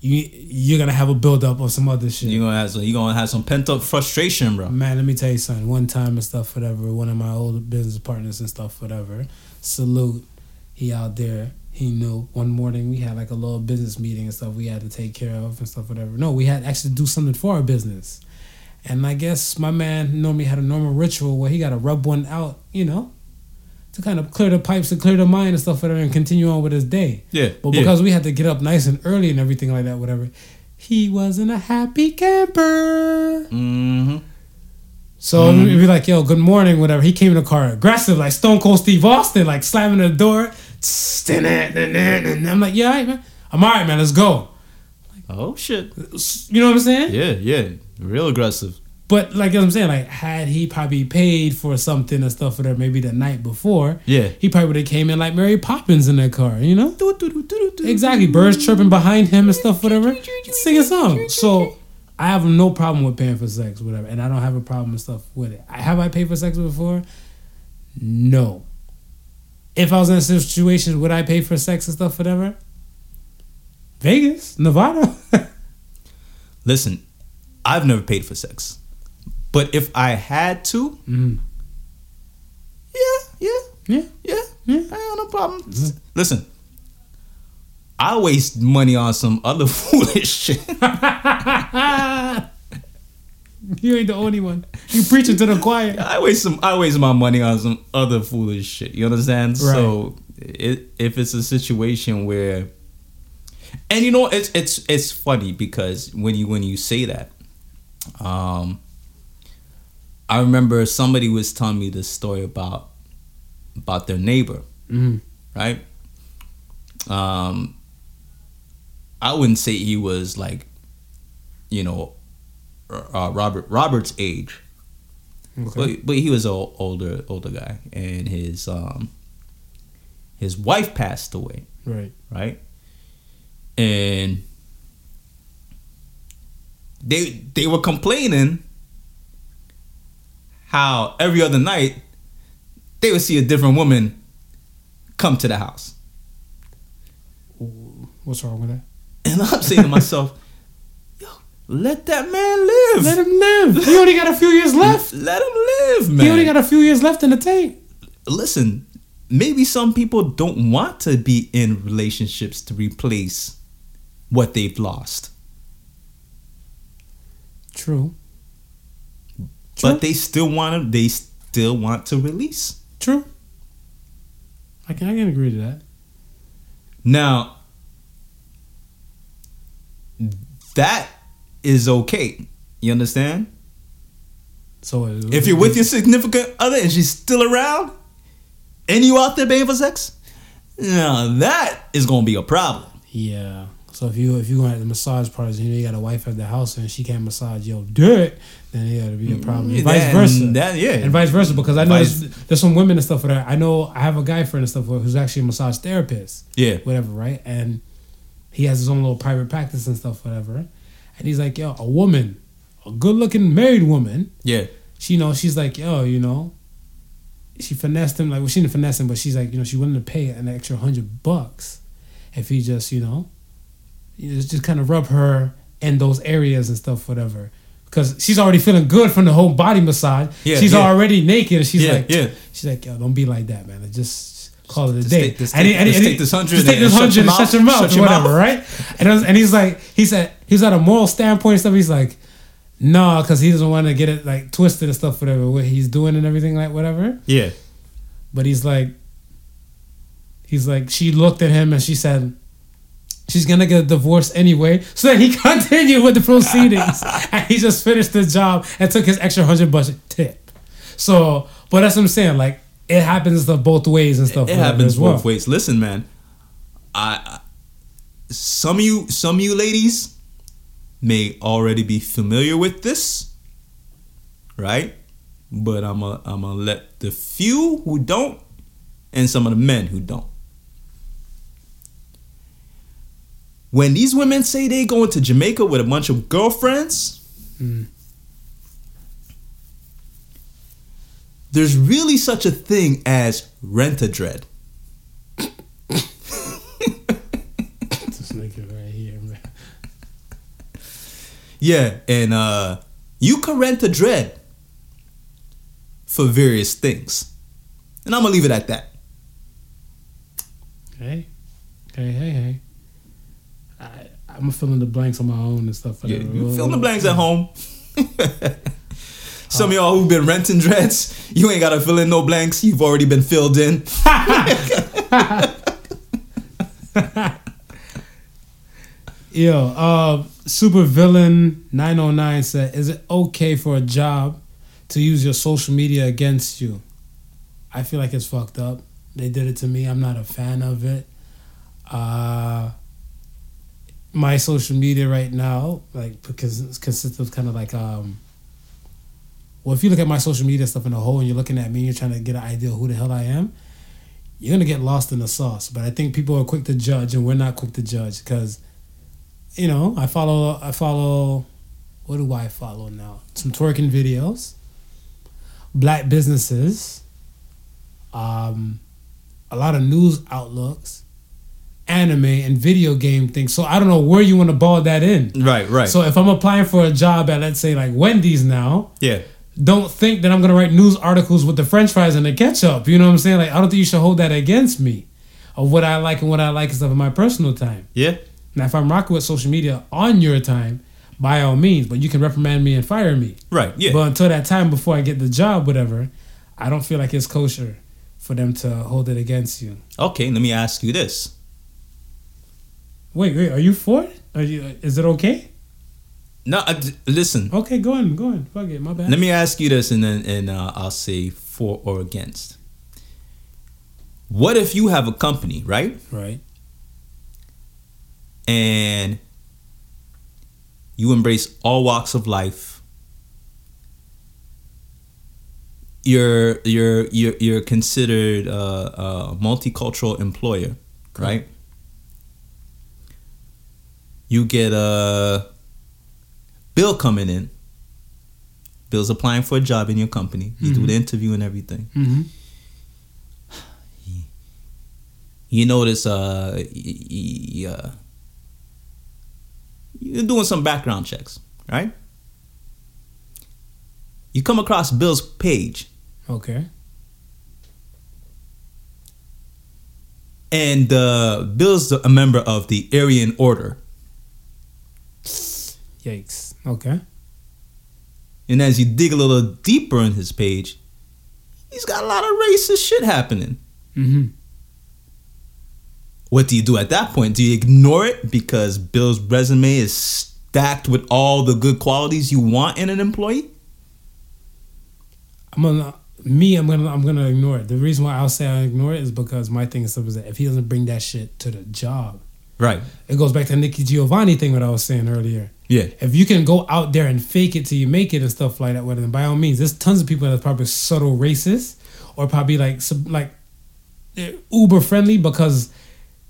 you you're gonna have a buildup of some other shit. You gonna have some, you gonna have some pent up frustration, bro. Man, let me tell you something. One time and stuff, whatever. One of my old business partners and stuff, whatever. Salute. He out there. He knew. One morning we had like a little business meeting and stuff we had to take care of and stuff, whatever. No, we had actually do something for our business. And I guess my man normally had a normal ritual where he got to rub one out, you know, to kind of clear the pipes, to clear the mind and stuff, whatever, and continue on with his day. Yeah. But yeah. because we had to get up nice and early and everything like that, whatever, he wasn't a happy camper. hmm So it'd be like, yo, good morning, whatever. He came in the car aggressive, like Stone Cold Steve Austin, like slamming the door. And I'm like, yeah, all right, man. I'm all right, man. Let's go. Like, Oh shit. You know what I'm saying? Yeah, yeah. Real aggressive. But like I'm saying, like had he probably paid for something and stuff for that maybe the night before, Yeah. he probably would have came in like Mary Poppins in that car, you know? Exactly. Birds chirping behind him and stuff, whatever. Sing a song. So I have no problem with paying for sex, whatever. And I don't have a problem with stuff with it. Have I paid for sex before? No. If I was in a situation, would I pay for sex and stuff, whatever? Vegas, Nevada. Listen, I've never paid for sex, but if I had to, mm. yeah, yeah, Yeah. yeah, Yeah. I have no problem. Listen, I waste money on some other foolish shit. you ain't the only one. You preaching to the choir. I waste some. I waste my money on some other foolish shit. You understand? So, it, if it's a situation where, and you know, it's it's it's funny because when you when you say that, um, I remember somebody was telling me this story about about their neighbor, Mm. right? Um, I wouldn't say he was like, you know, uh, Robert Robert's age. Okay. But but he was an older older guy, and his um his wife passed away, Right. right? And they they were complaining how every other night they would see a different woman come to the house, What's wrong with that? and I'm saying to myself, "Yo, let that man live. Let him live. He only got a few years left. Let him live, man. He only got a few years left in the tank. listen, maybe some people don't want to be in relationships to replace what they've lost, True. But they still want to. They still want to release. True. I can I can agree to that. Now, that is okay. You understand? So If you're with your significant other and she's still around, and you out there paying for sex, now that is gonna be a problem. yeah. So if you if you want the massage parties, you know you got a wife at the house and she can't massage your dick, then yeah, it'll be a problem. Mm, and vice That- versa. That, yeah. and vice versa because I know Vice- there's, there's some women and stuff that I know I have a guy friend and stuff who's actually a massage therapist, yeah. whatever, right? And he has his own little private practice and stuff, whatever. And he's like, yo, a woman, a good looking married woman, Yeah. she you know she's like yo you know she finessed him like well she didn't finesse him but she's like you know she willing to pay an extra hundred bucks if he just you know you know, just kind of rub her in those areas and stuff whatever because she's already feeling good from the whole body massage Yeah, she's yeah. already naked and she's Yeah, like yeah. she's like yo don't be like that man just call it a day just take- and he- just and take he- this hundred just take and this hundred and shut mouth. your mouth Shut your whatever mouth. right and, was, and he's like he said he's at a moral standpoint and stuff he's like no, because he doesn't want to get it like twisted and stuff, whatever, what he's doing and everything, like whatever. Yeah. But he's like, he's like, she looked at him and she said, she's gonna get a divorce anyway. So then he continued with the proceedings and he just finished the job and took his extra hundred bucks tip. So, but that's what I'm saying. Like, it happens the both ways and stuff. It happens as well. both ways. Listen, man. I, I some of you some of you ladies may already be familiar with this, right? But I'm going I'm to let the few who don't and some of the men who don't. When these women say they going to Jamaica with a bunch of girlfriends, Mm. there's really such a thing as rent a dread. This nigga right here, man. Yeah, and uh you can rent a dread for various things. And I'm gonna leave it at that. Hey, hey, hey, hey. I'm filling the blanks on my own and stuff. Yeah, whatever. you fill in the blanks at home. Some of y'all who've been renting dreads, you ain't gotta fill in no blanks. You've already been filled in. Yo, uh, super villain 909 said, "Is it okay for a job to use your social media against you?" I feel like it's fucked up. They did it to me. I'm not a fan of it. Uh, my social media right now, like, because it consists of kind of like, um, well, if you look at my social media stuff in a whole and you're looking at me, and you're trying to get an idea of who the hell I am. You're gonna get lost in the sauce. But I think people are quick to judge, and we're not quick to judge because you know, I follow I follow what do I follow now? Some twerking videos, black businesses, um, a lot of news outlooks, anime and video game things. So I don't know where you want to ball that in. Right, right. So if I'm applying for a job at let's say like Wendy's now, yeah. don't think that I'm gonna write news articles with the French fries and the ketchup. You know what I'm saying? Like I don't think you should hold that against me of what I like and what I like and stuff in my personal time. Yeah. Now, if I'm rocking with social media on your time, by all means, but you can reprimand me and fire me. Right, yeah. But until that time, before I get the job, whatever, I don't feel like it's kosher for them to hold it against you. okay, let me ask you this. Wait, wait, are you for it? Are you? Is it okay? No, uh, listen. Okay, go on, go on. Fuck it, my bad. Let me ask you this, and then and uh, I'll say for or against. What if you have a company, right? right. and you embrace all walks of life you're you're you're, you're considered a, a multicultural employer right you get a bill coming in bill's applying for a job in your company you do the interview and everything Mm-hmm. you notice uh, y- y- uh you're doing some background checks, right? You come across Bill's page, Okay. and uh, Bill's a member of the Aryan Order. Yikes. Okay. And as you dig a little deeper in his page, he's got a lot of racist shit happening. Mm-hmm. What do you do at that point? Do you ignore it because Bill's resume is stacked with all the good qualities you want in an employee? I'm gonna me. I'm gonna I'm gonna ignore it. The reason why I'll say I ignore it is because my thing is simple is that if he doesn't bring that shit to the job, Right. it goes back to Nikki Giovanni thing what I was saying earlier. Yeah. If you can go out there and fake it till you make it and stuff like that, well, then by all means, there's tons of people that's probably subtle racist or probably like sub- like uber friendly because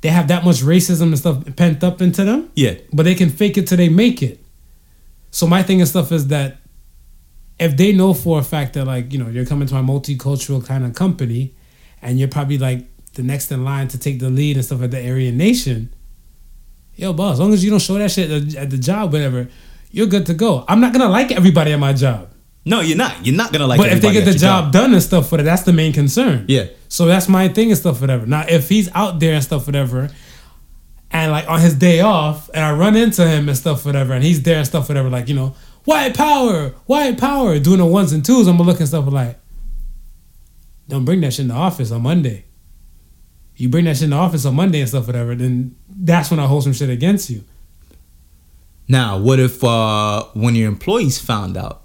they have that much racism and stuff pent up into them, Yeah. but they can fake it till they make it. So my thing and stuff is that if they know for a fact that like you know you're coming to my multicultural kind of company, and you're probably like the next in line to take the lead and stuff at the Aryan Nation, yo, boss, as long as you don't show that shit at the, at the job, whatever, you're good to go. I'm not gonna like everybody at my job, No, you're not. You're not gonna like. but if they get the your job, done and stuff for that, that's the main concern. Yeah. So that's my thing and stuff, whatever. Now, if he's out there and stuff, whatever, and like on his day off, and I run into him and stuff, whatever, and he's there and stuff, whatever, like you know, white power, white power, doing the ones and twos, I'm gonna look and stuff like, don't bring that shit in the office on Monday. You bring that shit in the office on Monday and stuff, whatever, then that's when I hold some shit against you. Now, what if uh, one of your employees found out,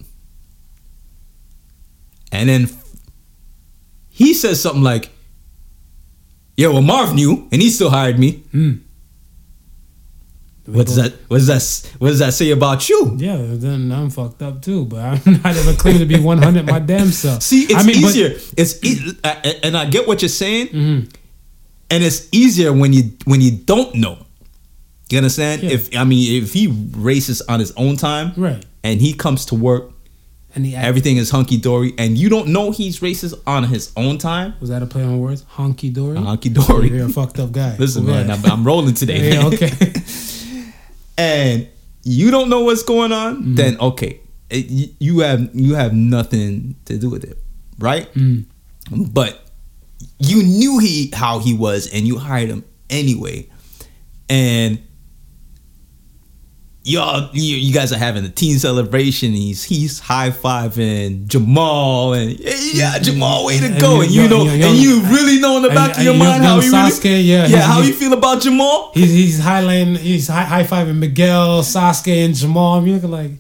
and then he says something like, "Yeah, well, Marv knew, and he still hired me." Mm. What does that what does that what does that say about you? Yeah, then I'm fucked up too. But I'm not even claiming to be 100 my damn self. See, it's I mean, but- easier. it's e- and I get what you're saying, Mhm. And it's easier when you when you don't know. You understand? Yeah. If I mean, if he races on his own time, Right. and he comes to work, And he everything is hunky dory, and you don't know he's racist on his own time, was that a play on words? Honky dory. hunky dory. You're a fucked up guy. Listen, man. I'm, I'm rolling today. Yeah, okay. and you don't know what's going on, Mm-hmm. then okay, it, you, you have you have nothing to do with it, right? Mm. But you knew he how he was, and you hired him anyway, and. Y'all, you, you guys are having a team celebration. He's he's high fiving Jamal, and yeah, Jamal, way to go! you- And you young- know, young- and you really know in the and- back of and your young- mind how young he really, yeah, yeah, how you feel about Jamal? He's he's highlighting he's high fiving Miguel, Sasuke, and Jamal. I'm looking like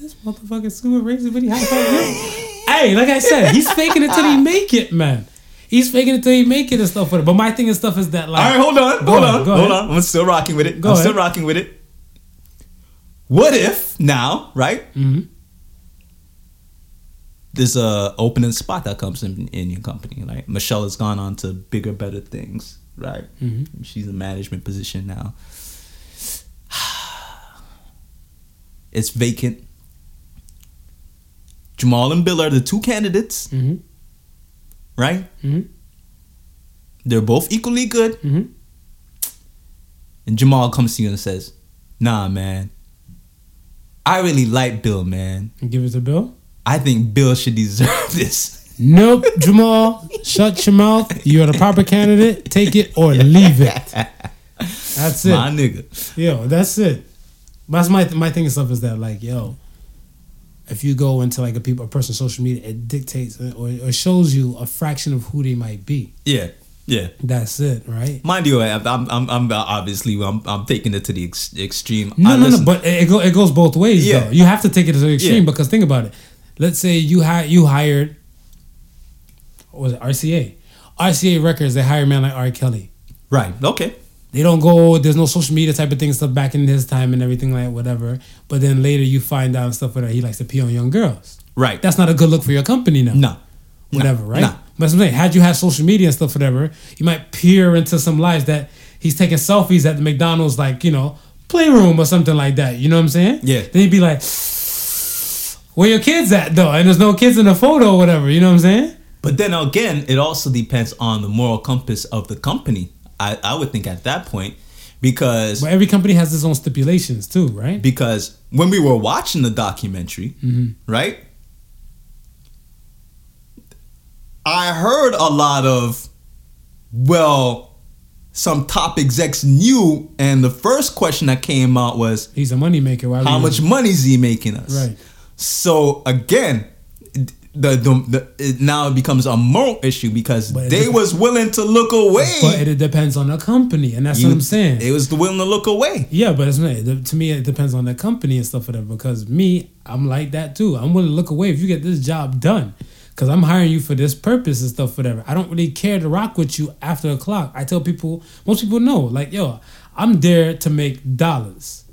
this motherfucker super racist, but he high fiving. hey, like I said, he's faking it till he make it, man. He's faking it till he make it and stuff with it. But my thing and stuff is that like, All right, hold on, hold ahead, on, go hold ahead. on. I'm still rocking with it. Go I'm still rocking with it. What if now, right? There's a opening spot that comes in in your company. Like Michelle has gone on to bigger, better things, right? She's in management position now. It's vacant. Jamal and Bill are the two candidates, Mhm. Right? Mhm. They're both equally good. Mhm. And Jamal comes to you and says, Nah, man. I really like Bill, man. give it to Bill. I think Bill should deserve this. Nope, Jamal, shut your mouth. You're the proper candidate. Take it or leave it. That's it. My nigga. Yo, that's it. That's my my thing and stuff is that like yo, if you go into like a people a person's social media, it dictates uh, or, or shows you a fraction of who they might be. Yeah. Yeah. That's it, right? Mind you, I'm, I'm, I'm, obviously, I'm, I'm taking it to the ex- extreme. No, I no, listen- no. But it, go, it goes both ways. Yeah. though. you have to take it to the extreme Yeah. because think about it. Let's say you hi- you hired, what was it RCA? RCA Records. They hire a man like R. Kelly. Right. Okay. They don't go there's no social media type of thing stuff back in his time and everything like whatever but then later you find out and stuff where he likes to pee on young girls Right. that's not a good look for your company now no. whatever No. right No. but I'm saying had you had social media and stuff whatever you might peer into some lives that he's taking selfies at the McDonald's like you know playroom or something like that you know what I'm saying Yeah. then he'd be like where your kids at though and there's no kids in the photo or whatever you know what I'm saying But then again, it also depends on the moral compass of the company. I, I would think at that point, because but every company has its own stipulations too right because when we were watching the documentary, mm-hmm. right? I heard a lot of, well, some top execs knew, and the first question that came out was, he's a moneymaker why "How much money is he making us?" Right. So again, the, the, the it now it becomes a moral issue because they was willing to look away. But it, depends on the company, and that's You- what I'm saying. It was the willing to look away. yeah, but it's it- To me, it depends on the company and stuff like that. Because me, I'm like that too. I'm willing to look away if you get this job done, because I'm hiring you for this purpose and stuff, whatever. I don't really care to rock with you after the clock. I tell people, most people know, like, yo, I'm there to make dollars,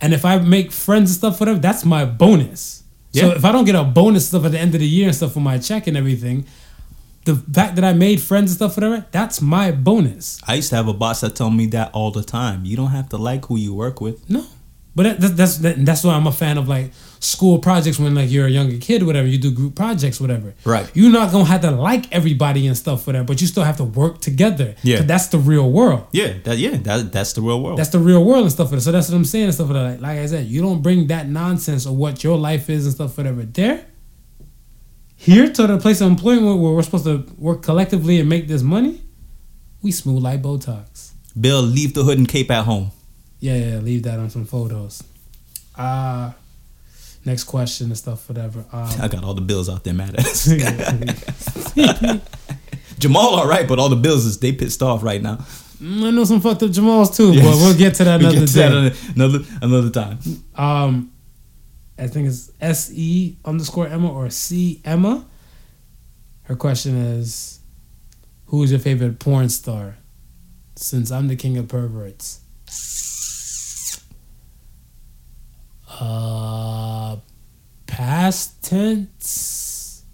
and if I make friends and stuff, whatever, that's my bonus. So if I don't get a bonus stuff at the end of the year and stuff for my check and everything, the fact that I made friends and stuff, whatever, that's my bonus. I used to have a boss that told me that all the time. You don't have to like who you work with. No, but that, that, that's that, that's why I'm a fan of like school projects when like you're a younger kid, whatever. You do group projects, whatever. Right. You're not gonna have to like everybody and stuff, whatever. But you still have to work together. Yeah. that's the real world. Yeah, that yeah, that that's the real world. That's the real world and stuff. Whatever. So that's what I'm saying and stuff. Whatever. Like, like I said, you don't bring that nonsense of what your life is and stuff, whatever. There. Here to the place of employment where we're supposed to work collectively and make this money, we smooth like Botox. Bill, leave the hood and cape at home. Yeah, yeah, leave that on some photos. Uh next question and stuff, whatever. Um, I got all the bills out there mad at us. Jamal, all right, but all the bills is they pissed off right now. I know some fucked up Jamals too, Yes. but we'll get to that We'll another get to that day. another another time. Um, I think it's S E underscore Emma or C Emma. Her question is, who is your favorite porn star? Since I'm the king of perverts. Uh, past tense.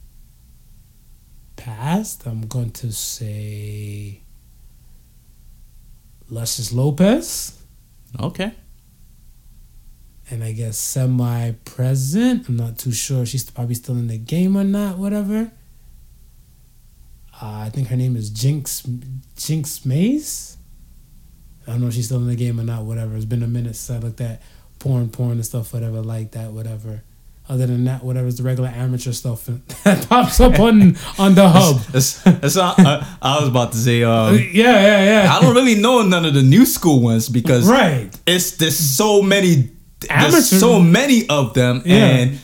Past. I'm going to say. Luscious Lopez. Okay. And I guess semi present. I'm not too sure she's probably still in the game or not. Whatever. Uh, I think her name is Jynx Jynx Maze. I don't know if she's still in the game or not. Whatever. It's been a minute since I looked at porn, porn and stuff. Whatever like that. Whatever. Other than that, whatever is the regular amateur stuff that pops up on on the hub. It's, it's not, I, I was about to say. Um, yeah, yeah, yeah. I don't really know none of the new school ones because Right. it's there's so many Amateur- there's so many of them Yeah. and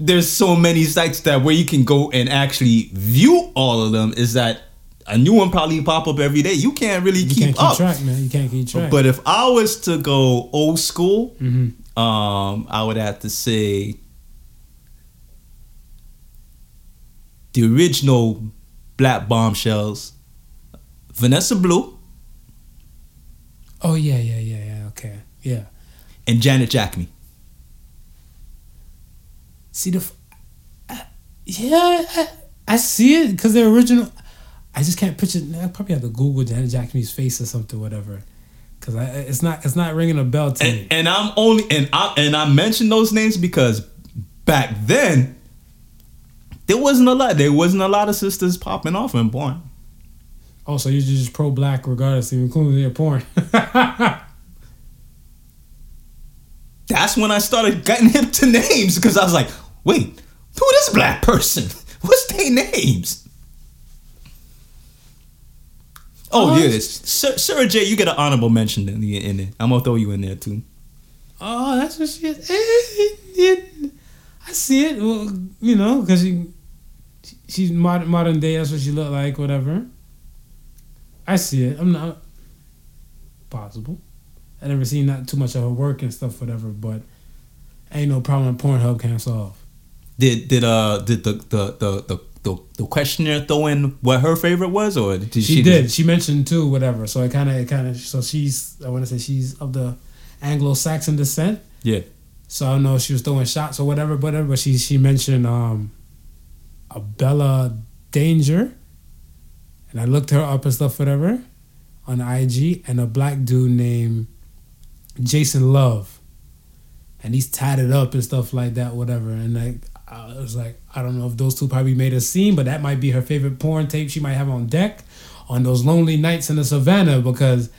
there's so many sites that where you can go and actually view all of them is that a new one probably pop up every day you can't really You keep can't keep up track, man. You can't keep track. but if i was to go old school Mhm. um i would have to say the original black bombshells vanessa blue oh yeah, yeah, yeah, yeah. Okay, yeah. and janet jacme See the, f- I- yeah, I, I see it because they're original. I just can't picture. I probably have to Google Janet Jacme's face or something, whatever. Because I, it's not it's not ringing a bell to me. and, and I'm only and I and I mentioned those names because back then there wasn't a lot. There wasn't a lot of sisters popping off in porn. Oh, also, you're just pro black regardless, including your porn. That's when I started getting hip to names because I was like, wait, who this black person? What's their names? Oh, Oh, yeah, it's- Sir, Sarah J. You get an honorable mention in, the, in it. I'm gonna throw you in there too. oh, that's what she is. Eh, eh, eh, I see it. Well, you know, because she, she's modern modern day. That's what she look like. Whatever. I see it. I'm not possible. I never seen that too much of her work and stuff, whatever. But ain't no problem Pornhub can't solve. Did did uh did the the the the, the, the questionnaire throw in what her favorite was, or did She, she, did. She mentioned too, whatever. So it kind of, it kind of. So she's. I want to say she's of the Anglo-Saxon descent. Yeah. So I don't know if she was throwing shots or whatever, whatever. But she she mentioned um, a Bella Danger, and I looked her up and stuff, whatever, on IG, and a black dude named Jason Love, and he's tatted up and stuff like that, whatever. And like I was like, I don't know if those two probably made a scene, but that might be her favorite porn tape she might have on deck on those lonely nights in the savannah because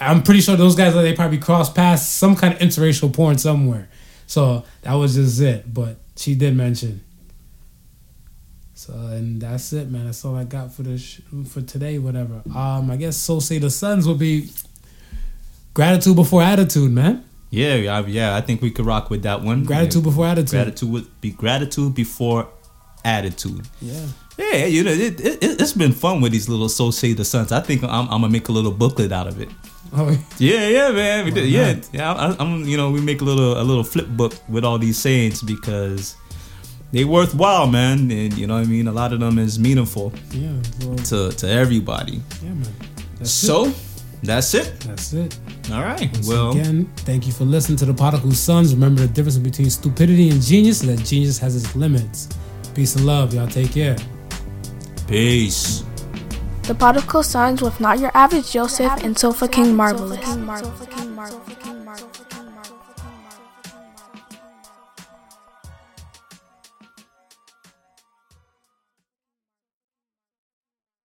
I'm pretty sure those guys they probably crossed past some kind of interracial porn somewhere. So that was just it. But she did mention. So and that's it, man. That's all I got for the sh- for today. Whatever. Um, I guess so. Say the Suns will be gratitude before attitude, man. Yeah, I, yeah, I think we could rock with that one. Gratitude Yeah. before attitude. Gratitude would be gratitude before attitude. Yeah. Yeah, you know, it, it, it's been fun with these little so say the sons. I think I'm, I'm gonna make a little booklet out of it. Oh, Yeah, yeah, man. We Why did, yeah, not? yeah. I, I'm, you know, we make a little a little flip book with all these sayings because they worthwhile, man. And you know, what I mean, a lot of them is meaningful yeah. Well, to to everybody. yeah, man. That's so it. That's it. that's it. All right. Once well, again, thank you for listening to the Podical Sons. Remember the difference between stupidity and genius is that genius has its limits. Peace and love. Y'all take care. peace. The Podical Sons with Not Your Average Joseph and Sofa King Marvelous. Sofa King Marvelous.